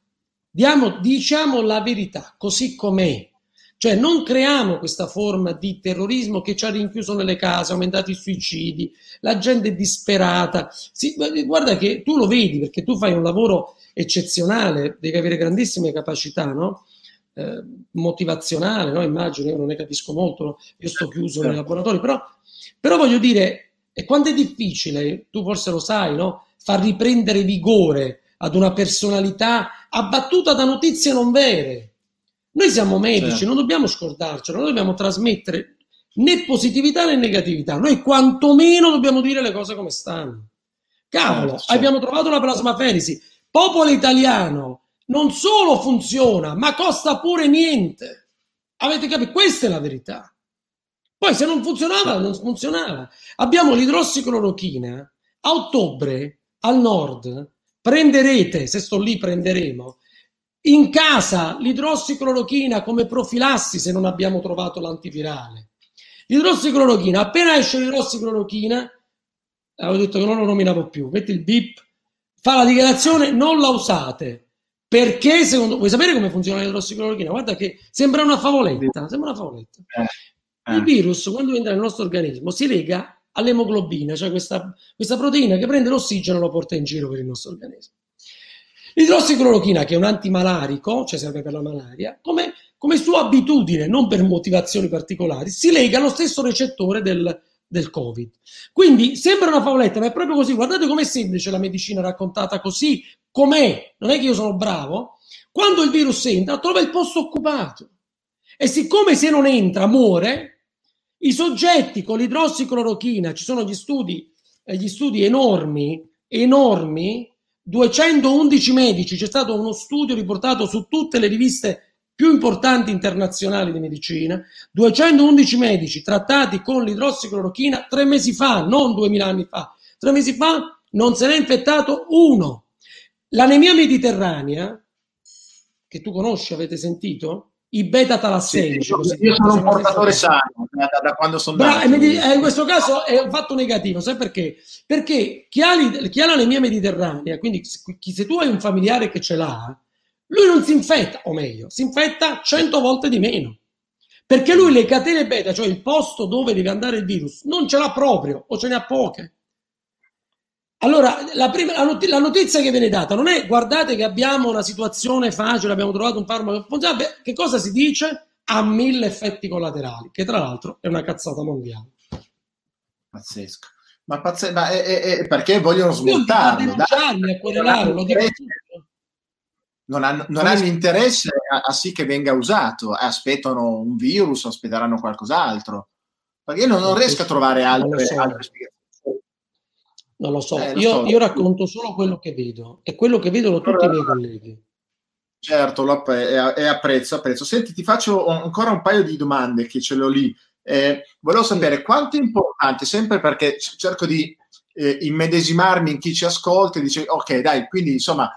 B: Diamo, diciamo la verità così com'è. Cioè non creiamo questa forma di terrorismo che ci ha rinchiuso nelle case, aumentato i suicidi, la gente è disperata. Sì, guarda che tu lo vedi perché tu fai un lavoro eccezionale, devi avere grandissime capacità, no? eh, motivazionale, no? immagino, io non ne capisco molto, no? io sto chiuso nei certo. laboratori, però, però voglio dire, e quanto è difficile, tu forse lo sai, no? Far riprendere vigore ad una personalità abbattuta da notizie non vere. Noi siamo medici, certo. non dobbiamo scordarcelo, noi dobbiamo trasmettere né positività né negatività. Noi quantomeno dobbiamo dire le cose come stanno. Cavolo, certo, certo. abbiamo trovato la plasmaferisi. Popolo italiano non solo funziona, ma costa pure niente. Avete capito? Questa è la verità. Poi se non funzionava, non funzionava. Abbiamo l'idrossiclorochina. A ottobre al nord prenderete, se sto lì prenderemo, in casa l'idrossiclorochina come profilassi se non abbiamo trovato l'antivirale. L'idrossiclorochina, appena esce l'idrossiclorochina, avevo detto che non lo nominavo più, metti il bip, fa la dichiarazione, non la usate. Perché secondo vuoi sapere come funziona l'idrossiclorochina? Guarda che sembra una favoletta, sembra una favoletta. Eh, eh. Il virus quando entra nel nostro organismo si lega all'emoglobina, cioè questa, questa proteina che prende l'ossigeno e lo porta in giro per il nostro organismo. L'idrossiclorochina, che è un antimalarico, cioè serve per la malaria, come, come sua abitudine, non per motivazioni particolari, si lega allo stesso recettore del, del Covid. Quindi sembra una favoletta, ma è proprio così. Guardate com'è semplice la medicina raccontata così, com'è. Non è che io sono bravo. Quando il virus entra, trova il posto occupato. E siccome se non entra muore, i soggetti con l'idrossiclorochina, ci sono gli studi, eh, gli studi enormi, enormi, 211 medici, c'è stato uno studio riportato su tutte le riviste più importanti internazionali di medicina, 211 medici trattati con l'idrossiclorochina tre mesi fa, non duemila anni fa, tre mesi fa non se n'è infettato uno. L'anemia mediterranea, che tu conosci, avete sentito? I beta talassemici.
A: Sì, io, io sono un portatore sano da, da, quando sono
B: nato. Eh, in questo caso è un fatto negativo, sai perché? Perché chi ha, chi ha l'anemia mediterranea, quindi se tu hai un familiare che ce l'ha, lui non si infetta, o meglio, si infetta 100 volte di meno. Perché lui le catene beta, cioè il posto dove deve andare il virus, non ce l'ha proprio o ce ne ha poche. Allora, la, prima, la, not- la, notizia che viene data non è guardate che abbiamo una situazione facile, abbiamo trovato un farmaco responsabile. Che cosa si dice? Ha mille effetti collaterali, che tra l'altro è una cazzata mondiale.
A: Pazzesco. Ma, pazze- ma è, è, è perché vogliono smontarlo? Dai, querelare, tutto non hanno, non hanno interesse a, a, sì che venga usato, aspettano un virus, aspetteranno qualcos'altro. Perché io non, non riesco a trovare altre spiegazioni.
B: Non lo so, eh, io, so. io, racconto solo quello che vedo e quello che vedono tutti i miei colleghi.
A: Certo, lo app- e, apprezzo, apprezzo. Senti, ti faccio ancora un paio di domande che ce l'ho lì. Eh, volevo sapere quanto è importante, sempre perché cerco di eh, immedesimarmi in chi ci ascolta e dice, ok, dai, quindi insomma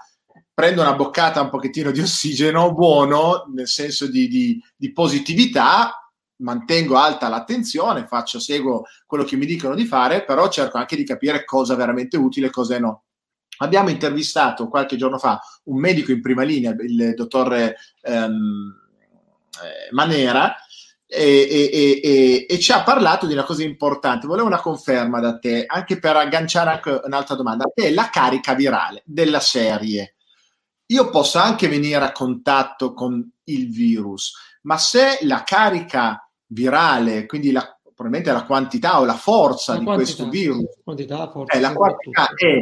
A: prendo una boccata un pochettino di ossigeno buono, nel senso di, di, di positività, mantengo alta l'attenzione, faccio, seguo quello che mi dicono di fare, però cerco anche di capire cosa è veramente utile e cosa no. Abbiamo intervistato qualche giorno fa un medico in prima linea, il dottor ehm, eh, Manera, e, e, e, e, ci ha parlato di una cosa importante. Volevo una conferma da te, anche per agganciare anche un'altra domanda, che è la carica virale della serie io posso anche venire a contatto con il virus, ma se la carica virale, quindi la, probabilmente la quantità o la forza la di quantità, questo virus, quantità, forza, eh, la quantità è,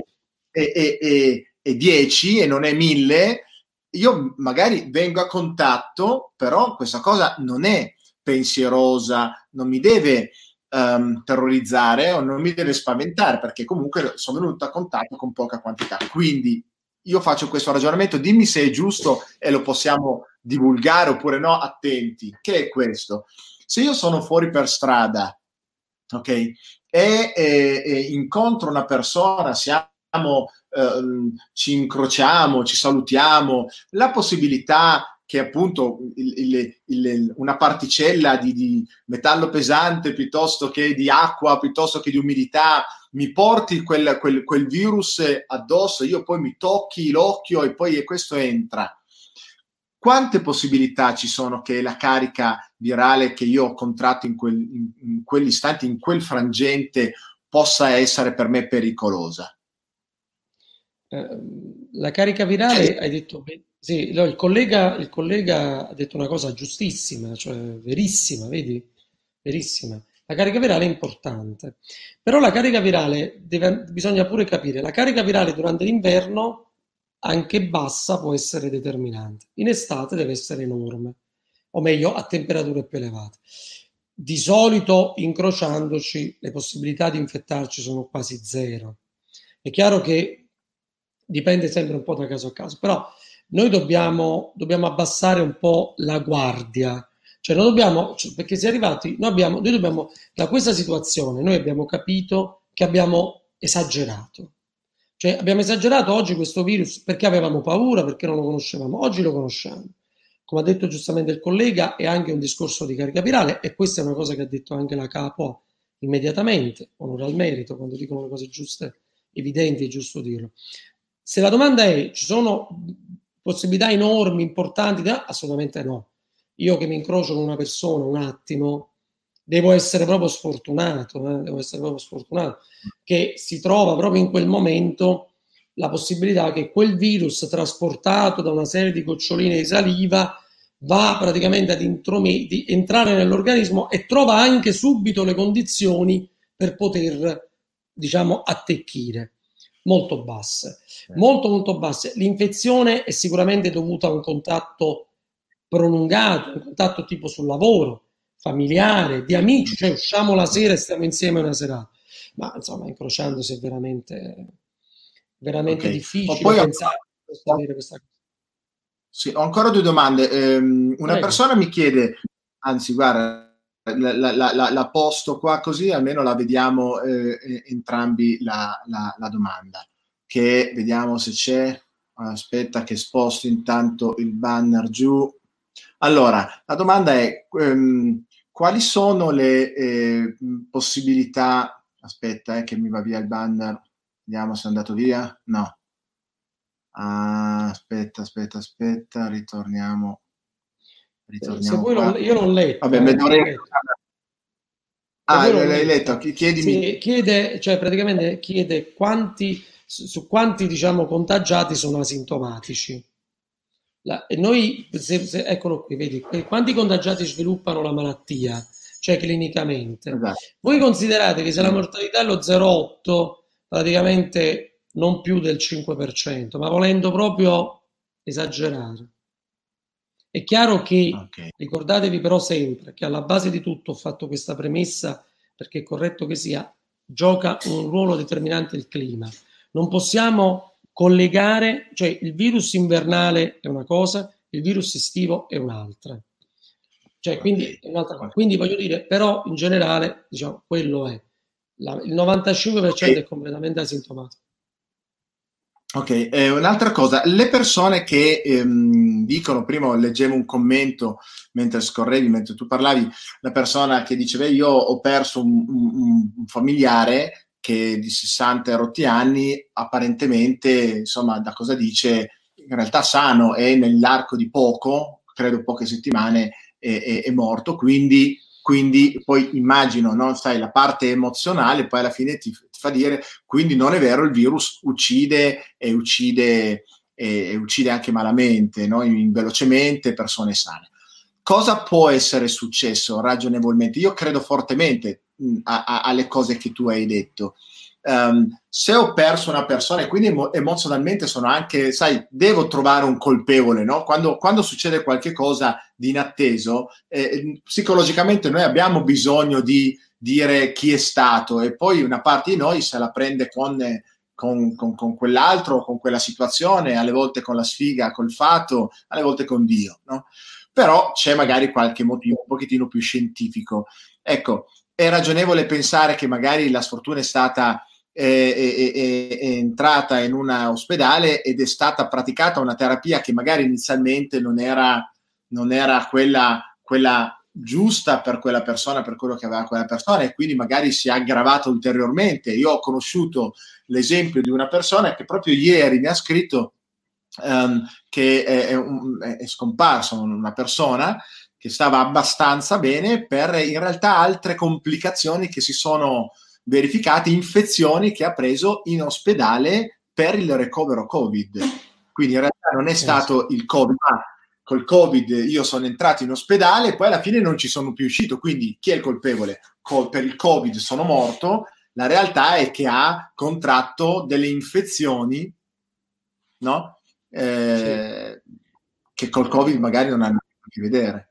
A: è, è, è 10 e non è 1000, io magari vengo a contatto, però questa cosa non è pensierosa, non mi deve um, terrorizzare o non mi deve spaventare, perché comunque sono venuto a contatto con poca quantità. Quindi io faccio questo ragionamento, dimmi se è giusto e lo possiamo divulgare oppure no, attenti, che è questo. Se io sono fuori per strada, ok, e, e, e incontro una persona, siamo, eh, ci incrociamo, ci salutiamo, la possibilità che appunto il, il, il, una particella di, di, metallo pesante piuttosto che di acqua, piuttosto che di umidità, mi porti quel, quel, quel virus addosso, io poi mi tocchi l'occhio e poi questo entra. Quante possibilità ci sono che la carica virale che io ho contratto in, quel, in, in quell'istante, in quel frangente, possa essere per me pericolosa?
B: Eh, la carica virale, hai detto, sì, il collega, il collega ha detto una cosa giustissima, cioè verissima, vedi? Verissima. La carica virale è importante, però la carica virale deve, bisogna pure capire, la carica virale durante l'inverno, anche bassa, può essere determinante. In estate deve essere enorme, o meglio a temperature più elevate. Di solito, incrociandoci, le possibilità di infettarci sono quasi zero. È chiaro che dipende sempre un po' da caso a caso, però noi dobbiamo, dobbiamo abbassare un po' la guardia cioè, non dobbiamo, cioè, perché si è arrivati, noi abbiamo, noi dobbiamo, da questa situazione, noi abbiamo capito che abbiamo esagerato. Cioè, abbiamo esagerato oggi questo virus perché avevamo paura, perché non lo conoscevamo. Oggi lo conosciamo. Come ha detto giustamente il collega, è anche un discorso di carica virale e questa è una cosa che ha detto anche la capo immediatamente, onore al merito, quando dicono le cose giuste, evidenti, è giusto dirlo. Se la domanda è, ci sono possibilità enormi, importanti? Assolutamente no io che mi incrocio con una persona un attimo, devo essere proprio sfortunato, eh? devo essere proprio sfortunato, che si trova proprio in quel momento la possibilità che quel virus trasportato da una serie di goccioline di saliva va praticamente ad introme- entrare nell'organismo e trova anche subito le condizioni per poter, diciamo, attecchire. Molto basse, molto molto basse. L'infezione è sicuramente dovuta a un contatto prolungato, un contatto tipo sul lavoro, familiare, di amici, cioè usciamo la sera e stiamo insieme una serata. Ma insomma, incrociandosi è veramente, veramente okay. difficile poi pensare avere questa cosa.
A: Sì, ho ancora due domande. Um, una Prego. persona mi chiede, anzi, guarda, la, la, la, la, posto qua così almeno la vediamo eh, entrambi la, la, domanda. Che vediamo se c'è. Aspetta che sposto intanto il banner giù. Allora, la domanda è um, quali sono le eh, possibilità? Aspetta, eh, che mi va via il banner. Vediamo se è andato via. No. Ah, aspetta, aspetta, aspetta, ritorniamo.
B: ritorniamo lo, io l'ho letto.
A: Vabbè, eh, dovrei... Ah, l'hai letto? Chiedimi.
B: Sì, chiede, cioè praticamente chiede quanti, su quanti diciamo, contagiati sono asintomatici. La, e noi, se, se, eccolo qui, vedi, quanti contagiati sviluppano la malattia, cioè clinicamente. Esatto. Voi considerate che se la mortalità è lo 0,8, praticamente non più del 5%, ma volendo proprio esagerare. È chiaro che, okay. ricordatevi però sempre che alla base di tutto ho fatto questa premessa perché è corretto che sia, gioca un ruolo determinante il clima. Non possiamo collegare, cioè il virus invernale è una cosa, il virus estivo è un'altra. Cioè, quindi, un'altra cosa. quindi voglio dire, però in generale, diciamo, quello è. La, il 95% okay. è completamente asintomatico.
A: Ok, eh, un'altra cosa, le persone che ehm, dicono, prima leggevo un commento mentre scorrevi, mentre tu parlavi, la persona che diceva io ho perso un, un, un familiare che di 60 rotti anni, apparentemente, insomma, da cosa dice, in realtà sano e nell'arco di poco, credo poche settimane, è, è, è morto, quindi quindi poi immagino, no? Sai, la parte emozionale poi alla fine ti, ti, fa dire, quindi non è vero, il virus uccide e uccide, e, e uccide anche malamente, no? in, velocemente persone sane. Cosa può essere successo ragionevolmente? Io credo fortemente mh, a, a, alle cose che tu hai detto um, se ho perso una persona e quindi emo- emozionalmente sono anche, sai, devo trovare un colpevole, no? Quando, quando succede qualcosa di inatteso, eh, psicologicamente noi abbiamo bisogno di dire chi è stato e poi una parte di noi se la prende con, con, con, con quell'altro, con quella situazione, alle volte con la sfiga, col fatto, alle volte con Dio, no? Però c'è magari qualche motivo un pochettino più scientifico. Ecco, è ragionevole pensare che magari la sfortuna è stata è, è, è, entrata in un ospedale ed è stata praticata una terapia che magari inizialmente non era, non era quella, quella giusta per quella persona, per quello che aveva quella persona e quindi magari si è aggravata ulteriormente. Io ho conosciuto l'esempio di una persona che proprio ieri mi ha scritto um, che è, è, è scomparso una persona che stava abbastanza bene per in realtà altre complicazioni che si sono verificate infezioni che ha preso in ospedale per il recovero Covid. Quindi in realtà non è stato il Covid, ma col Covid io sono entrato in ospedale e poi alla fine non ci sono più uscito. Quindi chi è il colpevole? per il Covid sono morto. La realtà è che ha contratto delle infezioni, no? Eh, sì. Che col Covid magari non hanno a che vedere.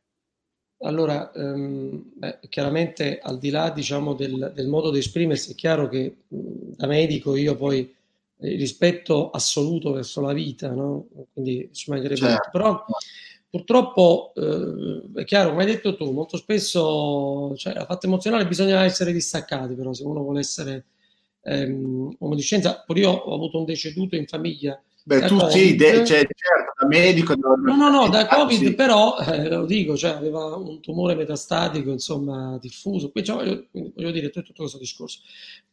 B: Allora, ehm, beh, chiaramente al di là diciamo, del, del, modo di esprimersi, è chiaro che da medico io poi eh, rispetto assoluto verso la vita, no? quindi ci mancherebbe certo. però purtroppo eh, è chiaro, come hai detto tu, molto spesso cioè, la fatta emozionale bisogna essere distaccati, però se uno vuole essere ehm, uomo di scienza, pure io ho avuto un deceduto in famiglia
A: Beh, tu COVID. sì, de- cioè, certo, da medico.
B: Da... No, no, no, da Covid sì. però, eh, lo dico, cioè, aveva un tumore metastatico, insomma, diffuso. Qui, cioè, voglio, voglio, dire, tutto, tutto questo discorso.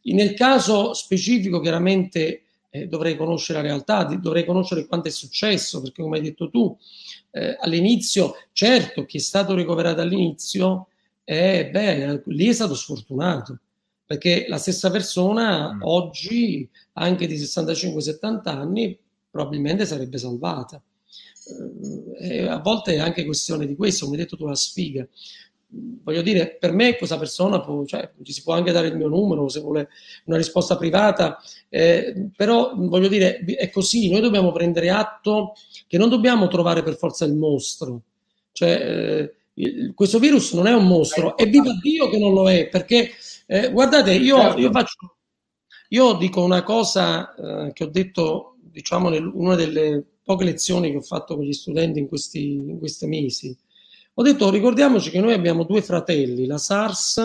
B: Nel caso specifico, chiaramente, eh, dovrei conoscere la realtà, dovrei conoscere quanto è successo, perché come hai detto tu, eh, all'inizio, certo, chi è stato ricoverato all'inizio, eh, beh, lì è stato sfortunato perché la stessa persona mm. oggi, anche di 65-70 anni, probabilmente sarebbe salvata. Eh, a volte è anche questione di questo, come hai detto tu, la sfiga. voglio dire, per me questa persona può, cioè, ci si può anche dare il mio numero se vuole una risposta privata, eh, però voglio dire, è così, noi dobbiamo prendere atto che non dobbiamo trovare per forza il mostro, cioè eh, questo virus non è un mostro e viva Dio che non lo è, perché eh, guardate, io, certo. io, faccio, io dico una cosa eh, che ho detto, diciamo, una delle poche lezioni che ho fatto con gli studenti in questi, in questi mesi, ho detto, ricordiamoci che noi abbiamo due fratelli, la SARS,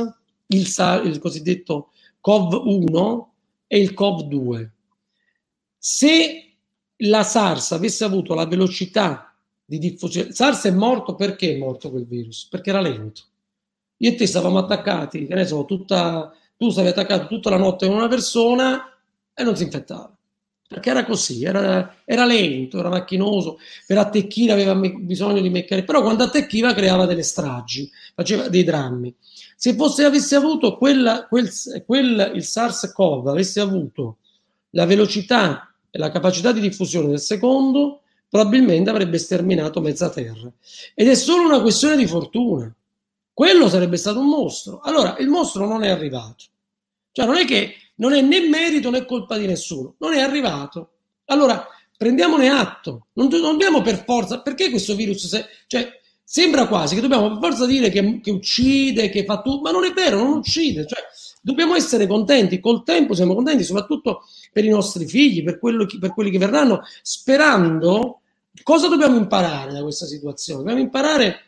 B: il, il cosiddetto COV1 e il COV2. Se la SARS avesse avuto la velocità di diffusione, SARS è morto perché è morto quel virus? Perché era lento. Io e te stavamo attaccati, che ne so, tutta, tu stavi attaccato tutta la notte con una persona e non si infettava perché era così, era, era, lento, era macchinoso, per attecchire aveva me- bisogno di meccanismi, però quando attecchiva creava delle stragi, faceva dei drammi. Se fosse, avesse avuto quella, quel, quel, il SARS-CoV, avesse avuto la velocità e la capacità di diffusione del secondo, probabilmente avrebbe sterminato mezza terra. Ed è solo una questione di fortuna. Quello sarebbe stato un mostro. Allora, il mostro non è arrivato. Cioè, non è che non è né merito né colpa di nessuno, non è arrivato. Allora prendiamone atto, non, dobbiamo per forza, perché questo virus, se, cioè, sembra quasi che dobbiamo per forza dire che, che, uccide, che fa tutto, ma non è vero, non uccide, cioè, dobbiamo essere contenti, col tempo siamo contenti soprattutto per i nostri figli, per, quello, per quelli che verranno, sperando, cosa dobbiamo imparare da questa situazione? Dobbiamo imparare,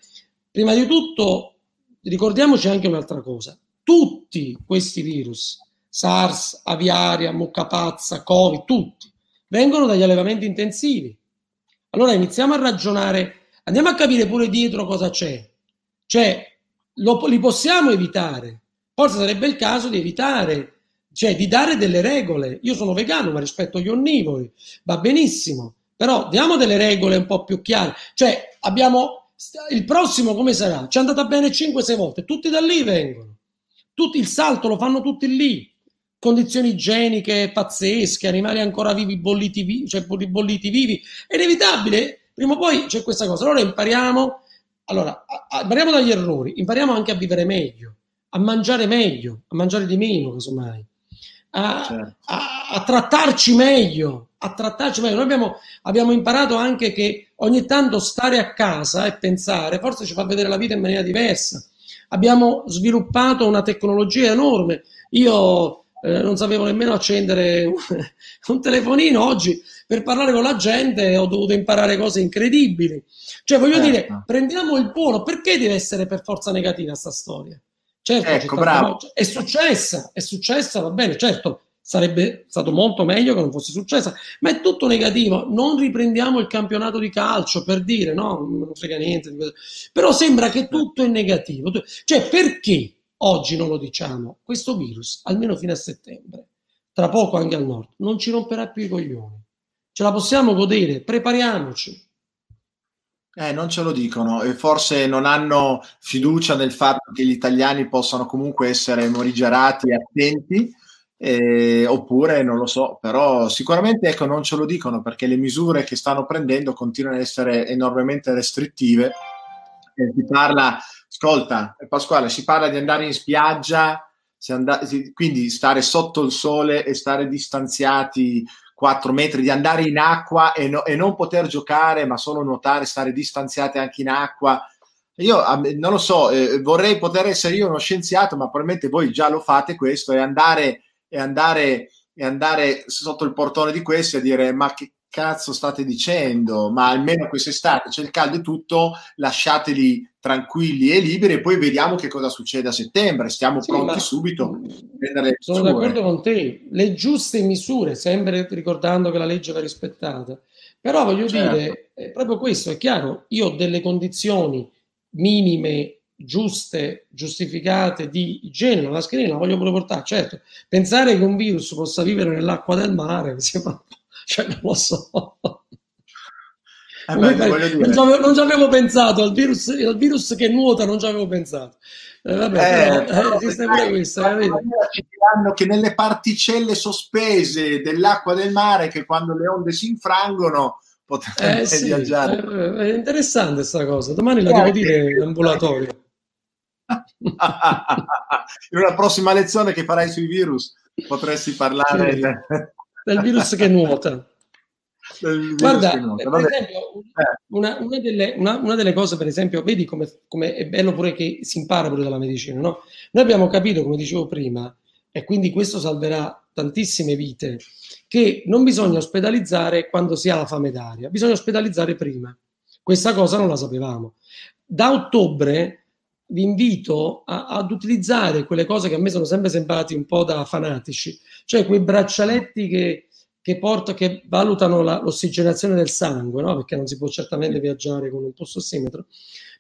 B: prima di tutto, ricordiamoci anche un'altra cosa, tutti questi virus SARS, aviaria, mucca pazza, Covid, tutti, vengono dagli allevamenti intensivi. Allora iniziamo a ragionare, andiamo a capire pure dietro cosa c'è. Cioè, lo, li possiamo evitare. Forse sarebbe il caso di evitare, cioè di dare delle regole. Io sono vegano, ma rispetto agli onnivori, va benissimo. Però diamo delle regole un po' più chiare. Cioè, abbiamo il prossimo come sarà? Ci è andata bene 5-6 volte, tutti da lì vengono. Tutti il salto lo fanno tutti lì condizioni igieniche pazzesche, animali ancora vivi, bolliti, vivi, cioè bolliti vivi, è inevitabile, prima o poi c'è questa cosa. Allora impariamo, allora, impariamo dagli errori, impariamo anche a vivere meglio, a mangiare meglio, a mangiare di meno, casomai, a, certo. a, a trattarci meglio, a trattarci meglio. Noi abbiamo, abbiamo, imparato anche che ogni tanto stare a casa e pensare forse ci fa vedere la vita in maniera diversa. Abbiamo sviluppato una tecnologia enorme. Io eh, non sapevo nemmeno accendere un, un, telefonino. Oggi per parlare con la gente ho dovuto imparare cose incredibili. Cioè, voglio certo. dire, prendiamo il buono, perché deve essere per forza negativa sta storia? Certo, ecco, bravo. è successa, è successa, va bene, certo, sarebbe stato molto meglio che non fosse successa, ma è tutto negativo. Non riprendiamo il campionato di calcio per dire no, non frega niente, però sembra che tutto è negativo. Cioè, perché Oggi non lo diciamo, questo virus, almeno fino a settembre, tra poco anche al nord, non ci romperà più i coglioni. Ce la possiamo godere, prepariamoci.
A: Eh, non ce lo dicono e forse non hanno fiducia nel fatto che gli italiani possano comunque essere morigerati e attenti, eh, oppure non lo so, però sicuramente ecco, non ce lo dicono perché le misure che stanno prendendo continuano ad essere enormemente restrittive. Eh, si parla ascolta, Pasquale, si parla di andare in spiaggia, and- quindi stare sotto il sole e stare distanziati 4 metri, di andare in acqua e, no- e non poter giocare, ma solo nuotare, stare distanziati anche in acqua. Io non lo so, eh, vorrei poter essere io uno scienziato, ma probabilmente voi già lo fate questo e andare, e andare, e andare sotto il portone di questi a dire ma che cazzo state dicendo? Ma almeno quest'estate c'è il caldo e tutto, lasciateli tranquilli e liberi e poi vediamo che cosa succede a settembre. Stiamo sì, pronti subito.
B: Sono d'accordo con te. Le giuste misure, sempre ricordando che la legge va rispettata. Però voglio certo. dire, è proprio questo, è chiaro, io ho delle condizioni minime giuste, giustificate di igiene, la mascherina la voglio pure portare, certo. Pensare che un virus possa vivere nell'acqua del mare, mi sembra cioè, non lo so. Eh beh, non, ci avevo, non ci avevo pensato al virus, al virus che nuota, non ci avevo pensato. Eh, vabbè, eh, però, eh, esiste pure questo.
A: Ci diranno che nelle particelle sospese dell'acqua del mare, che quando le onde si infrangono, potrebbero
B: eh, sì, viaggiare. Eh, è interessante questa cosa. Domani la devo dire in ambulatorio.
A: In una prossima lezione che farai sui virus potresti parlare sì,
B: del virus che nuota. Guarda, per esempio, eh. una, una, delle, una, una, delle, cose, per esempio, vedi come, come, è bello pure che si impara pure dalla medicina, no? Noi abbiamo capito, come dicevo prima, e quindi questo salverà tantissime vite, che non bisogna ospedalizzare quando si ha la fame d'aria, bisogna ospedalizzare prima. Questa cosa non la sapevamo. Da ottobre vi invito a, ad utilizzare quelle cose che a me sono sempre sembrati un po' da fanatici, cioè quei braccialetti che che, porta, che valutano la, l'ossigenazione del sangue, no? perché non si può certamente viaggiare con un pulsossimetro,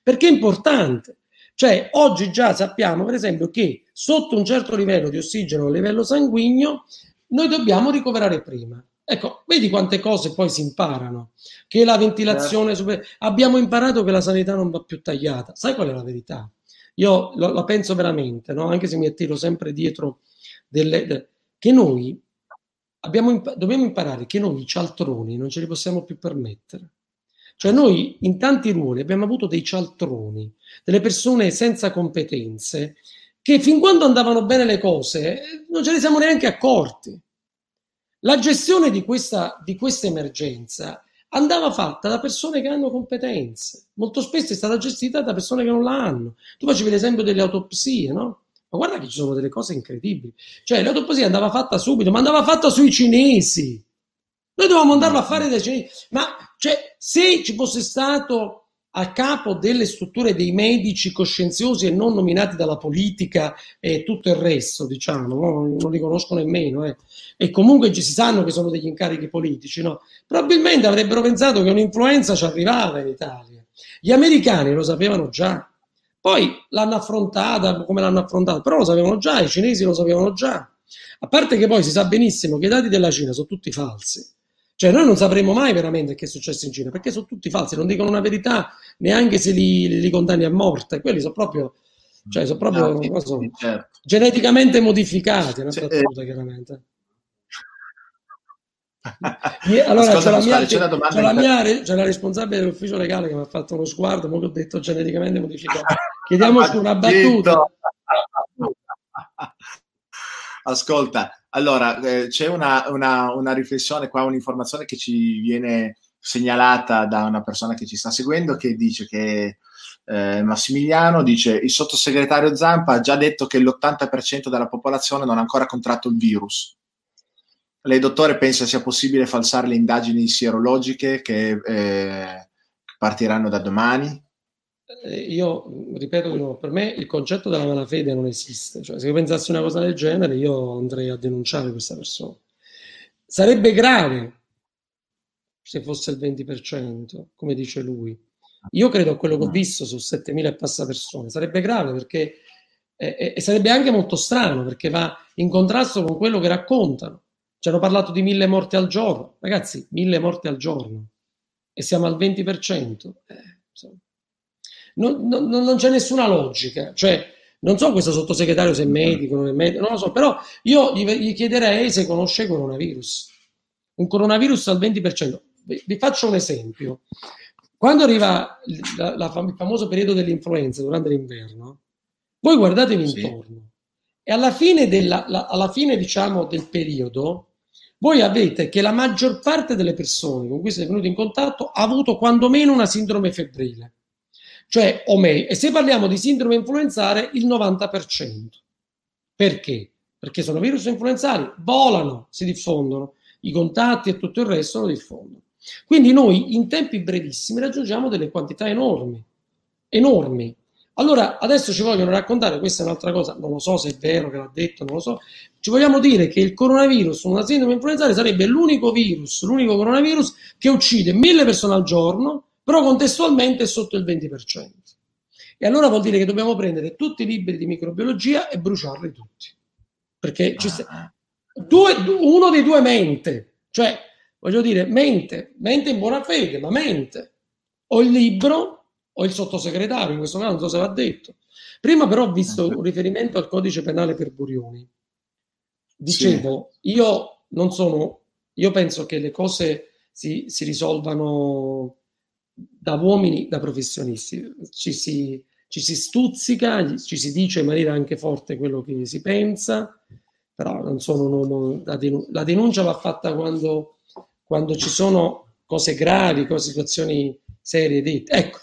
B: perché è importante. Cioè, oggi già sappiamo, per esempio, che sotto un certo livello di ossigeno a livello sanguigno, noi dobbiamo ricoverare prima. Ecco, vedi quante cose poi si imparano. Che la ventilazione, certo. super... abbiamo imparato che la sanità non va più tagliata. Sai qual è la verità? Io lo, la penso veramente, no? anche se mi attiro sempre dietro delle, de... che noi imp- dobbiamo imparare che noi i cialtroni non ce li possiamo più permettere. Cioè noi in tanti ruoli abbiamo avuto dei cialtroni, delle persone senza competenze, che fin quando andavano bene le cose non ce ne siamo neanche accorti. La gestione di questa, di questa emergenza andava fatta da persone che hanno competenze. Molto spesso è stata gestita da persone che non la hanno. Tu facevi l'esempio delle autopsie, no? Ma guarda che ci sono delle cose incredibili. Cioè, l'autoposia andava fatta subito, ma andava fatta sui cinesi. Noi dovevamo andarlo a fare dai cinesi. Ma cioè, se ci fosse stato a capo delle strutture dei medici coscienziosi e non nominati dalla politica e tutto il resto, diciamo, no? non li conosco nemmeno, eh. e comunque ci si sanno che sono degli incarichi politici, no? probabilmente avrebbero pensato che un'influenza ci arrivava in Italia. Gli americani lo sapevano già, poi l'hanno affrontata come l'hanno affrontata, però lo sapevano già, i cinesi lo sapevano già. A parte che poi si sa benissimo che i dati della Cina sono tutti falsi. Cioè noi non sapremo mai veramente che è successo in Cina, perché sono tutti falsi, non dicono una verità neanche se li, li condanni a morte. Quelli sono proprio, cioè, sono proprio ah, so, certo. geneticamente modificati, una cioè, battuta, eh, chiaramente. allora Ascolta, c'è, la mia, c'è, c'è, la mia, c'è la responsabile dell'ufficio legale che mi ha fatto uno sguardo, ma ho detto geneticamente modificato. Chiediamoci una battuta.
A: Ascolta, allora eh, c'è una, una, una, riflessione qua, un'informazione che ci viene segnalata da una persona che ci sta seguendo che dice che eh, Massimiliano dice il sottosegretario Zampa ha già detto che l'80% della popolazione non ha ancora contratto il virus lei, dottore, pensa sia possibile falsare le indagini sierologiche che eh, partiranno da domani?
B: Eh, io ripeto di nuovo, per me il concetto della malafede non esiste. Cioè, se io pensassi una cosa del genere, io andrei a denunciare questa persona. Sarebbe grave se fosse il 20%, come dice lui. Io credo a quello che ho visto su 7.000 e passa persone. Sarebbe grave perché e, e sarebbe anche molto strano perché va in contrasto con quello che raccontano. Ci hanno parlato di mille morti al giorno. Ragazzi, mille morti al giorno. E siamo al 20%. Eh, non, non, non, c'è nessuna logica. Cioè, non so questo sottosegretario se è medico, non è medico, non lo so, però io gli, gli chiederei se conosce il coronavirus. Un coronavirus al 20%. Vi, vi faccio un esempio. Quando arriva la, la, il famoso periodo dell'influenza durante l'inverno, voi guardatevi sì. intorno e alla fine, della, la, alla fine diciamo, del periodo voi avete che la maggior parte delle persone con cui siete venuti in contatto ha avuto quantomeno una sindrome febbrile. Cioè, o meglio, e se parliamo di sindrome influenzale, il 90%. Perché? Perché sono virus influenzali, volano, si diffondono, i contatti e tutto il resto lo diffondono. Quindi noi in tempi brevissimi raggiungiamo delle quantità enormi, enormi. Allora, adesso ci vogliono raccontare, questa è un'altra cosa, non lo so se è vero che l'ha detto, non lo so, ci vogliamo dire che il coronavirus, una sindrome influenzale, sarebbe l'unico virus, l'unico coronavirus che uccide mille persone al giorno, però contestualmente è sotto il 20%. E allora vuol dire che dobbiamo prendere tutti i libri di microbiologia e bruciarli tutti. Perché sta... due, uno dei due mente, cioè, voglio dire, mente, mente in buona fede, ma mente. O il libro o il sottosegretario, in questo caso non so se l'ha detto. Prima però ho visto un riferimento al codice penale per Burioni. Dicevo, sì. io non sono, io penso che le cose si, si risolvano da uomini, da professionisti, ci si, ci si stuzzica, ci si dice in maniera anche forte quello che si pensa, però non sono un uomo da denuncia. La denuncia va fatta quando, quando ci sono cose gravi, cose, situazioni serie dette. Ecco,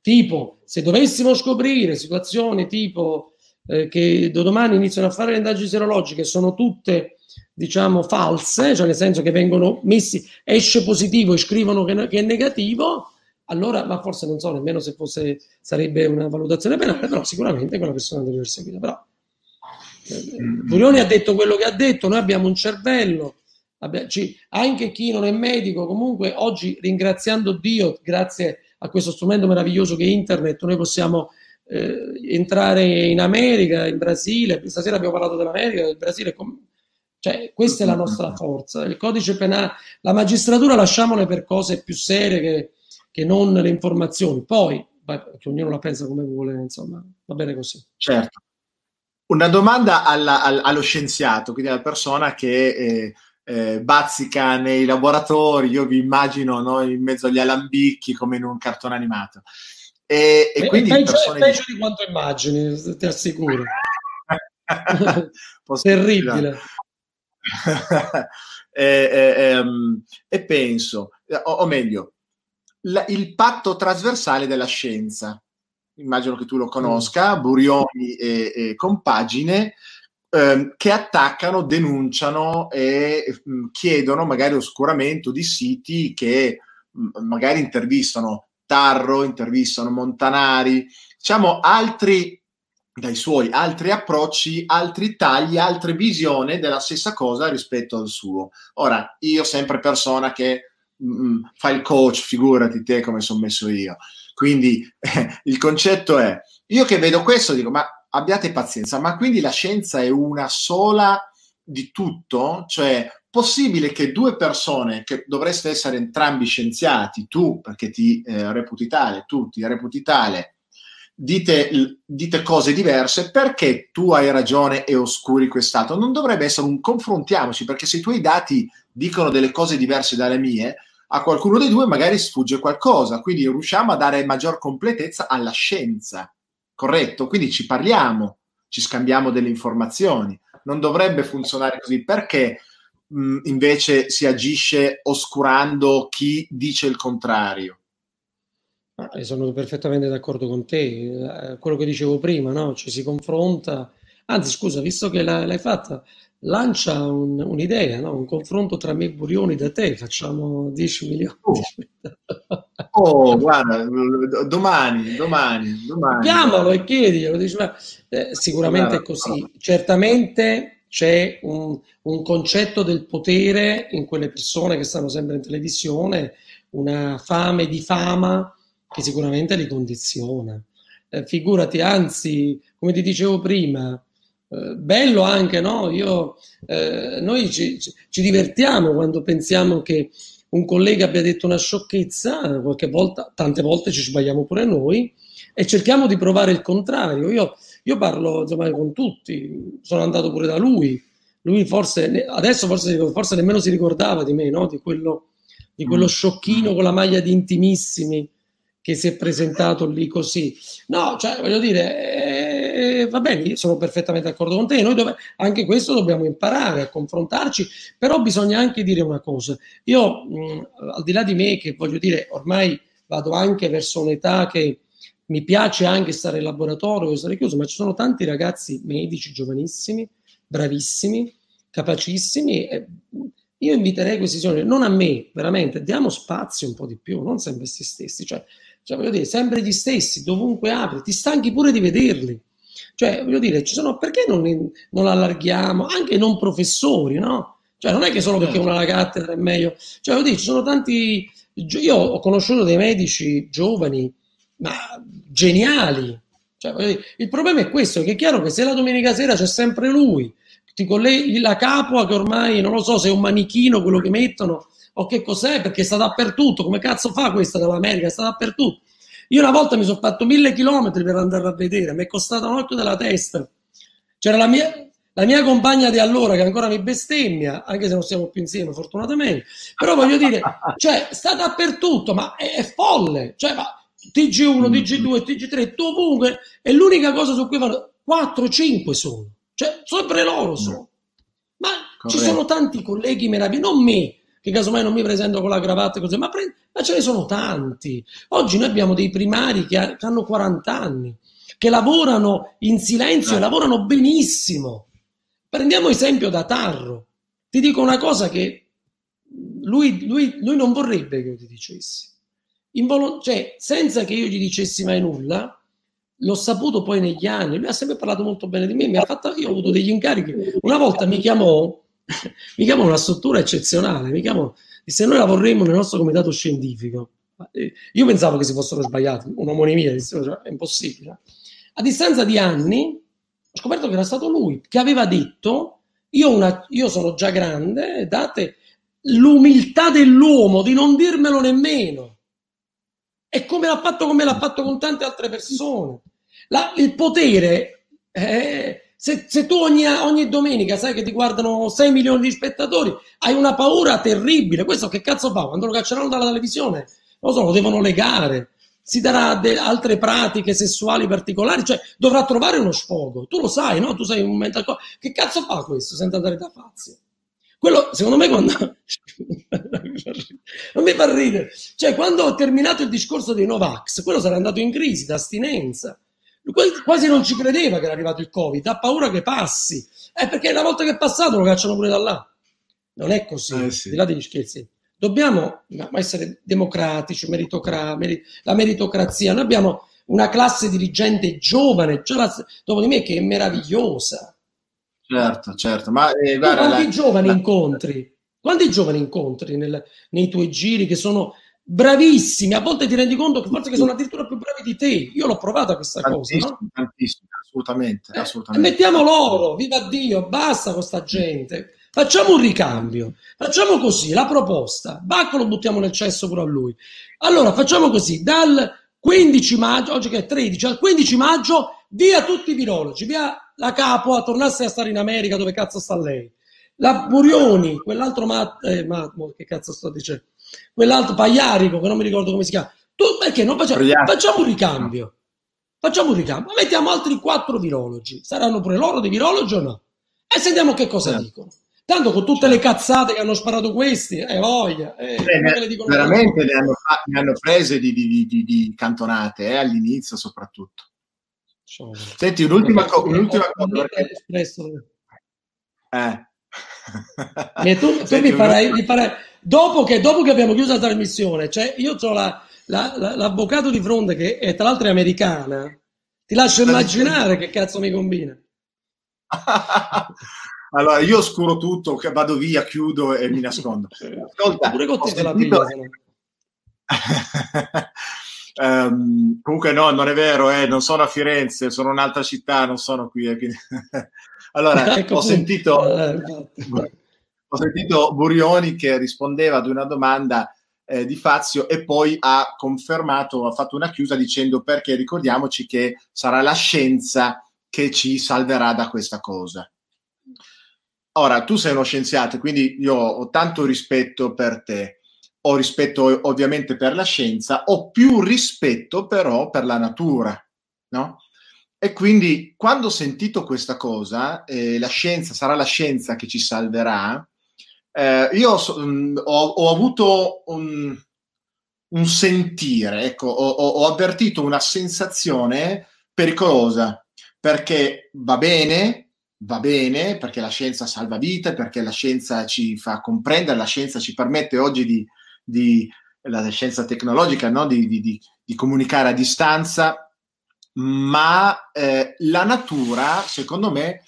B: tipo, se dovessimo scoprire situazioni tipo eh, che da domani iniziano a fare le indagini serologiche, sono tutte diciamo false, cioè nel senso che vengono messi, esce positivo e scrivono che, che è negativo, allora, ma forse non so nemmeno se fosse, sarebbe una valutazione penale, però sicuramente quella persona deve essere seguita. Però eh, Burioni ha detto quello che ha detto, noi abbiamo un cervello, abbia, ci, anche chi non è medico, comunque oggi ringraziando Dio, grazie a questo strumento meraviglioso che è internet, noi possiamo eh, entrare in America, in Brasile, stasera abbiamo parlato dell'America, del Brasile, cioè questa è la nostra forza. Il codice penale, la magistratura lasciamole per cose più serie che che non le informazioni. Poi, che ognuno la pensa come vuole, insomma, va bene così.
A: Certo. Una domanda alla, all, allo scienziato, quindi alla persona che eh, eh, bazzica nei laboratori, io vi immagino no, in mezzo agli alambicchi come in un cartone animato.
B: E, e quindi peggio, persone... peggio di quanto immagini, ti assicuro. Terribile.
A: e, e, ehm, e, penso, o, o meglio, la, il patto trasversale della scienza. Immagino che tu lo conosca, mm. Burioni e, e compagine, ehm, che attaccano, denunciano e mh, mm, chiedono magari oscuramento di siti che mh, mm, magari intervistano Tarro, intervistano Montanari, diciamo altri dai suoi altri approcci, altri tagli, altre visioni della stessa cosa rispetto al suo. Ora, io sempre persona che Mm, fai il coach, figurati te come sono messo io. Quindi eh, il concetto è, io che vedo questo dico, ma abbiate pazienza, ma quindi la scienza è una sola di tutto? Cioè, possibile che due persone che dovreste essere entrambi scienziati, tu perché ti eh, reputi tale, tu ti reputi tale, dite, dite, cose diverse, perché tu hai ragione e oscuri quest'altro? Non dovrebbe essere un confrontiamoci, perché se i tuoi dati dicono delle cose diverse dalle mie, a qualcuno dei due magari sfugge qualcosa, quindi riusciamo a dare maggior completezza alla scienza, corretto? Quindi ci parliamo, ci scambiamo delle informazioni. Non dovrebbe funzionare così perché mh, invece si agisce oscurando chi dice il contrario.
B: sono perfettamente d'accordo con te. Eh, quello che dicevo prima, no? ci si confronta. Anzi, scusa, visto che l'hai fatta, lancia un, un'idea, no? un confronto tra me e Burioni da te, facciamo 10 milioni.
A: Oh, oh guarda, domani, domani, domani.
B: Chiamalo e chiediglielo, dici, ma, eh, sicuramente è così. Certamente c'è un, un, concetto del potere in quelle persone che stanno sempre in televisione, una fame di fama che sicuramente li condiziona. Eh, figurati, anzi, come ti dicevo prima, eh, bello anche, no? Io, eh, noi ci, ci, divertiamo quando pensiamo che un collega abbia detto una sciocchezza, qualche volta, tante volte ci sbagliamo pure noi, e cerchiamo di provare il contrario. Io, io parlo insomma, con tutti, sono andato pure da lui. Lui forse, adesso forse, forse nemmeno si ricordava di me, no? di, quello, di quello mm. sciocchino con la maglia di intimissimi che si è presentato lì così. No, cioè, voglio dire, eh, va bene, sono perfettamente d'accordo con te, noi dove, anche questo dobbiamo imparare a confrontarci, però bisogna anche dire una cosa. Io, mh, al di là di me, che voglio dire, ormai vado anche verso un'età che mi piace anche stare in laboratorio, stare chiuso, ma ci sono tanti ragazzi medici giovanissimi, bravissimi, capacissimi. E, io inviterei questi signori, non a me, veramente, diamo spazio un po' di più, non sempre questi stessi. Cioè, cioè, voglio dire, sempre gli stessi, dovunque apri, ti stanchi pure di vederli. Cioè, voglio dire, ci sono, perché non, non allarghiamo anche non professori, no? Cioè, non è che solo perché certo. uno alla cattedra è meglio. Cioè, voglio dire, ci sono tanti. Io ho conosciuto dei medici giovani, ma geniali. Cioè, dire, il problema è questo: che è chiaro che se la domenica sera c'è sempre lui, ti colleghi la capua che ormai non lo so se è un manichino quello che mettono o che cos'è, perché sta dappertutto. Come cazzo fa questa dall'America? Sta dappertutto. Io una volta mi sono fatto mille chilometri per andare a vedere, mi è costato un occhio della testa. C'era la mia, la mia compagna di allora che ancora mi bestemmia, anche se non siamo più insieme, fortunatamente. Però voglio dire, cioè, sta dappertutto, ma è, è folle. Cioè, ma TG1, TG2, TG3, ovunque, è l'unica cosa su cui fanno 4, 5 sono, cioè sempre loro sono. Ma Corretto. ci sono tanti colleghi meravigliosi, non me, che casomai non mi presento con la cravatta così, ma, pre- ma ce ne sono tanti. Oggi noi abbiamo dei primari che, ha- che hanno 40 anni, che lavorano in silenzio e eh. lavorano benissimo. Prendiamo esempio da Tarro. Ti dico una cosa che lui, lui, lui non vorrebbe che io ti dicessi. Invol- cioè, senza che io gli dicessi mai nulla, l'ho saputo poi negli anni. Lui ha sempre parlato molto bene di me. Mi ha fatto, io ho avuto degli incarichi. Una volta mi chiamò mi chiamano una struttura eccezionale, mi chiamano, se noi la vorremmo nel nostro comitato scientifico. Eh, io pensavo che si fossero sbagliati, un'omonimia, cioè, è impossibile. A distanza di anni ho scoperto che era stato lui che aveva detto io, una, io sono già grande, date l'umiltà dell'uomo di non dirmelo nemmeno. E come l'ha fatto, come l'ha fatto con tante altre persone. La, il potere è, se, se tu ogni, ogni, domenica sai che ti guardano 6 milioni di spettatori, hai una paura terribile. Questo che cazzo fa? Quando lo cacceranno dalla televisione, lo so, lo devono legare. Si darà de- altre pratiche sessuali particolari, cioè dovrà trovare uno sfogo. Tu lo sai, no? Tu sei un mental coach. Che cazzo fa questo senza andare da pazzi? Quello, secondo me, quando. non mi fa ridere. Cioè, quando ho terminato il discorso dei Novax, quello sarà andato in crisi d'astinenza quasi non ci credeva che era arrivato il Covid, ha paura che passi. È perché una volta che è passato lo cacciano pure da là. Non è così, eh sì. di là degli scherzi. Dobbiamo essere democratici, meritocra- meri- la meritocrazia. Noi abbiamo una classe dirigente giovane, dopo di me, che è meravigliosa.
A: Certo, certo. Ma
B: eh, guarda, quanti la, giovani la... incontri? Quanti giovani incontri nel, nei tuoi giri che sono bravissimi, a volte ti rendi conto che forse che sono addirittura più bravi di te. Io l'ho provata questa
A: tantissimo,
B: cosa. No?
A: Tantissimo, assolutamente. Eh, assolutamente.
B: mettiamo loro, viva Dio, basta con sta gente. Facciamo un ricambio, facciamo così, la proposta, Bacco lo buttiamo nel cesso pure a lui. Allora facciamo così, dal 15 maggio, oggi che è 13, al 15 maggio, via tutti i virologi, via la capo a tornarsi a stare in America dove cazzo sta lei. La Burioni, quell'altro ma, eh, ma che cazzo sto dicendo? Quell'altro Pagliarico, che non mi ricordo come si chiama. Tu, perché non facciamo, facciamo un ricambio? Facciamo un ricambio, mettiamo altri quattro virologi. Saranno pure loro dei virologi o no? E sentiamo che cosa certo. dicono. Tanto con tutte le cazzate che hanno sparato questi, eh, voglia. Eh,
A: eh, veramente ne hanno, ne hanno, prese di, di, di, di cantonate, eh, all'inizio soprattutto. Senti, un'ultima, co- un'ultima cosa.
B: Eh. E tu, tu mi, farai, mi farai dopo che, dopo che abbiamo chiuso la trasmissione, cioè io ho la, la, la, l'avvocato di fronte che è, tra l'altro è americana, ti lascio immaginare che cazzo mi combina.
A: allora io oscuro tutto, vado via, chiudo e mi nascondo. Ascolta, pure con te la piglia. um, comunque no, non è vero, eh, non sono a Firenze, sono un'altra città, non sono qui. Eh, quindi... allora, ecco ho sentito... Ho sentito Burioni che rispondeva ad una domanda eh, di Fazio e poi ha confermato, ha fatto una chiusa dicendo perché ricordiamoci che sarà la scienza che ci salverà da questa cosa. Ora, tu sei uno scienziato, quindi io ho tanto rispetto per te, ho rispetto ovviamente per la scienza, ho più rispetto però per la natura, no? E quindi quando ho sentito questa cosa, eh, la scienza sarà la scienza che ci salverà, eh, io so, mh, mm, ho, ho, avuto un, un sentire, ecco, ho, ho, avvertito una sensazione pericolosa perché va bene, va bene, perché la scienza salva vite, perché la scienza ci fa comprendere, la scienza ci permette oggi di, di la scienza tecnologica, no? di, di, di, comunicare a distanza, ma eh, la natura, secondo me,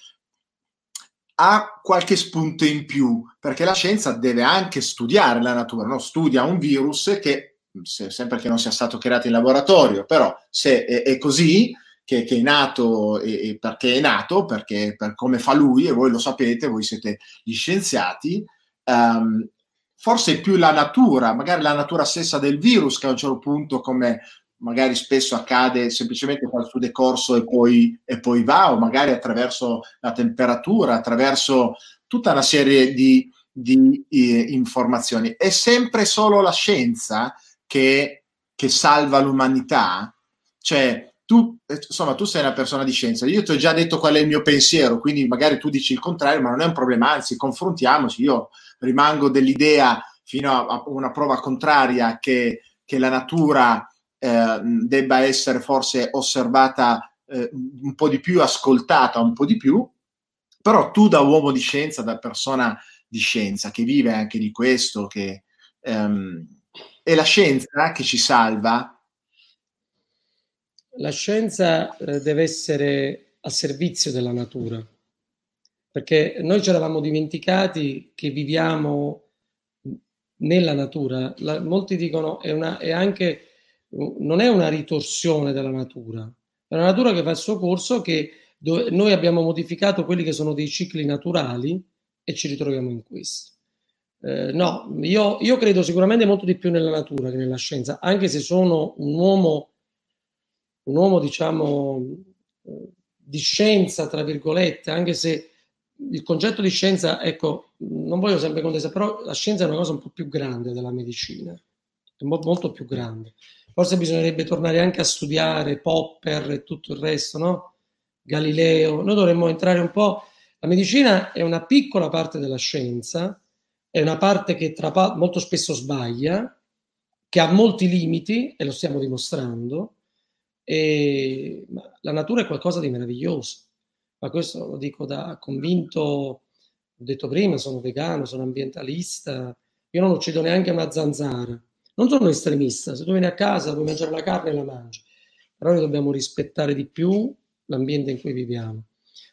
A: ha qualche spunto in più, perché la scienza deve anche studiare la natura, no? studia un virus che, se, sempre che non sia stato creato in laboratorio, però se è, è così, che, che, è nato e, e, perché è nato, perché per come fa lui, e voi lo sapete, voi siete gli scienziati, um, forse più la natura, magari la natura stessa del virus che a un certo punto, come magari spesso accade semplicemente fa suo decorso e poi, e poi va, o magari attraverso la temperatura, attraverso tutta una serie di, di eh, informazioni. È sempre solo la scienza che che salva l'umanità? Cioè, tu, insomma, tu sei una persona di scienza, io ti ho già detto qual è il mio pensiero, quindi magari tu dici il contrario, ma non è un problema, anzi, confrontiamoci, io rimango dell'idea fino a, una prova contraria che, che la natura eh, debba essere forse osservata eh, un po' di più, ascoltata un po' di più, però tu da uomo di scienza, da persona di scienza che vive anche di questo, che ehm, è la scienza che ci salva.
B: La scienza eh, deve essere a servizio della natura, perché noi ci eravamo dimenticati che viviamo nella natura. La, molti dicono è, una, è anche, non è una ritorsione della natura, è una natura che fa il suo corso, che noi abbiamo modificato quelli che sono dei cicli naturali e ci ritroviamo in questo. Eh, no, io, io, credo sicuramente molto di più nella natura che nella scienza, anche se sono un uomo, un uomo diciamo, eh, di scienza, tra virgolette, anche se il concetto di scienza, ecco, non voglio sempre contestare, però la scienza è una cosa un po' più grande della medicina, è mo- molto più grande. Forse bisognerebbe tornare anche a studiare Popper e tutto il resto, no? Galileo. Noi dovremmo entrare un po'. La medicina è una piccola parte della scienza, è una parte che tra, molto spesso sbaglia, che ha molti limiti, e lo stiamo dimostrando, e la natura è qualcosa di meraviglioso ma questo lo dico da convinto, ho detto prima, sono vegano, sono ambientalista, io non uccido neanche una zanzara, non sono estremista, se tu vieni a casa puoi mangiare la carne e la mangi, però noi dobbiamo rispettare di più l'ambiente in cui viviamo.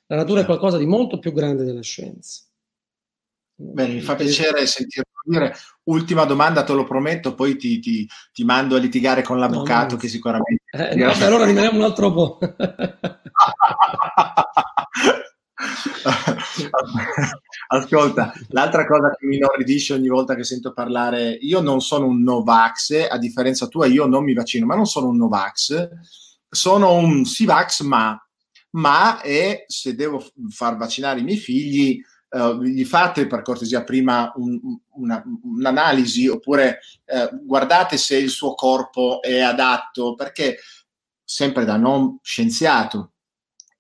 B: La natura è certo. qualcosa di molto più grande della scienza.
A: Bene, mi fa piacere sentirlo dire. Ultima domanda, te lo prometto, poi ti, ti, ti mando a litigare con l'avvocato no, che sicuramente...
B: Eh, no, allora rimaniamo un altro po'.
A: Ascolta, l'altra cosa che mi inorridisce ogni volta che sento parlare, io non sono un Novax, a differenza tua io non mi vaccino, ma non sono un Novax, sono un Sivax ma, ma è, se devo far vaccinare i miei figli, uh, gli fate per cortesia prima un, una, un'analisi oppure uh, guardate se il suo corpo è adatto, perché sempre da non scienziato,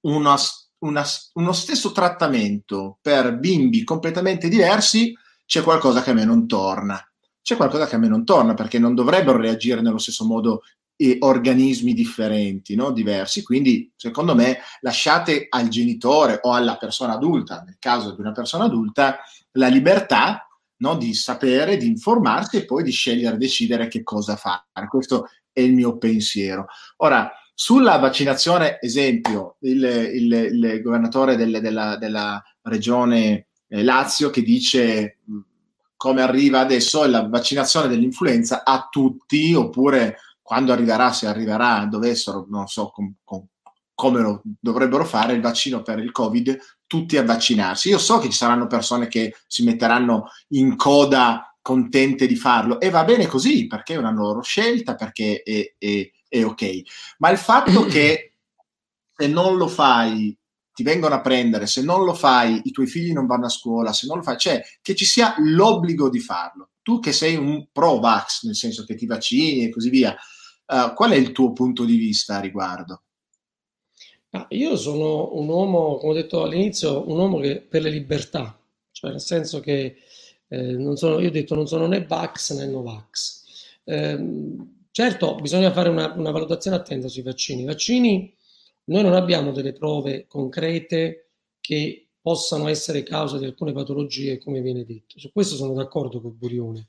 A: una, una, uno stesso trattamento per bimbi completamente diversi, c'è qualcosa che a me non torna. C'è qualcosa che a me non torna perché non dovrebbero reagire nello stesso modo e organismi differenti, no? diversi. Quindi, secondo me, lasciate al genitore o alla persona adulta, nel caso di una persona adulta, la libertà no? di sapere, di informarsi e poi di scegliere, decidere che cosa fare. Questo è il mio pensiero. Ora, sulla vaccinazione, esempio, il, il, il governatore del, della, della, regione eh, Lazio che dice come arriva adesso la vaccinazione dell'influenza a tutti, oppure quando arriverà, se arriverà, dovessero, non so com, com, come lo dovrebbero fare, il vaccino per il Covid, tutti a vaccinarsi. Io so che ci saranno persone che si metteranno in coda contente di farlo e va bene così perché è una loro scelta, perché è, è, è ok. Ma il fatto che se non lo fai ti vengono a prendere, se non lo fai i tuoi figli non vanno a scuola, se non lo fai, cioè che ci sia l'obbligo di farlo. Tu che sei un pro-vax, nel senso che ti vaccini e così via, uh, qual è il tuo punto di vista a riguardo?
B: Ah, io sono un uomo, come ho detto all'inizio, un uomo che per le libertà, cioè nel senso che eh, non sono, io ho detto non sono né Vax né Novax. Eh, Certo, bisogna fare una, una valutazione attenta sui vaccini. I vaccini, noi non abbiamo delle prove concrete che possano essere causa di alcune patologie, come viene detto. Su questo sono d'accordo con Burione.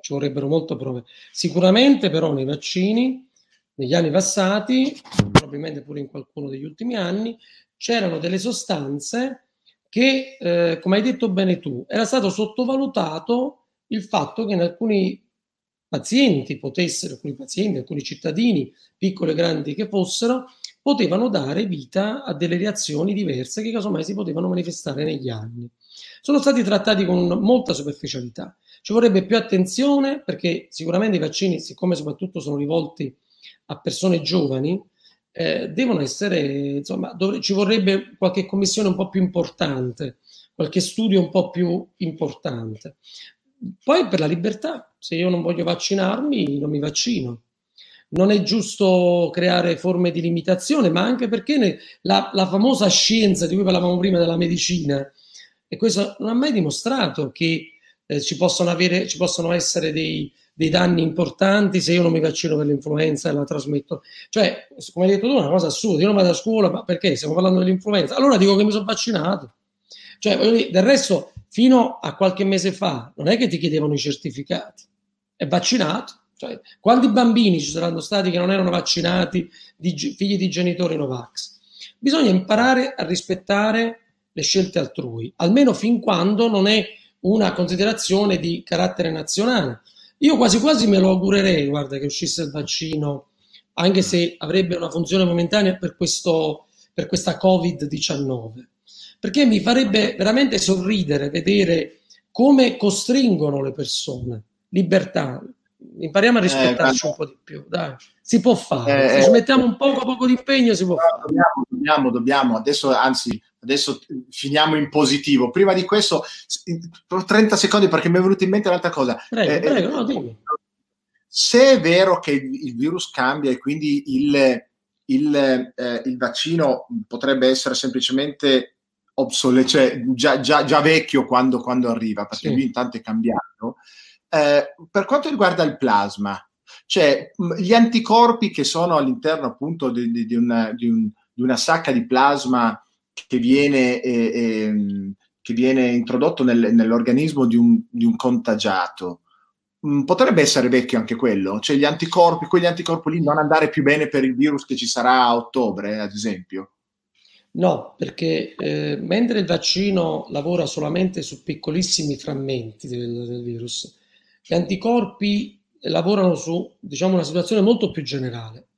B: Ci vorrebbero molte prove. Sicuramente però nei vaccini, negli anni passati, probabilmente pure in qualcuno degli ultimi anni, c'erano delle sostanze che, eh, come hai detto bene tu, era stato sottovalutato il fatto che in alcuni pazienti potessero, alcuni pazienti, alcuni cittadini, piccoli e grandi che fossero, potevano dare vita a delle reazioni diverse che casomai si potevano manifestare negli anni. Sono stati trattati con molta superficialità. Ci vorrebbe più attenzione perché sicuramente i vaccini, siccome soprattutto sono rivolti a persone giovani, eh, devono essere, insomma, dov- ci vorrebbe qualche commissione un po' più importante, qualche studio un po' più importante. Poi per la libertà, se io non voglio vaccinarmi, non mi vaccino. non è giusto creare forme di limitazione, ma anche perché ne, la, la, famosa scienza di cui parlavamo prima della medicina, e questo non ha mai dimostrato che eh, ci, possono avere, ci possono essere dei, dei danni importanti se io non mi vaccino per l'influenza e la trasmetto. Cioè, come hai detto tu, è una cosa assurda. Io non vado a scuola, ma perché? Stiamo parlando dell'influenza. Allora dico che mi sono vaccinato. Cioè, del resto, fino a qualche mese fa, non è che ti chiedevano i certificati. È vaccinato. Cioè, quanti bambini ci saranno stati che non erano vaccinati, di, figli di genitori Novax? Bisogna imparare a rispettare le scelte altrui, almeno fin quando non è una considerazione di carattere nazionale. Io quasi quasi me lo augurerei, guarda, che uscisse il vaccino, anche se avrebbe una funzione momentanea per, questo, per questa Covid-19, perché mi farebbe veramente sorridere vedere come costringono le persone. Libertà, impariamo a eh, rispettarci eh, un po' di più, dai. Si può fare, eh, se ci mettiamo un poco poco di impegno si può fare.
A: Dobbiamo, dobbiamo, dobbiamo, adesso anzi, adesso finiamo in positivo. Prima di questo, 30 secondi perché mi è venuta in mente un'altra cosa.
B: Prego, eh, prego, no, dimmi.
A: Se è vero che il virus cambia e quindi il, il, eh, il vaccino potrebbe essere semplicemente obsoleto, cioè già, già, già vecchio quando, quando, arriva, perché sì. lui intanto è cambiato. Eh, per quanto riguarda il plasma, cioè gli anticorpi che sono all'interno appunto di, di, di, una, di un, una, sacca di plasma che viene, eh, eh, che viene introdotto nel, nell'organismo di un, un contagiato, mm, potrebbe essere vecchio anche quello, cioè gli anticorpi, quegli anticorpi lì non andare più bene per il virus che ci sarà a ottobre, ad esempio.
B: No, perché eh, mentre il vaccino lavora solamente su piccolissimi frammenti del, del virus, gli anticorpi lavorano su diciamo, una situazione molto più generale.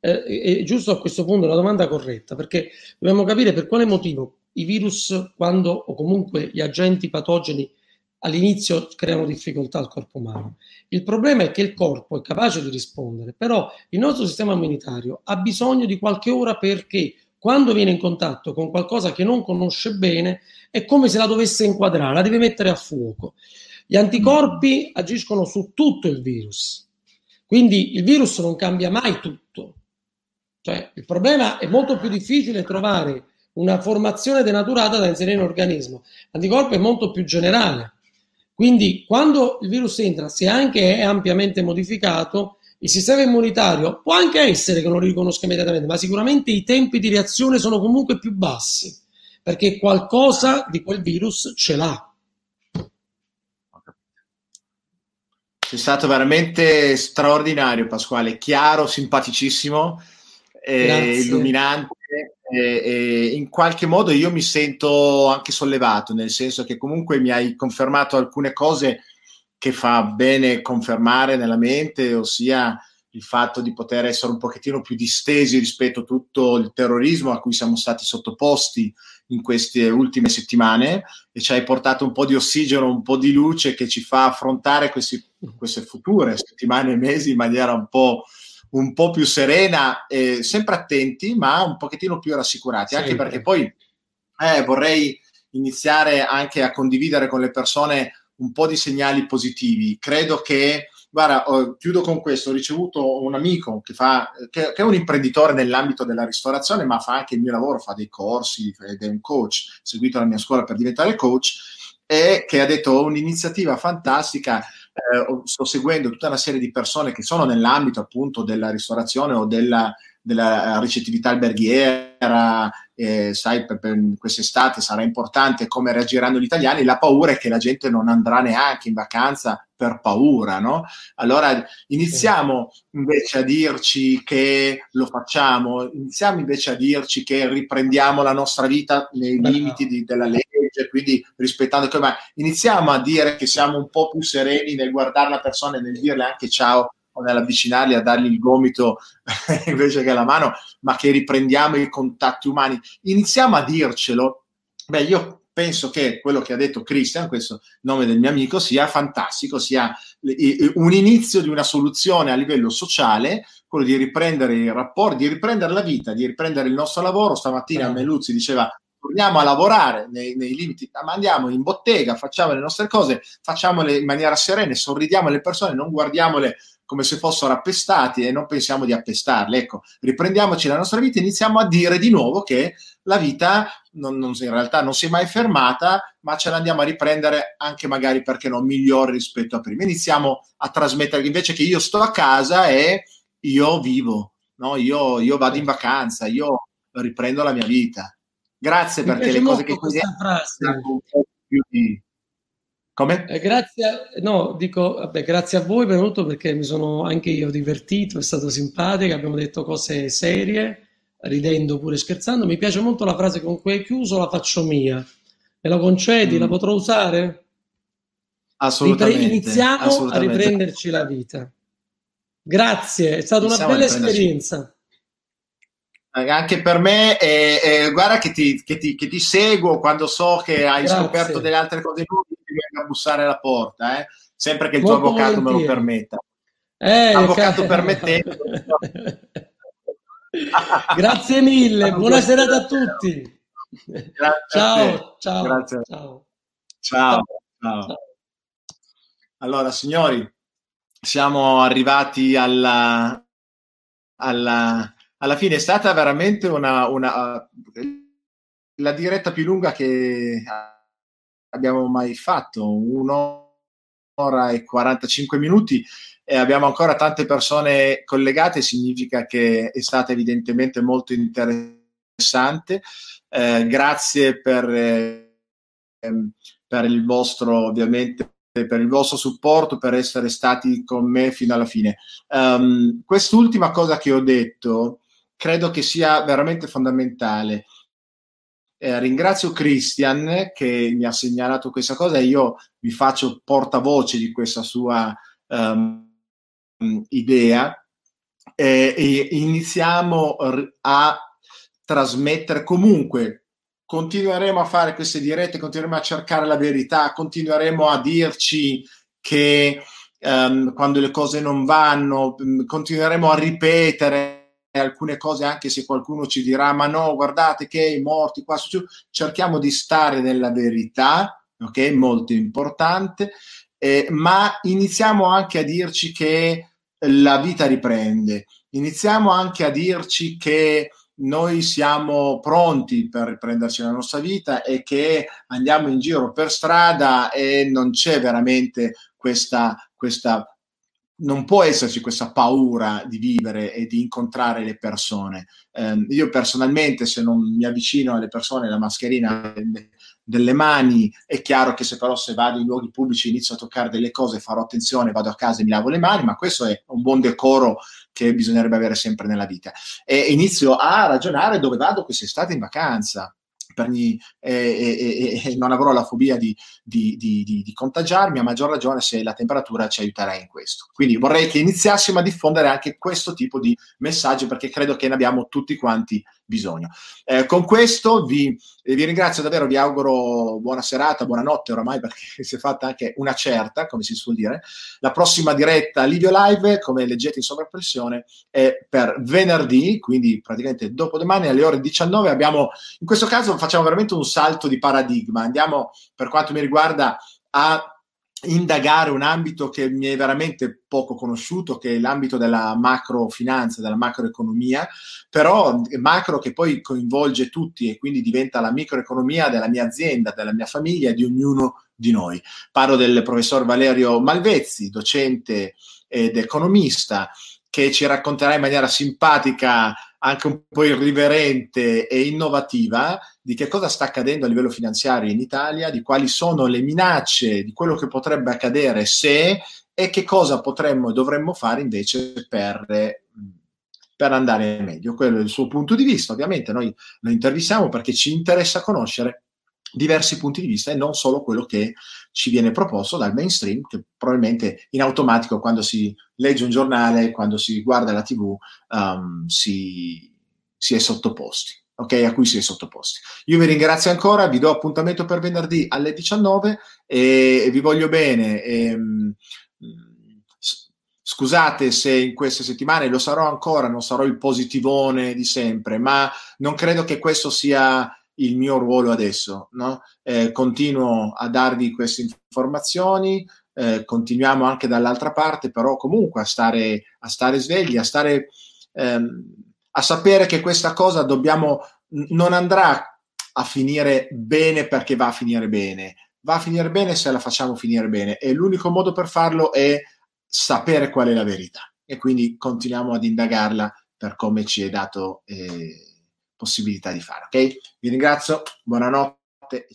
B: eh, è giusto a questo punto una domanda corretta, perché dobbiamo capire per quale motivo i virus, quando o comunque gli agenti patogeni all'inizio creano difficoltà al corpo umano. Il problema è che il corpo è capace di rispondere, però il nostro sistema immunitario ha bisogno di qualche ora perché quando viene in contatto con qualcosa che non conosce bene è come se la dovesse inquadrare, la deve mettere a fuoco. Gli anticorpi agiscono su tutto il virus, quindi il virus non cambia mai tutto. Cioè, il problema è molto più difficile trovare una formazione denaturata da inserire in organismo. L'anticorpo è molto più generale. Quindi, quando il virus entra, se anche è ampiamente modificato, il sistema immunitario può anche essere che non lo riconosca immediatamente, ma sicuramente i tempi di reazione sono comunque più bassi, perché qualcosa di quel virus ce l'ha.
A: Sei stato veramente straordinario, Pasquale, chiaro, simpaticissimo, eh, illuminante. E, e in qualche modo io mi sento anche sollevato, nel senso che comunque mi hai confermato alcune cose che fa bene confermare nella mente, ossia il fatto di poter essere un pochettino più distesi rispetto a tutto il terrorismo a cui siamo stati sottoposti in queste ultime settimane e ci hai portato un po' di ossigeno, un po' di luce che ci fa affrontare questi, queste future settimane e mesi in maniera un po', un po' più serena, e sempre attenti, ma un pochettino più rassicurati, anche perché poi eh, vorrei iniziare anche a condividere con le persone un po' di segnali positivi. Credo che Guarda, chiudo con questo. Ho ricevuto un amico che, fa, che, che, è un imprenditore nell'ambito della ristorazione, ma fa anche il mio lavoro, fa dei corsi ed è un coach, seguito la mia scuola per diventare coach, e che ha detto ho un'iniziativa fantastica. Eh, sto seguendo tutta una serie di persone che sono nell'ambito appunto della ristorazione o della, della ricettività alberghiera, eh, sai, per, per quest'estate sarà importante come reagiranno gli italiani. La paura è che la gente non andrà neanche in vacanza per paura, no? Allora iniziamo invece a dirci che lo facciamo, iniziamo invece a dirci che riprendiamo la nostra vita nei limiti di, della legge, quindi rispettando che, ma iniziamo a dire che siamo un po' più sereni nel guardare la persona e nel dirle anche ciao nell'avvicinarli a dargli il gomito invece che la mano, ma che riprendiamo i contatti umani. Iniziamo a dircelo. Beh, io penso che quello che ha detto Christian, questo nome del mio amico, sia fantastico, sia un inizio di una soluzione a livello sociale, quello di riprendere i rapporti, di riprendere la vita, di riprendere il nostro lavoro. Stamattina uh Meluzzi diceva torniamo a lavorare nei, nei, limiti, ma andiamo in bottega, facciamo le nostre cose, facciamole in maniera serena, sorridiamo alle persone, non guardiamole come se fossero appestati e non pensiamo di appestarle. Ecco, riprendiamoci la nostra vita e iniziamo a dire di nuovo che la vita non, non, in realtà non si è mai fermata, ma ce l'andiamo a riprendere anche magari perché non migliore rispetto a prima. Iniziamo a trasmettere invece che io sto a casa e io vivo, no? io, io vado in vacanza, io riprendo la mia vita. Grazie Mi perché le cose che
B: questa frase. più di come? Eh, grazie, no, dico, vabbè, grazie a voi benvenuto perché mi sono anche io divertito, è stato simpatico, abbiamo detto cose serie, ridendo pure scherzando. Mi piace molto la frase con cui hai chiuso, la faccio mia. Me la concedi? Mm. La potrò usare?
A: Assolutamente.
B: Ripre- iniziamo assolutamente. a riprenderci la vita. Grazie, è stata iniziamo una bella esperienza
A: anche per me, eh, eh, guarda che ti, che, ti, che ti, seguo quando so che hai Grazie. scoperto delle altre cose nuove, ti vengo a bussare alla porta, eh? sempre che il Molto tuo avvocato volentieri. me lo permetta.
B: Eh,
A: avvocato permettendo.
B: Grazie mille, buona serata a tutti. Ciao, ciao,
A: Grazie. ciao, ciao, ciao. Allora, signori, siamo arrivati alla, alla alla fine è stata veramente una, una, la diretta più lunga che abbiamo mai fatto, un'ora e 45 minuti e abbiamo ancora tante persone collegate, significa che è stata evidentemente molto interessante. Eh, grazie per, eh, per il vostro, ovviamente, per il vostro supporto, per essere stati con me fino alla fine. Um, quest'ultima cosa che ho detto credo che sia veramente fondamentale. Eh, ringrazio Christian che mi ha segnalato questa cosa e io vi faccio portavoce di questa sua um, idea. Eh, e iniziamo a trasmettere. Comunque continueremo a fare queste dirette continueremo a cercare la verità continueremo a dirci che um, quando le cose non vanno continueremo a ripetere alcune cose anche se qualcuno ci dirà ma no guardate che i morti qua su. Cerchiamo di stare nella verità ok? Molto importante eh, ma iniziamo anche a dirci che la vita riprende. Iniziamo anche a dirci che noi siamo pronti per riprenderci la nostra vita e che andiamo in giro per strada e non c'è veramente questa, questa non può esserci questa paura di vivere e di incontrare le persone. Eh, io personalmente, se non mi avvicino alle persone, la mascherina delle mani, è chiaro che se però se vado in luoghi pubblici inizio a toccare delle cose, farò attenzione, vado a casa e mi lavo le mani, ma questo è un buon decoro che bisognerebbe avere sempre nella vita. E inizio a ragionare dove vado quest'estate in vacanza gli, eh, eh, non avrò la fobia di, di, di, di, contagiarmi, a maggior ragione se la temperatura ci aiuterà in questo. Quindi vorrei che iniziassimo a diffondere anche questo tipo di messaggi perché credo che ne abbiamo tutti quanti bisogno. Eh, con questo vi, vi, ringrazio davvero, vi auguro buona serata, buonanotte oramai perché si è fatta anche una certa, come si suol dire. La prossima diretta Livio Live, come leggete in sovrappressione, è per venerdì, quindi praticamente dopodomani alle ore 19. Abbiamo, in questo caso facciamo veramente un salto di paradigma, andiamo per quanto mi riguarda a indagare un ambito che mi è veramente poco conosciuto, che è l'ambito della macrofinanza, della macroeconomia, però macro che poi coinvolge tutti e quindi diventa la microeconomia della mia azienda, della mia famiglia di ognuno di noi. Parlo del professor Valerio Malvezzi, docente ed economista, che ci racconterà in maniera simpatica, anche un po' irriverente e innovativa, di che cosa sta accadendo a livello finanziario in Italia, di quali sono le minacce, di quello che potrebbe accadere se e che cosa potremmo e dovremmo fare invece per, per andare meglio. Quello è il suo punto di vista, ovviamente noi lo intervistiamo perché ci interessa conoscere diversi punti di vista e non solo quello che ci viene proposto dal mainstream, che probabilmente in automatico quando si legge un giornale, quando si guarda la tv, um, si, si, è sottoposti. Ok, a cui si è sottoposti. Io vi ringrazio ancora, vi do appuntamento per venerdì alle 19 e, vi voglio bene. E, um, Scusate se in queste settimane lo sarò ancora, non sarò il positivone di sempre, ma non credo che questo sia il mio ruolo adesso. No? Eh, continuo a darvi queste informazioni, eh, continuiamo anche dall'altra parte, però comunque a stare, a stare svegli, a, stare, ehm, a sapere che questa cosa dobbiamo, non andrà a finire bene perché va a finire bene, va a finire bene se la facciamo finire bene e l'unico modo per farlo è sapere qual è la verità e quindi continuiamo ad indagarla per come ci è dato eh, possibilità di fare. Ok? Vi ringrazio, buonanotte.